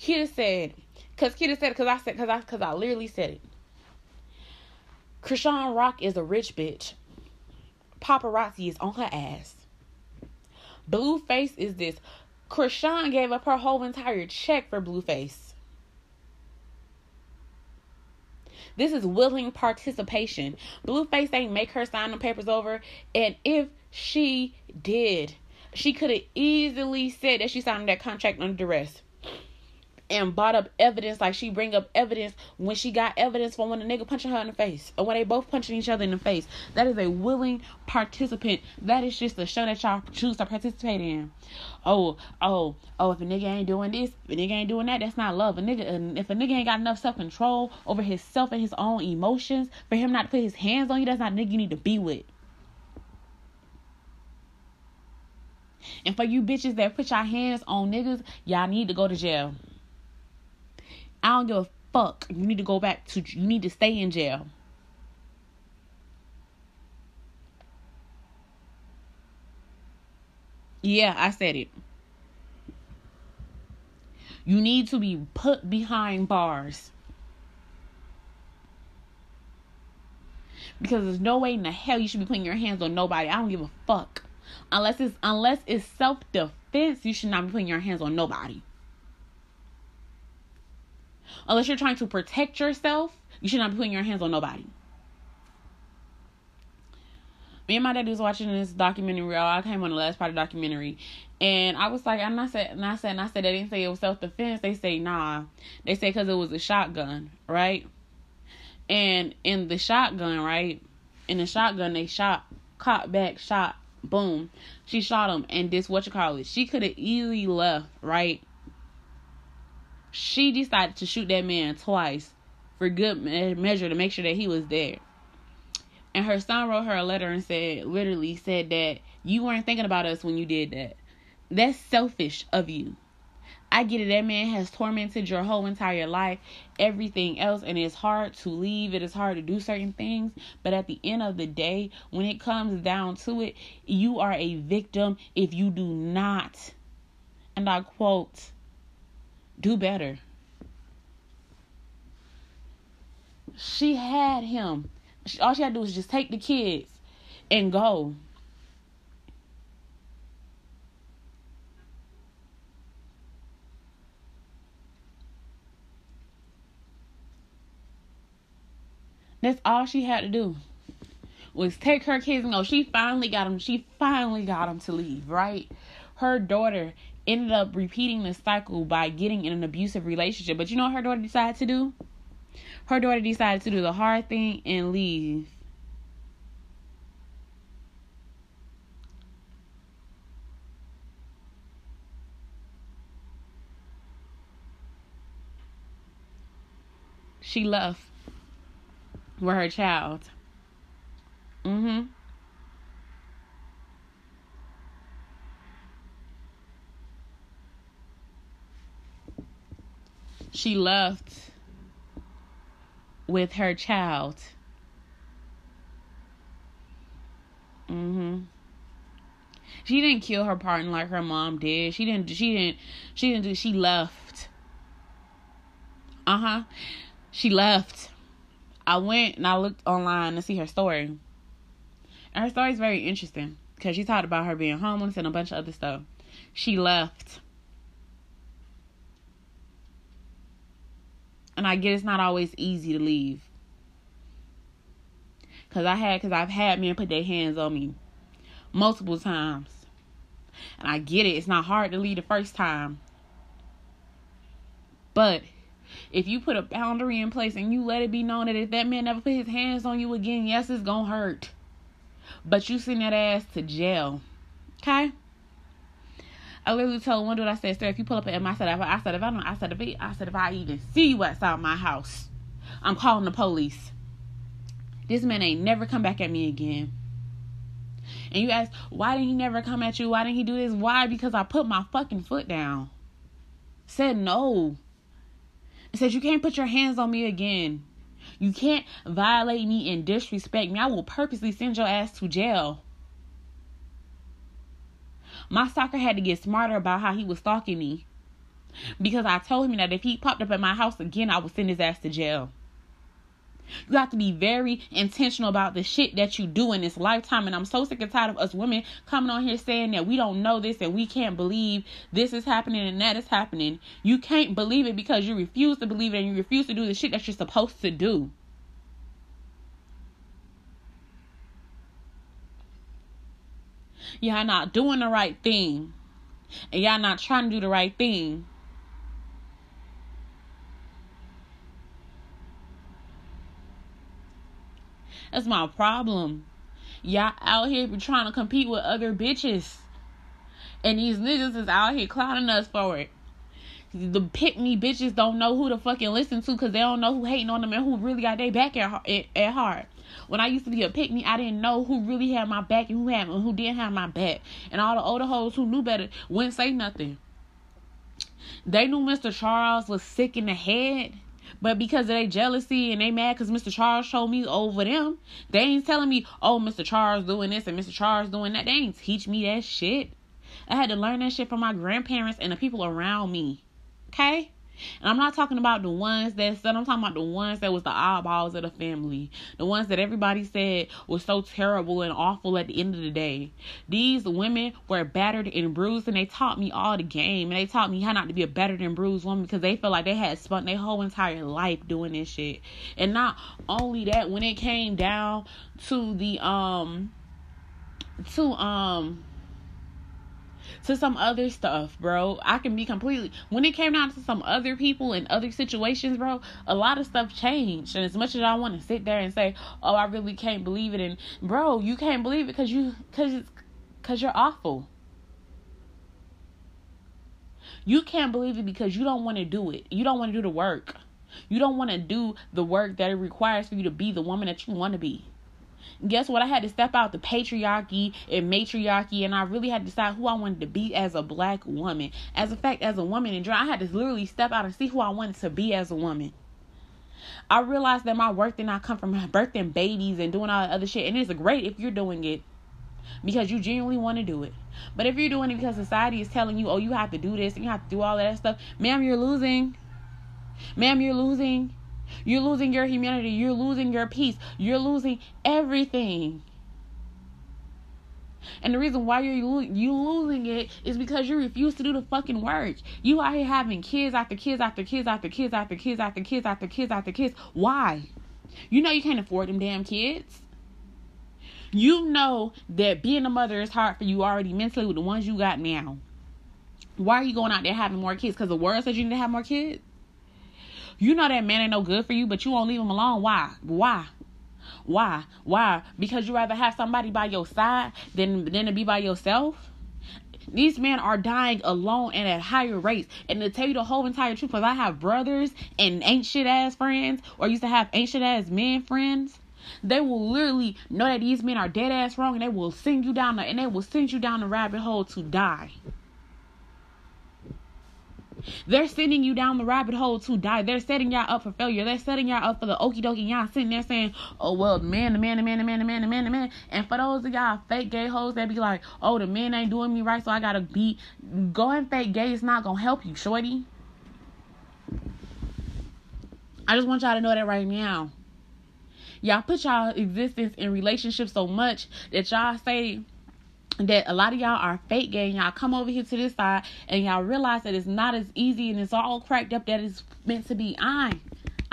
Keita said, cause Keita said, cause I said, cause I, cause I literally said it. Chrisean Rock is a rich bitch. Paparazzi is on her ass. Blueface is this. Chrisean gave up her whole entire check for Blueface. This is willing participation. Blueface ain't make her sign the papers over. And if she did, she could have easily said that she signed that contract under duress and brought up evidence like she bring up evidence when she got evidence for when a nigga punching her in the face or when they both punching each other in the face. That is a willing participant. That is just a show that y'all choose to participate in. Oh, oh, oh, if a nigga ain't doing this, if a nigga ain't doing that, that's not love. A nigga if a nigga ain't got enough self control over himself and his own emotions for him not to put his hands on you, that's not a nigga you need to be with. And for you bitches that put your hands on niggas, y'all need to go to jail. I don't give a fuck. You need to go back to, you need to stay in jail. Yeah, I said it. You need to be put behind bars. Because there's no way in the hell you should be putting your hands on nobody. I don't give a fuck. Unless it's unless it's self defense, you should not be putting your hands on nobody unless you're trying to protect yourself, you should not be putting your hands on nobody. Me and my dad was watching this documentary. I came on the last part of the documentary, and I was like, and I said, and I said, and I said, they didn't say it was self defense. They say nah. They say because it was a shotgun, right? And in the shotgun, right? In the shotgun, they shot, caught back, shot, boom. She shot him, and this what you call it? She could have easily left, right? She decided to shoot that man twice for good measure to make sure that he was there. And her son wrote her a letter and said, literally said that you weren't thinking about us when you did that. That's selfish of you. I get it. That man has tormented your whole entire life, everything else, and it's hard to leave. It is hard to do certain things. But at the end of the day, when it comes down to it, you are a victim if you do not, and I quote, do better. She had him. All she had to do was just take the kids and go. That's all she had to do was take her kids and go. She finally got him. She finally got him to leave, right? Her daughter ended up repeating the cycle by getting in an abusive relationship. But you know what her daughter decided to do? Her daughter decided to do the hard thing and leave. She left with her child. Mm-hmm. She left with her child. Mhm. She didn't kill her partner like her mom did. She didn't she didn't she didn't do she left. Uh-huh. She left. I went and I looked online to see her story. And her story is very interesting because she talked about her being homeless and a bunch of other stuff. She left. And I get it's not always easy to leave. Cause I had, cause I've had men put their hands on me multiple times, and I get it. It's not hard to leave the first time, but if you put a boundary in place and you let it be known that if that man never put his hands on you again, yes, it's gonna hurt. But you send that ass to jail. Okay? I literally told one dude, I said, sir, if you pull up at my side I said, if I don't, I said, if I, I said, if I even see you outside my house, I'm calling the police. This man ain't never come back at me again. And you ask, why didn't he never come at you? Why didn't he do this? Why? Because I put my fucking foot down. Said no. Said you can't put your hands on me again. You can't violate me and disrespect me. I will purposely send your ass to jail. My stalker had to get smarter about how he was stalking me. Because I told him that if he popped up at my house again, I would send his ass to jail. You have to be very intentional about the shit that you do in this lifetime. And I'm so sick and tired of us women coming on here saying that we don't know this and we can't believe this is happening and that is happening. You can't believe it because you refuse to believe it and you refuse to do the shit that you're supposed to do. Y'all not doing the right thing. And y'all not trying to do the right thing. That's my problem. Y'all out here trying to compete with other bitches. And these niggas is out here clowning us for it. The pick me bitches don't know who to fucking listen to because they don't know who hating on them and who really got their back at, at, at heart. When I used to be a pick me, I didn't know who really had my back and who had and who didn't have my back. And all the older hoes who knew better wouldn't say nothing. They knew Mr. Charles was sick in the head. But because of their jealousy and they mad because Mr. Charles showed me over them, they ain't telling me, oh, Mr. Charles doing this and Mr. Charles doing that. They ain't teach me that shit. I had to learn that shit from my grandparents and the people around me. Okay? And I'm not talking about the ones that said, I'm talking about the ones that was the eyeballs of the family. The ones that everybody said was so terrible and awful at the end of the day. These women were battered and bruised and they taught me all the game. And they taught me how not to be a battered and bruised woman because they felt like they had spent their whole entire life doing this shit. And not only that, when it came down to the, um, to, um, to some other stuff, bro. I can be completely when it came down to some other people and other situations, bro, a lot of stuff changed. And as much as I want to sit there and say, "Oh, I really can't believe it." And bro, you can't believe it cuz you cuz cuz you're awful. You can't believe it because you don't want to do it. You don't want to do the work. You don't want to do the work that it requires for you to be the woman that you want to be guess what? I had to step out the patriarchy and matriarchy, and I really had to decide who I wanted to be as a black woman. As a fact, as a woman in I had to literally step out and see who I wanted to be as a woman. I realized that my work did not come from birthing babies and doing all that other shit. And it's great if you're doing it because you genuinely want to do it. But if you're doing it because society is telling you, oh, you have to do this and you have to do all that stuff, ma'am, you're losing. Ma'am, you're losing. You're losing your humanity. You're losing your peace. You're losing everything. And the reason why you're you losing it is because you refuse to do the fucking work. You out here having kids after kids after kids after kids after kids after kids after kids after kids. Why? You know you can't afford them damn kids. You know that being a mother is hard for you already mentally with the ones you got now. Why are you going out there having more kids? Because the world says you need to have more kids? You know that man ain't no good for you, but you won't leave him alone. Why? Why? Why? Why? Because you rather have somebody by your side than than to be by yourself. These men are dying alone and at higher rates. And to tell you the whole entire truth, because I have brothers and ancient ass friends, or used to have ancient ass men friends, they will literally know that these men are dead ass wrong, and they will send you down the and they will send you down the rabbit hole to die. They're sending you down the rabbit hole to die. They're setting y'all up for failure. They're setting y'all up for the okie dokie. Y'all sitting there saying, oh, well, man, the man, the man, the man, the man, the man, the man. And for those of y'all fake gay hoes that be like, oh, the man ain't doing me right, so I gotta be. Going fake gay is not gonna help you, shorty. I just want y'all to know that right now. Y'all put y'all existence in relationships so much that y'all say that a lot of y'all are fake gay y'all come over here to this side and y'all realize that it's not as easy and it's all cracked up that it's meant to be. I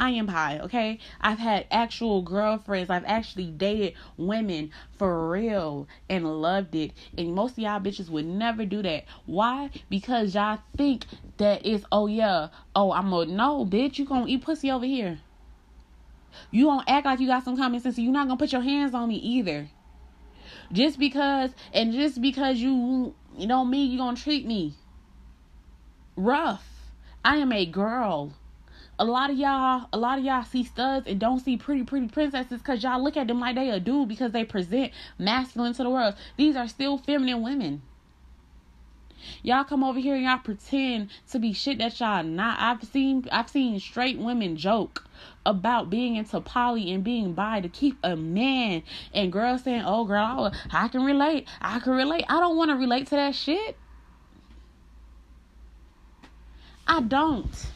I am high, okay? I've had actual girlfriends. I've actually dated women for real and loved it. And most of y'all bitches would never do that. Why? Because y'all think that it's oh yeah, oh I'm a no, bitch, you gonna eat pussy over here. You don't act like you got some common sense. You're not gonna put your hands on me either. Just because and just because you you know me, you gonna treat me rough. I am a girl. A lot of y'all, a lot of y'all see studs and don't see pretty, pretty princesses because y'all look at them like they a dude because they present masculine to the world. These are still feminine women. Y'all come over here and y'all pretend to be shit that y'all not. I've seen I've seen straight women joke about being into poly and being bi to keep a man and girls saying, "Oh, girl, I can relate. I can relate." I don't want to relate to that shit. I don't.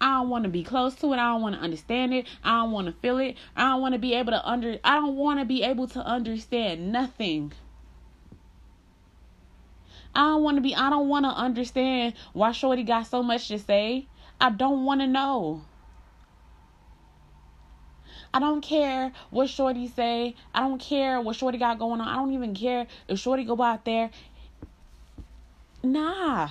I don't want to be close to it. I don't want to understand it. I don't want to feel it. I don't want to be able to under I don't want to be able to understand nothing. I don't want to be I don't want to understand why Shorty got so much to say. I don't want to know. I don't care what Shorty say. I don't care what Shorty got going on. I don't even care if Shorty go out there. Nah.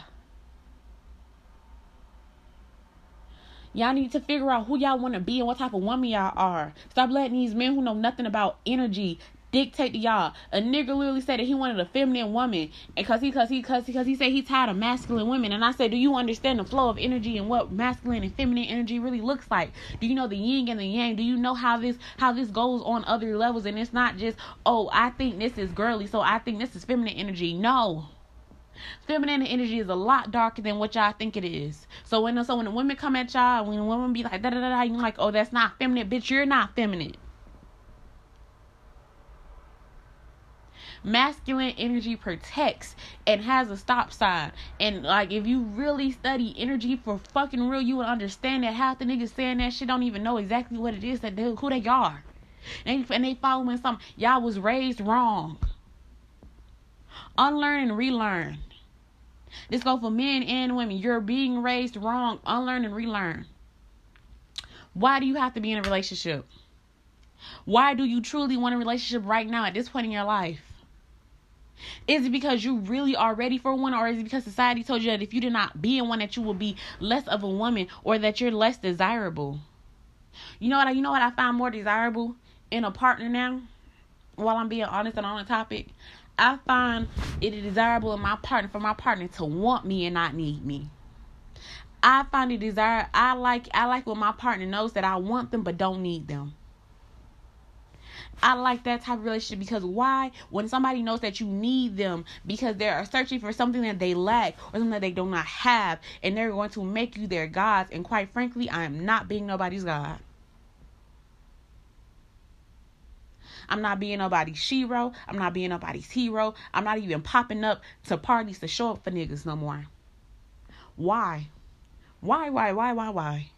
Y'all need to figure out who y'all want to be and what type of woman y'all are. Stop letting these men who know nothing about energy dictate to y'all. A nigga literally said that he wanted a feminine woman, and cause he, cause he, cause he, cause he said he tired of masculine women. And I said, do you understand the flow of energy and what masculine and feminine energy really looks like? Do you know the yin and the yang? Do you know how this, how this goes on other levels? And it's not just, oh, I think this is girly, so I think this is feminine energy. No. Feminine energy is a lot darker than what y'all think it is. So when so when the women come at y'all, when the women be like da da da da, you're like, oh, that's not feminine, bitch. You're not feminine. Masculine energy protects and has a stop sign. And like if you really study energy for fucking real, you will understand that half the niggas saying that shit don't even know exactly what it is that they who they are. And, and they following something. Y'all was raised wrong. Unlearn and relearn. This go for men and women. You're being raised wrong. Unlearn and relearn. Why do you have to be in a relationship? Why do you truly want a relationship right now at this point in your life? Is it because you really are ready for one, or is it because society told you that if you did not be in one, that you will be less of a woman, or that you're less desirable? You know what? I, you know what I find more desirable in a partner now. While I'm being honest and on the topic, I find it desirable in my partner for my partner to want me and not need me. I find it desire. I like. I like when my partner knows that I want them but don't need them. I like that type of relationship because why? When somebody knows that you need them because they're searching for something that they lack or something that they do not have, and they're going to make you their gods. And quite frankly, I am not being nobody's god. I'm not being nobody's shero. I'm not being nobody's hero. I'm not even popping up to parties to show up for niggas no more. Why? Why, why, why, why, why?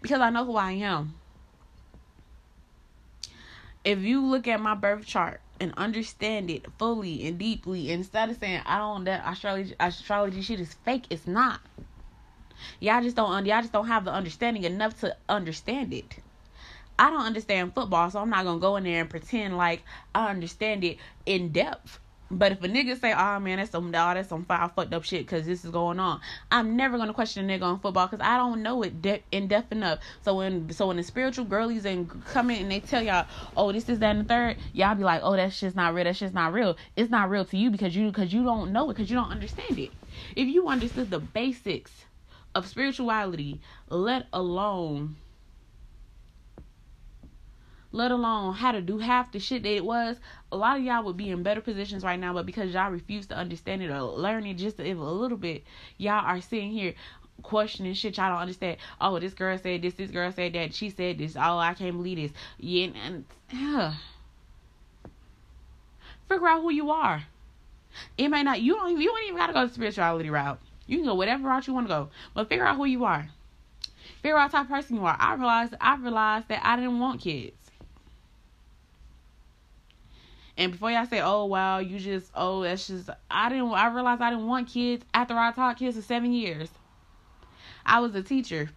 Because I know who I am if you look at my birth chart and understand it fully and deeply, instead of saying I don't that astrology astrology shit is fake, it's not. Y'all just don't y'all just don't have the understanding enough to understand it. I don't understand football, so I'm not gonna go in there and pretend like I understand it in depth. But if a nigga say, "Oh man, that's some oh, that's some foul fucked up shit," because this is going on, I'm never gonna question a nigga on football because I don't know it de- in depth enough. So when so when the spiritual girlies and come in and they tell y'all, "Oh, this is that and the third, y'all be like, "Oh, that shit's not real. That shit's not real." It's not real to you because you because you don't know it because you don't understand it. If you understood the basics of spirituality, let alone let alone how to do half the shit that it was, a lot of y'all would be in better positions right now, but because y'all refuse to understand it or learn it just a, little bit, y'all are sitting here questioning shit y'all don't understand. Oh, this girl said this, this girl said that, she said this. Oh, I can't believe this. Yeah, and uh, figure out who you are. It may not. You don't. You don't even gotta go the spirituality route. You can go whatever route you want to go, but figure out who you are. Figure out type person you are. I realized. I realized that I didn't want kids. And before y'all say, "Oh wow, you just oh that's just," I didn't. I realized I didn't want kids after I taught kids for seven years. I was a teacher,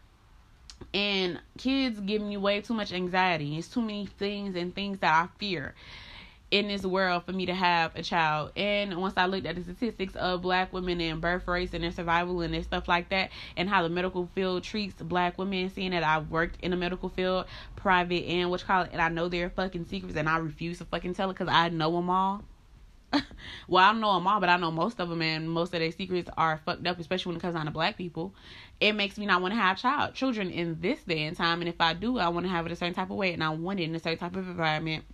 and kids give me way too much anxiety. It's too many things and things that I fear in this world for me to have a child. And once I looked at the statistics of black women and birth rates and their survival and their stuff like that, and how the medical field treats black women, seeing that I've worked in the medical field, private and what you call it, and I know their fucking secrets, and I refuse to fucking tell it because I know them all. well, I don't know them all, but I know most of them, and most of their secrets are fucked up, especially when it comes down to black people. It makes me not want to have child children in this day and time, and if I do, I want to have it a certain type of way, and I want it in a certain type of environment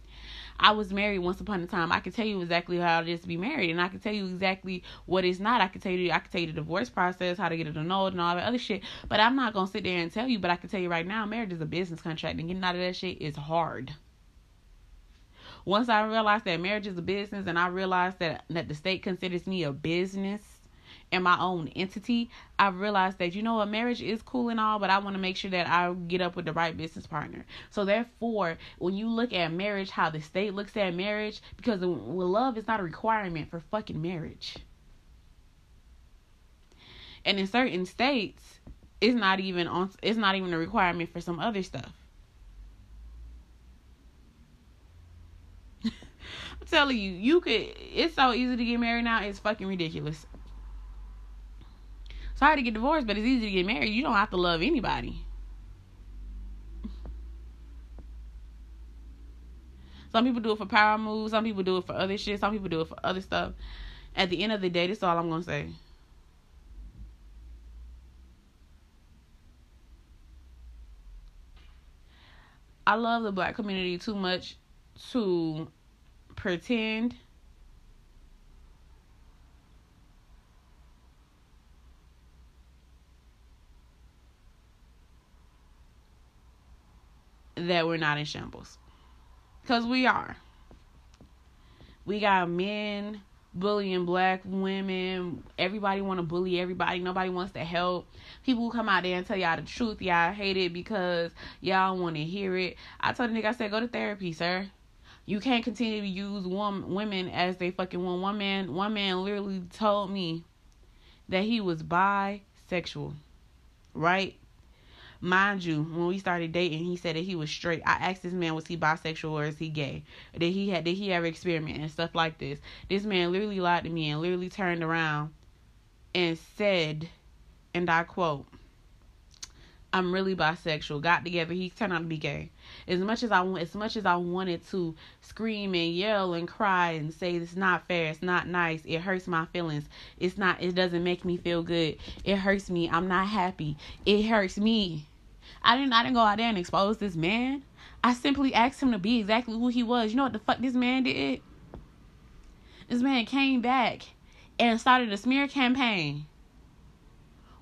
I was married once upon a time. I can tell you exactly how it is to be married, and I can tell you exactly what it's not. I can tell you, I can tell you the divorce process, how to get it annulled, and all that other shit. But I'm not gonna sit there and tell you. But I can tell you right now, marriage is a business contract, and getting out of that shit is hard. Once I realized that marriage is a business, and I realized that that the state considers me a business and my own entity, I've realized that you know what marriage is cool and all, but I want to make sure that I get up with the right business partner. So therefore, when you look at marriage, how the state looks at marriage, because love is not a requirement for fucking marriage. And in certain states, it's not even on it's not even a requirement for some other stuff. I'm telling you, you could it's so easy to get married now, it's fucking ridiculous. It's hard to get divorced, but it's easy to get married. You don't have to love anybody. Some people do it for power moves. Some people do it for other shit. Some people do it for other stuff. At the end of the day, that's all I'm gonna say. I love the black community too much to pretend that we're not in shambles. Because we are. We got men bullying black women. Everybody want to bully everybody. Nobody wants to help. People who come out there and tell y'all the truth, y'all hate it because y'all want to hear it. I told the nigga, I said, go to therapy, sir. You can't continue to use one women as they fucking want. One man, one man literally told me that he was bisexual, right? Mind you, when we started dating, he said that he was straight. I asked this man, was he bisexual or is he gay? Did he had did he ever experiment and stuff like this? This man literally lied to me and literally turned around and said, and I quote, I'm really bisexual. Got together, he turned out to be gay. As much as I as much as I wanted to scream and yell and cry and say it's not fair, it's not nice, it hurts my feelings. It's not it doesn't make me feel good. It hurts me. I'm not happy. It hurts me. I didn't I didn't go out there and expose this man. I simply asked him to be exactly who he was. You know what the fuck this man did? This man came back and started a smear campaign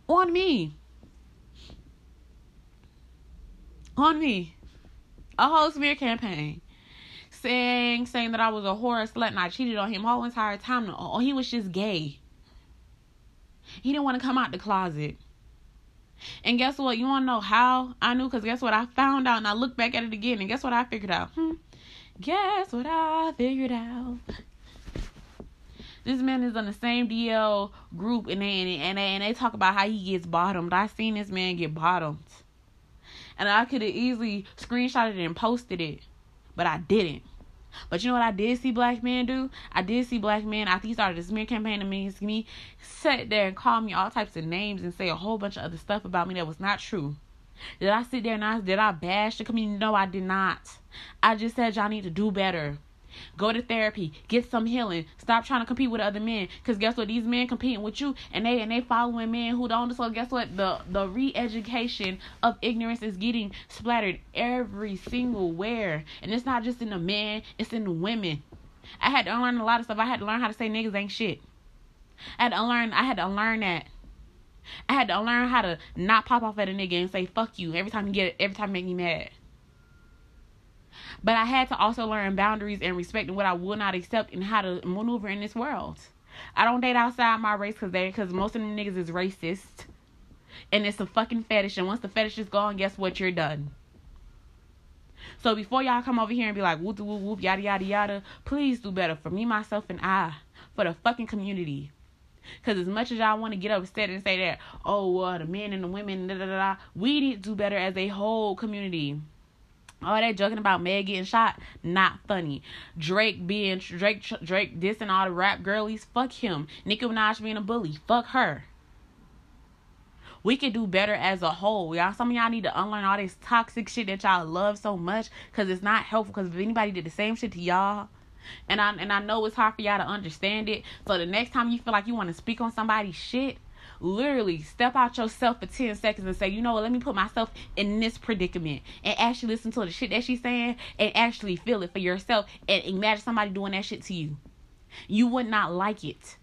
on me. On me. A whole smear campaign. Saying saying that I was a whore, slut, and I cheated on him whole entire time. Oh, he was just gay. He didn't want to come out the closet. And guess what? You want to know how I knew? Because guess what? I found out and I looked back at it again. And guess what I figured out? Hmm. Guess what I figured out? This man is on the same DL group and they, and they, and they talk about how he gets bottomed. I seen this man get bottomed. And I could have easily screenshotted it and posted it. But I didn't. But you know what I did see black men do? I did see black men after he started this smear campaign against me, sit there and call me all types of names and say a whole bunch of other stuff about me that was not true. Did I sit there and I did I bash the community? No, I did not. I just said y'all need to do better. Go to therapy. Get some healing. Stop trying to compete with other men. Cause guess what? These men competing with you, and they and they following men who don't. So guess what? The the re-education of ignorance is getting splattered every single where, and it's not just in the men. It's in the women. I had to unlearn a lot of stuff. I had to learn how to say niggas ain't shit. I had to unlearn. I had to unlearn that. I had to learn how to not pop off at a nigga and say fuck you every time you get every time you make me mad. But I had to also learn boundaries and respect and what I will not accept and how to maneuver in this world. I don't date outside my race because they because most of them niggas is racist. And it's a fucking fetish. And once the fetish is gone, guess what? You're done. So before y'all come over here and be like whoop whoop whoop yada yada yada, please do better for me, myself, and I, for the fucking community. Cause as much as y'all want to get upset and say that, oh, uh, the men and the women, da, da, da, we need to do better as a whole community. All that joking about Meg getting shot, not funny. Drake being Drake Drake dissing all the rap girlies, fuck him. Nicki Minaj being a bully, fuck her. We can do better as a whole. Y'all, some of y'all need to unlearn all this toxic shit that y'all love so much, cause it's not helpful. Cause if anybody did the same shit to y'all, and I and I know it's hard for y'all to understand it. So the next time you feel like you want to speak on somebody's shit, literally step out yourself for 10 seconds and say, you know what, let me put myself in this predicament and actually listen to the shit that she's saying and actually feel it for yourself and imagine somebody doing that shit to you. You would not like it.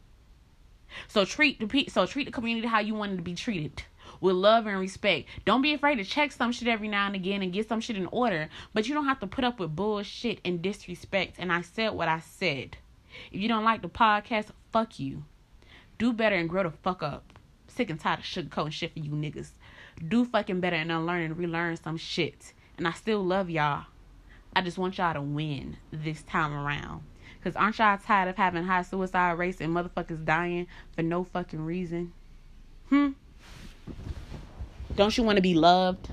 So treat the pe- so treat the community how you wanted to be treated with love and respect. Don't be afraid to check some shit every now and again and get some shit in order, but you don't have to put up with bullshit and disrespect. And I said what I said. If you don't like the podcast, fuck you. Do better and grow the fuck up sick and tired of sugarcoating shit for you niggas. Do fucking better and unlearn and relearn some shit. And I still love y'all. I just want y'all to win this time around. Cause aren't y'all tired of having high suicide rates and motherfuckers dying for no fucking reason? Hmm? Don't you want to be loved?